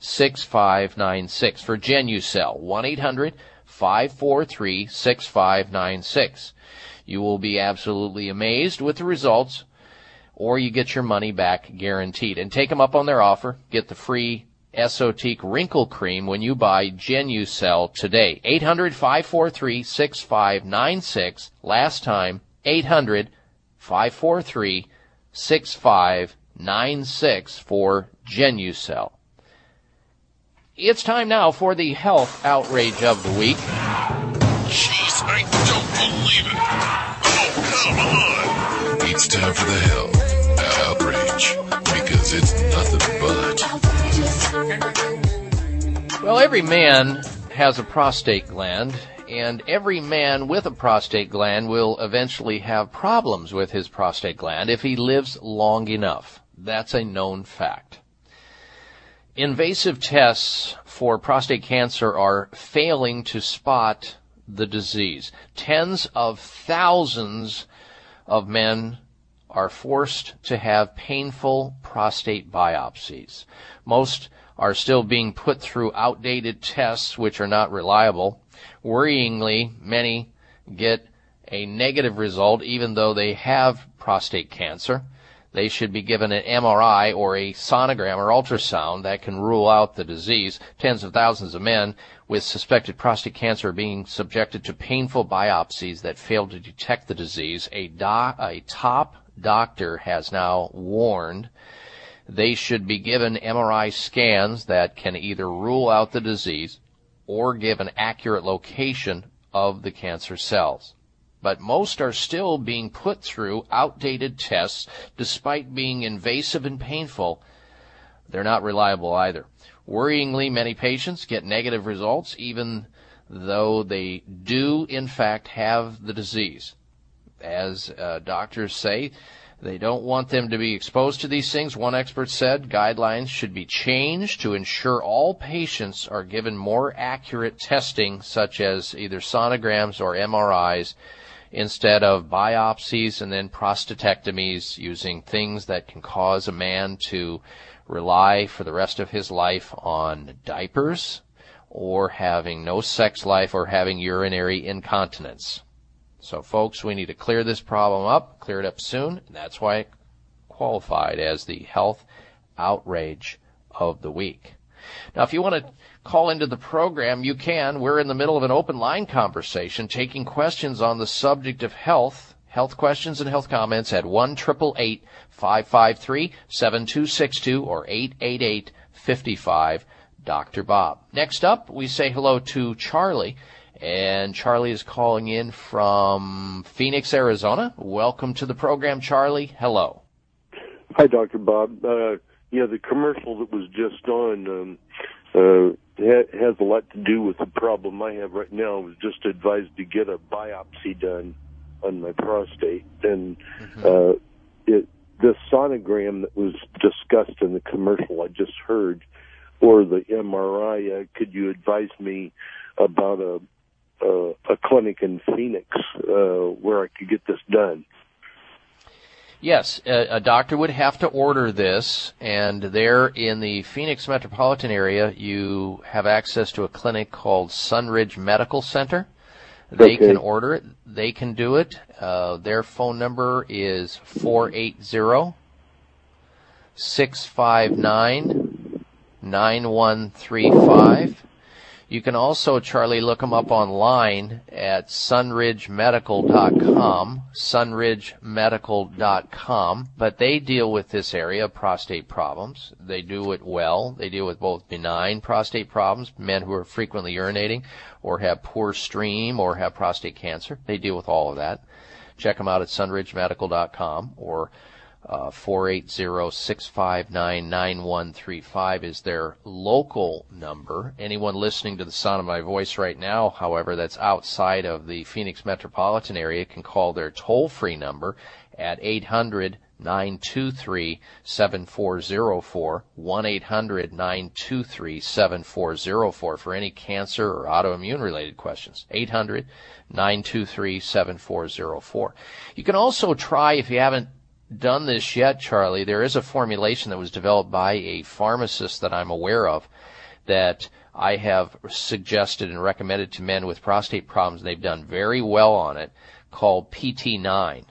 6596 for Genucel. 1-800-543-6596. You will be absolutely amazed with the results or you get your money back guaranteed. And take them up on their offer. Get the free Esotique Wrinkle Cream when you buy Genucel today. 800-543-6596. Last time, 800 543 6596 for Genucel. It's time now for the health outrage of the week. Jeez, I don't believe it. Oh, come on. It's time for the health outrage because it's nothing but. Well, every man has a prostate gland, and every man with a prostate gland will eventually have problems with his prostate gland if he lives long enough. That's a known fact. Invasive tests for prostate cancer are failing to spot the disease. Tens of thousands of men are forced to have painful prostate biopsies. Most are still being put through outdated tests which are not reliable. Worryingly, many get a negative result even though they have prostate cancer they should be given an MRI or a sonogram or ultrasound that can rule out the disease. Tens of thousands of men with suspected prostate cancer are being subjected to painful biopsies that fail to detect the disease. A, do- a top doctor has now warned they should be given MRI scans that can either rule out the disease or give an accurate location of the cancer cells but most are still being put through outdated tests despite being invasive and painful. They're not reliable either. Worryingly, many patients get negative results even though they do in fact have the disease. As uh, doctors say, they don't want them to be exposed to these things. One expert said guidelines should be changed to ensure all patients are given more accurate testing, such as either sonograms or MRIs, instead of biopsies and then prostatectomies using things that can cause a man to rely for the rest of his life on diapers or having no sex life or having urinary incontinence. So folks, we need to clear this problem up, clear it up soon, and that's why it qualified as the health outrage of the week. Now, if you want to call into the program, you can. We're in the middle of an open line conversation taking questions on the subject of health. Health questions and health comments at 1 553 7262 or 888 55 Dr. Bob. Next up, we say hello to Charlie. And Charlie is calling in from Phoenix, Arizona. Welcome to the program, Charlie. Hello. Hi, Dr. Bob. Uh, yeah, the commercial that was just on um, uh, ha- has a lot to do with the problem I have right now. I was just advised to get a biopsy done on my prostate, and Mm-hmm. uh, it the sonogram that was discussed in the commercial I just heard, or the MRI. Uh, could you advise me about a a, a clinic in Phoenix uh, where I could get this done? Yes, a, a doctor would have to order this, and there in the Phoenix metropolitan area, you have access to a clinic called Sunridge Medical Center. They Okay. can order it. They can do it. Uh, their phone number is 480 659 9135. You can also, Charlie, look them up online at sunridgemedical.com, sunridgemedical.com, but they deal with this area of prostate problems. They do it well. They deal with both benign prostate problems, men who are frequently urinating or have poor stream or have prostate cancer. They deal with all of that. Check them out at sunridgemedical.com or 480-659-9135 is their local number. Anyone listening to the sound of my voice right now, however, that's outside of the Phoenix metropolitan area can call their toll-free number at 800 923 7404 1 800 923 7404 for any cancer or autoimmune related questions. 800 923 7404. You can also try, if you haven't done this yet, Charlie, there is a formulation that was developed by a pharmacist that I'm aware of that I have suggested and recommended to men with prostate problems, they've done very well on it, called PT9.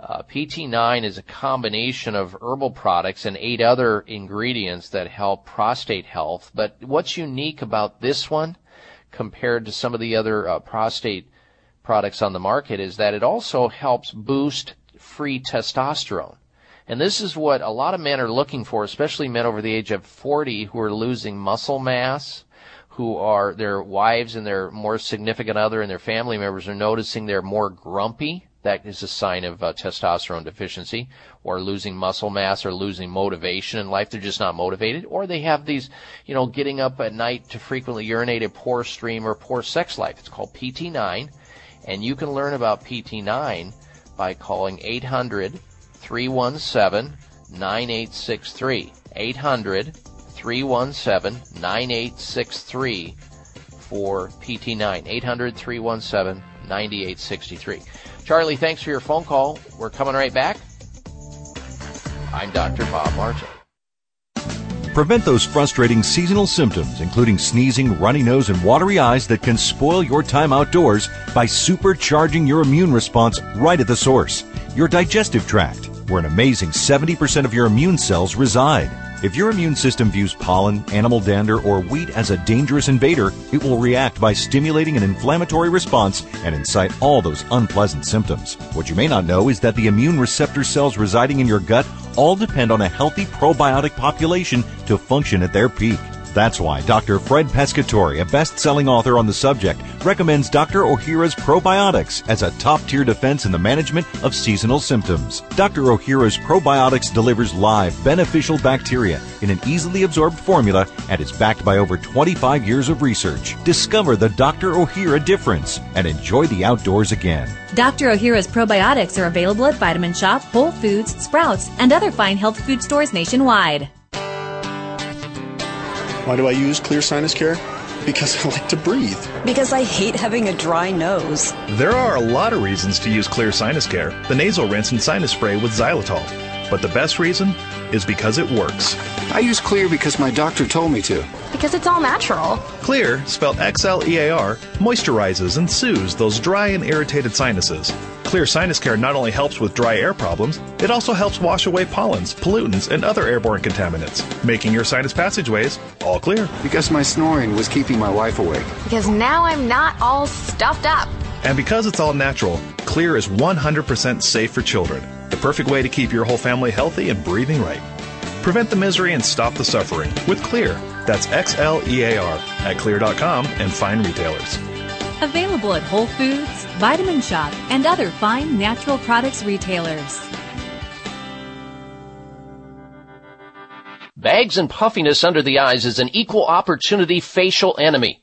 Uh, PT9 is a combination of herbal products and eight other ingredients that help prostate health. But what's unique about this one compared to some of the other uh, prostate products on the market is that it also helps boost free testosterone. And this is what a lot of men are looking for, especially men over the age of 40 who are losing muscle mass, who are their wives and their more significant other and their family members are noticing they're more grumpy. That is a sign of uh, testosterone deficiency or losing muscle mass or losing motivation in life. They're just not motivated or they have these, you know, getting up at night to frequently urinate a poor stream or poor sex life. It's called PT9 and you can learn about PT9 by calling 800 317 9863. 800 317 9863 for PT9. 800 317 9863. Charlie, thanks for your phone call. We're coming right back. I'm Dr. Bob Martin. Prevent those frustrating seasonal symptoms, including sneezing, runny nose, and watery eyes that can spoil your time outdoors by supercharging your immune response right at the source, your digestive tract, where an amazing 70% of your immune cells reside. If your immune system views pollen, animal dander, or wheat as a dangerous invader, it will react by stimulating an inflammatory response and incite all those unpleasant symptoms. What you may not know is that the immune receptor cells residing in your gut all depend on a healthy probiotic population to function at their peak. That's why Dr. Fred Pescatore, a best-selling author on the subject, recommends Dr. Ohhira's probiotics as a top-tier defense in the management of seasonal symptoms. Dr. Ohhira's probiotics delivers live, beneficial bacteria in an easily absorbed formula and is backed by over 25 years of research. Discover the Dr. Ohhira difference and enjoy the outdoors again. Dr. Ohhira's probiotics are available at Vitamin Shoppe, Whole Foods, Sprouts, and other fine health food stores nationwide. Why do I use Xlear Sinus Care? Because I like to breathe. Because I hate having a dry nose. There are a lot of reasons to use Xlear Sinus Care, the nasal rinse and sinus spray with xylitol. But the best reason is because it works. I use Xlear because my doctor told me to. Because it's all natural. Xlear, spelled X L E A R, moisturizes and soothes those dry and irritated sinuses. Xlear Sinus Care not only helps with dry air problems, it also helps wash away pollens, pollutants, and other airborne contaminants, making your sinus passageways all clear. Because my snoring was keeping my wife awake. Because now I'm not all stuffed up. And because it's all natural, Xlear is 100% safe for children. The perfect way to keep your whole family healthy and breathing right. Prevent the misery and stop the suffering with Xlear. That's X L E A R at xlear.com and fine retailers. Available at Whole Foods, Vitamin Shoppe, and other fine natural products retailers. Bags and puffiness under the eyes is an equal opportunity facial enemy.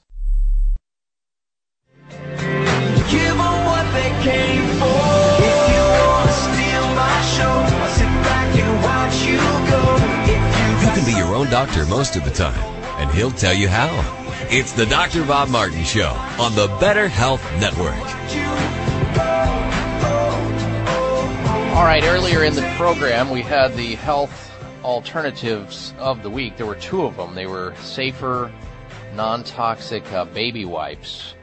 Doctor most of the time, and he'll tell you how. It's the Dr. Bob Martin Show on the Better Health Network. All right, earlier in the program, we had the health alternatives of the week. There were two of them. They were safer, non toxic uh, baby wipes.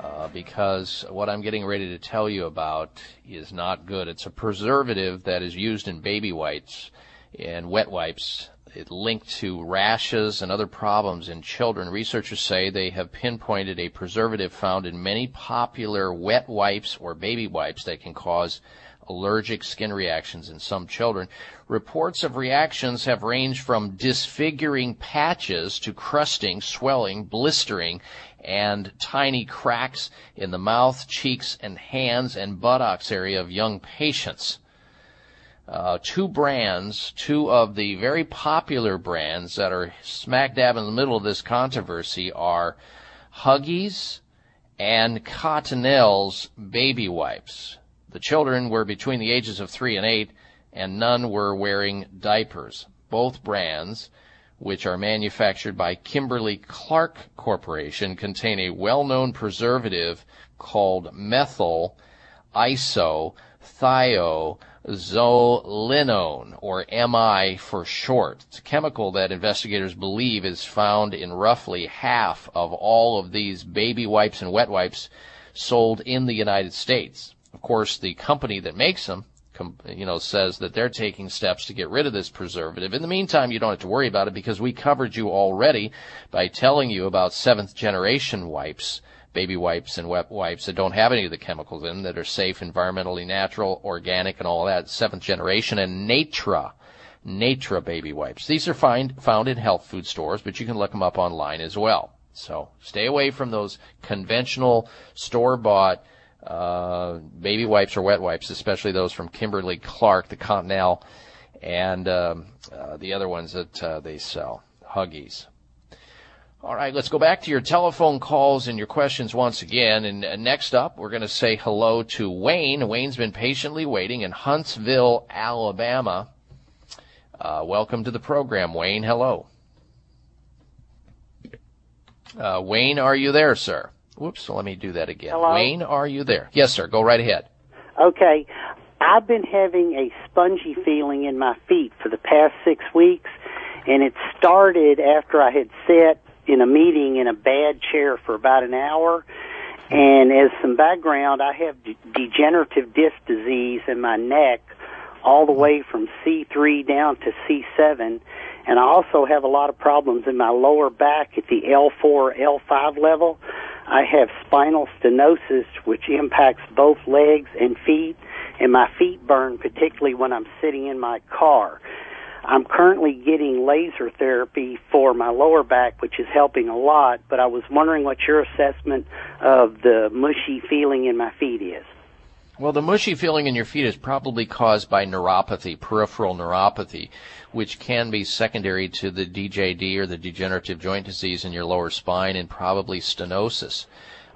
Uh, because what I'm getting ready to tell you about is not good. It's a preservative that is used in baby wipes and wet wipes. It linked to rashes and other problems in children. Researchers say they have pinpointed a preservative found in many popular wet wipes or baby wipes that can cause allergic skin reactions in some children. Reports of reactions have ranged from disfiguring patches to crusting, swelling, blistering, and tiny cracks in the mouth, cheeks, and hands and buttocks area of young patients. Uh, two brands, two of the very popular brands that are smack dab in the middle of this controversy are Huggies and Cottonelle's baby wipes. The children were between the ages of three and eight, and none were wearing diapers. Both brands, which are manufactured by Kimberly Clark Corporation, contain a well-known preservative called methyl iso thiazolinone, or MI for short. It's a chemical that investigators believe is found in roughly half of all of these baby wipes and wet wipes sold in the United States. Of course, the company that makes them you know, says that they're taking steps to get rid of this preservative. In the meantime, you don't have to worry about it because we covered you already by telling you about seventh generation wipes baby wipes and wet wipes that don't have any of the chemicals in them that are safe, environmentally natural, organic, and all that. Seventh generation and Natra. Natra baby wipes. These are find, found in health food stores, but you can look them up online as well. So stay away from those conventional store bought uh, baby wipes or wet wipes, especially those from Kimberly Clark, the Cottonelle, and um, uh, the other ones that uh, they sell, Huggies. All right, let's go back to your telephone calls and your questions once again. And uh, next up, we're going to say hello to Wayne. Wayne's been patiently waiting in Huntsville, Alabama. Uh, welcome to the program, Wayne. Hello. Uh, Wayne, are you there, sir? Whoops, let me do that again. Hello? Wayne, are you there? Yes, sir. Go right ahead. Okay. I've been having a spongy feeling in my feet for the past six weeks, and it started after I had sat in a meeting in a bad chair for about an hour. And as some background, I have de- degenerative disc disease in my neck all the way from C3 down to C7. And I also have a lot of problems in my lower back at the L4, L5 level. I have spinal stenosis, which impacts both legs and feet, and my feet burn, particularly when I'm sitting in my car. I'm currently getting laser therapy for my lower back, which is helping a lot, but I was wondering what your assessment of the mushy feeling in my feet is. Well, the mushy feeling in your feet is probably caused by neuropathy, peripheral neuropathy, which can be secondary to the DJD or the degenerative joint disease in your lower spine and probably stenosis.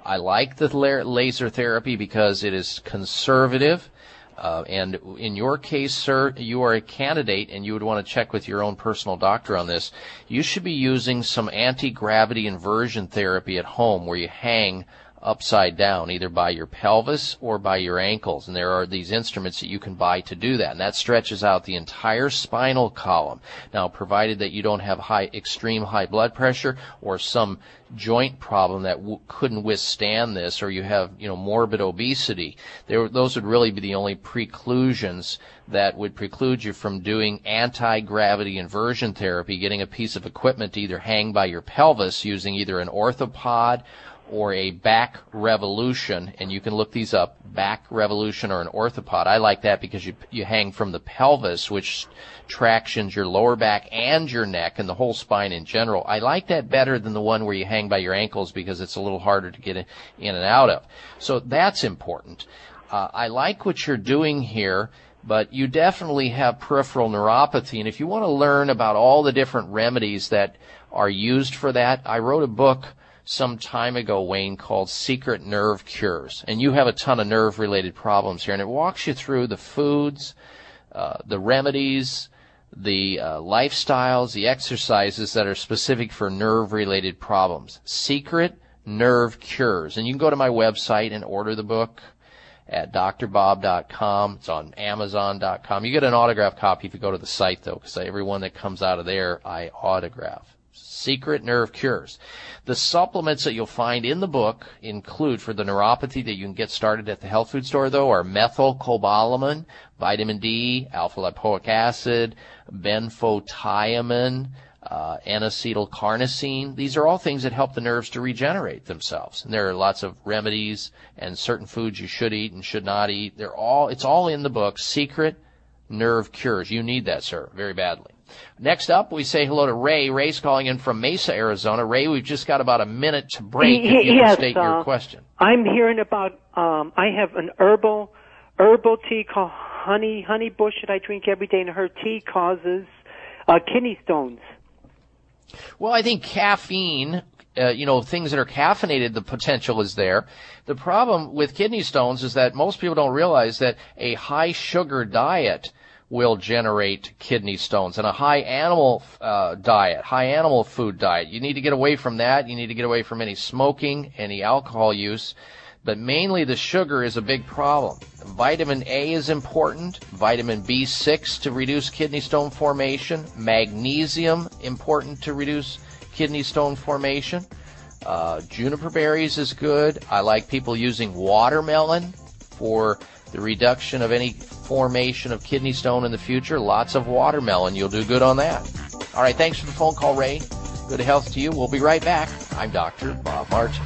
I like the laser therapy because it is conservative. Uh, and in your case, sir, you are a candidate and you would want to check with your own personal doctor on this. You should be using some anti-gravity inversion therapy at home where you hang upside down, either by your pelvis or by your ankles. And there are these instruments that you can buy to do that. And that stretches out the entire spinal column. Now, provided that you don't have high, extreme high blood pressure or some joint problem that w- couldn't withstand this, or you have, you know, morbid obesity, there, those would really be the only preclusions that would preclude you from doing anti-gravity inversion therapy, getting a piece of equipment to either hang by your pelvis using either an orthopod or a back revolution, and you can look these up, back revolution or an orthopod. I like that because you, you hang from the pelvis, which tractions your lower back and your neck and the whole spine in general. I like that better than the one where you hang by your ankles because it's a little harder to get in and out of. So that's important. Uh, I like what you're doing here but you definitely have peripheral neuropathy. And if you want to learn about all the different remedies that are used for that, I wrote a book some time ago, Wayne, called Secret Nerve Cures. And you have a ton of nerve related problems here. And it walks you through the foods, uh, the remedies, the uh, lifestyles, the exercises that are specific for nerve related problems. Secret Nerve Cures. And you can go to my website and order the book at drbob.com. It's on amazon.com. You get an autograph copy if you go to the site though, because everyone that comes out of there, I autograph. Secret Nerve Cures. The supplements that you'll find in the book include for the neuropathy that you can get started at the health food store though are methylcobalamin, vitamin D, alpha lipoic acid, benfotiamine, uh, N-acetylcarnosine. These are all things that help the nerves to regenerate themselves. And there are lots of remedies and certain foods you should eat and should not eat. They're all, it's all in the book, Secret Nerve Cures. You need that, sir, very badly. Next up, we say hello to Ray. Ray's calling in from Mesa, Arizona. Ray, we've just got about a minute to break. If you yes, state uh, your question. I'm hearing about. Um, I have an herbal herbal tea called honey. Honey bush that I drink every day, and her tea causes uh, kidney stones. Well, I think caffeine, uh, you know, things that are caffeinated, the potential is there. The problem with kidney stones is that most people don't realize that a high sugar diet will generate kidney stones and a high animal uh, diet, high animal food diet. You need to get away from that. You need to get away from any smoking, any alcohol use. But mainly the sugar is a big problem. Vitamin A is important. Vitamin B6 to reduce kidney stone formation. Magnesium important to reduce kidney stone formation. Uh, juniper berries is good. I like people using watermelon for the reduction of any formation of kidney stone in the future. Lots of watermelon. You'll do good on that. All right. Thanks for the phone call, Ray. Good health to you. We'll be right back. I'm Dr. Bob Martin.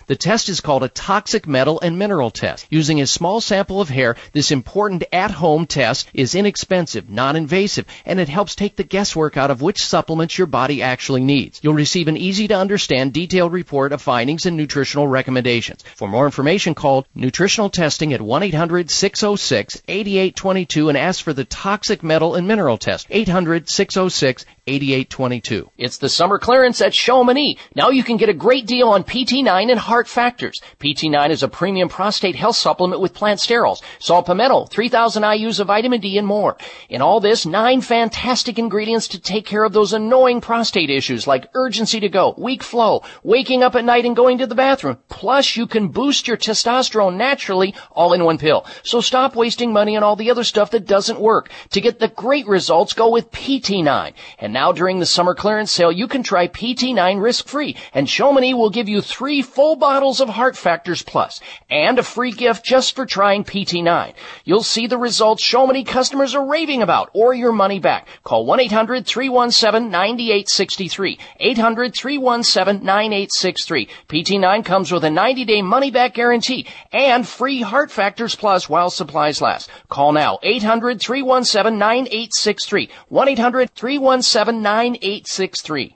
The test is called a toxic metal and mineral test. Using a small sample of hair, this important at-home test is inexpensive, non-invasive, and it helps take the guesswork out of which supplements your body actually needs. You'll receive an easy to understand detailed report of findings and nutritional recommendations. For more information, call nutritional testing at 1-800-606-8822 and ask for the toxic metal and mineral test. 800-606-8822. It's the summer clearance at Chamonix. Now you can get a great deal on PT9 and heart factors. PT9 is a premium prostate health supplement with plant sterols, saw palmetto, 3000 IUs of vitamin D and more. In all this, nine fantastic ingredients to take care of those annoying prostate issues like urgency to go, weak flow, waking up at night and going to the bathroom. Plus, you can boost your testosterone naturally all in one pill. So stop wasting money on all the other stuff that doesn't work. To get the great results, go with PT9. And now during the summer clearance sale, you can try PT9 risk-free. And Chamonix will give you three full bottles of Heart Factors Plus and a free gift just for trying PT9. You'll see the results so many customers are raving about or your money back. Call 1-800-317-9863. 800-317-9863. PT9 comes with a 90-day money back guarantee and free Heart Factors Plus while supplies last. Call now 800-317-9863. 1-800-317-9863.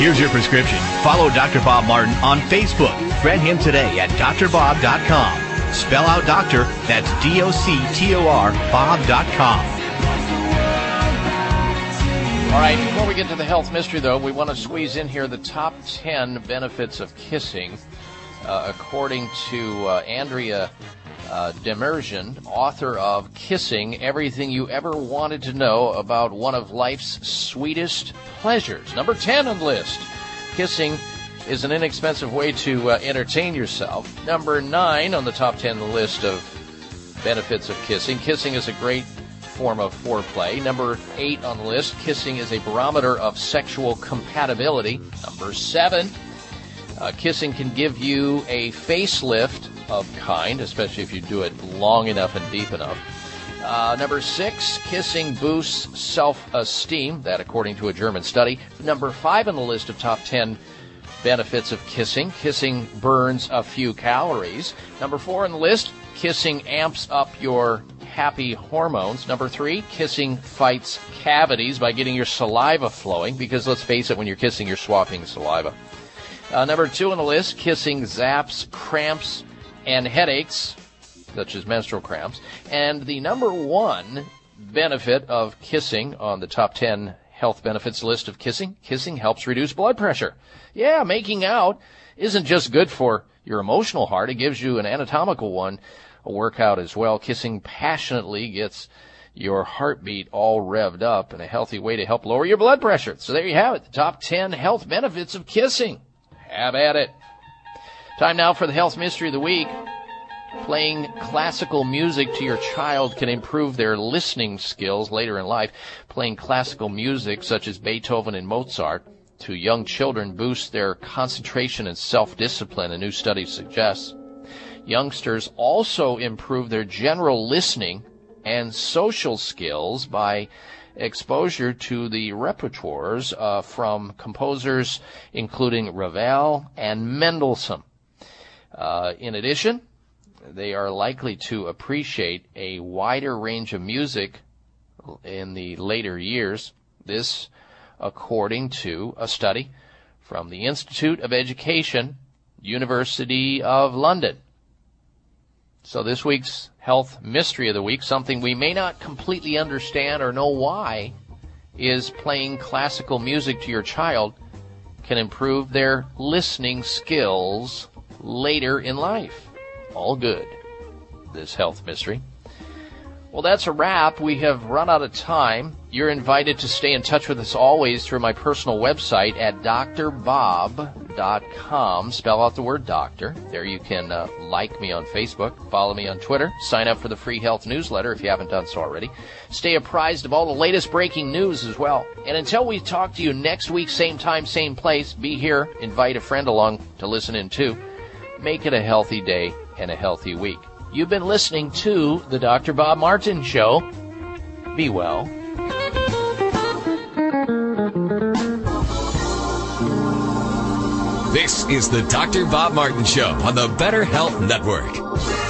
Here's your prescription. Follow Dr. Bob Martin on Facebook. Friend him today at drbob.com. Spell out doctor, that's D-O-C-T-O-R, bob.com. All right, before we get to the health mystery, though, we want to squeeze in here the top 10 benefits of kissing. Uh, according to uh, Andrea uh, Demirjian, author of Kissing Everything You Ever Wanted to Know About One of Life's Sweetest Pleasures. Number 10 on the list. Kissing is an inexpensive way to uh, entertain yourself. Number 9 on the top 10 list of benefits of kissing. Kissing is a great form of foreplay. Number 8 on the list. Kissing is a barometer of sexual compatibility. Number 7. Uh, kissing can give you a facelift of kind, especially if you do it long enough and deep enough. Uh, number six, kissing boosts self esteem. That, according to a German study. Number five on the list of top 10 benefits of kissing. Kissing burns a few calories. Number four on the list, kissing amps up your happy hormones. Number three, kissing fights cavities by getting your saliva flowing, because let's face it, when you're kissing, you're swapping saliva. Uh, number two on the list, kissing zaps cramps and headaches, such as menstrual cramps. And the number one benefit of kissing on the top 10 health benefits list of kissing, kissing helps reduce blood pressure. Yeah, making out isn't just good for your emotional heart, it gives you an anatomical one, a workout as well. Kissing passionately gets your heartbeat all revved up in a healthy way to help lower your blood pressure. So there you have it, the top 10 health benefits of kissing. Have at it. Time now for the health mystery of the week. Playing classical music to your child can improve their listening skills later in life. Playing classical music such as Beethoven and Mozart to young children boosts their concentration and self-discipline, a new study suggests. Youngsters also improve their general listening and social skills by exposure to the repertoires uh, from composers including Ravel and Mendelssohn. Uh, in addition, they are likely to appreciate a wider range of music in the later years. This, according to a study from the Institute of Education, University of London. So this week's health mystery of the week, something we may not completely understand or know why, is playing classical music to your child can improve their listening skills later in life. All good. This health mystery. Well, that's a wrap. We have run out of time. You're invited to stay in touch with us always through my personal website at drbob.com. Spell out the word doctor. There you can uh, like me on Facebook, follow me on Twitter, sign up for the free health newsletter if you haven't done so already. Stay apprised of all the latest breaking news as well. And until we talk to you next week, same time, same place, be here. Invite a friend along to listen in too. Make it a healthy day and a healthy week. You've been listening to The Dr. Bob Martin Show. Be well. This is the Dr. Bob Martin Show on the Better Health Network.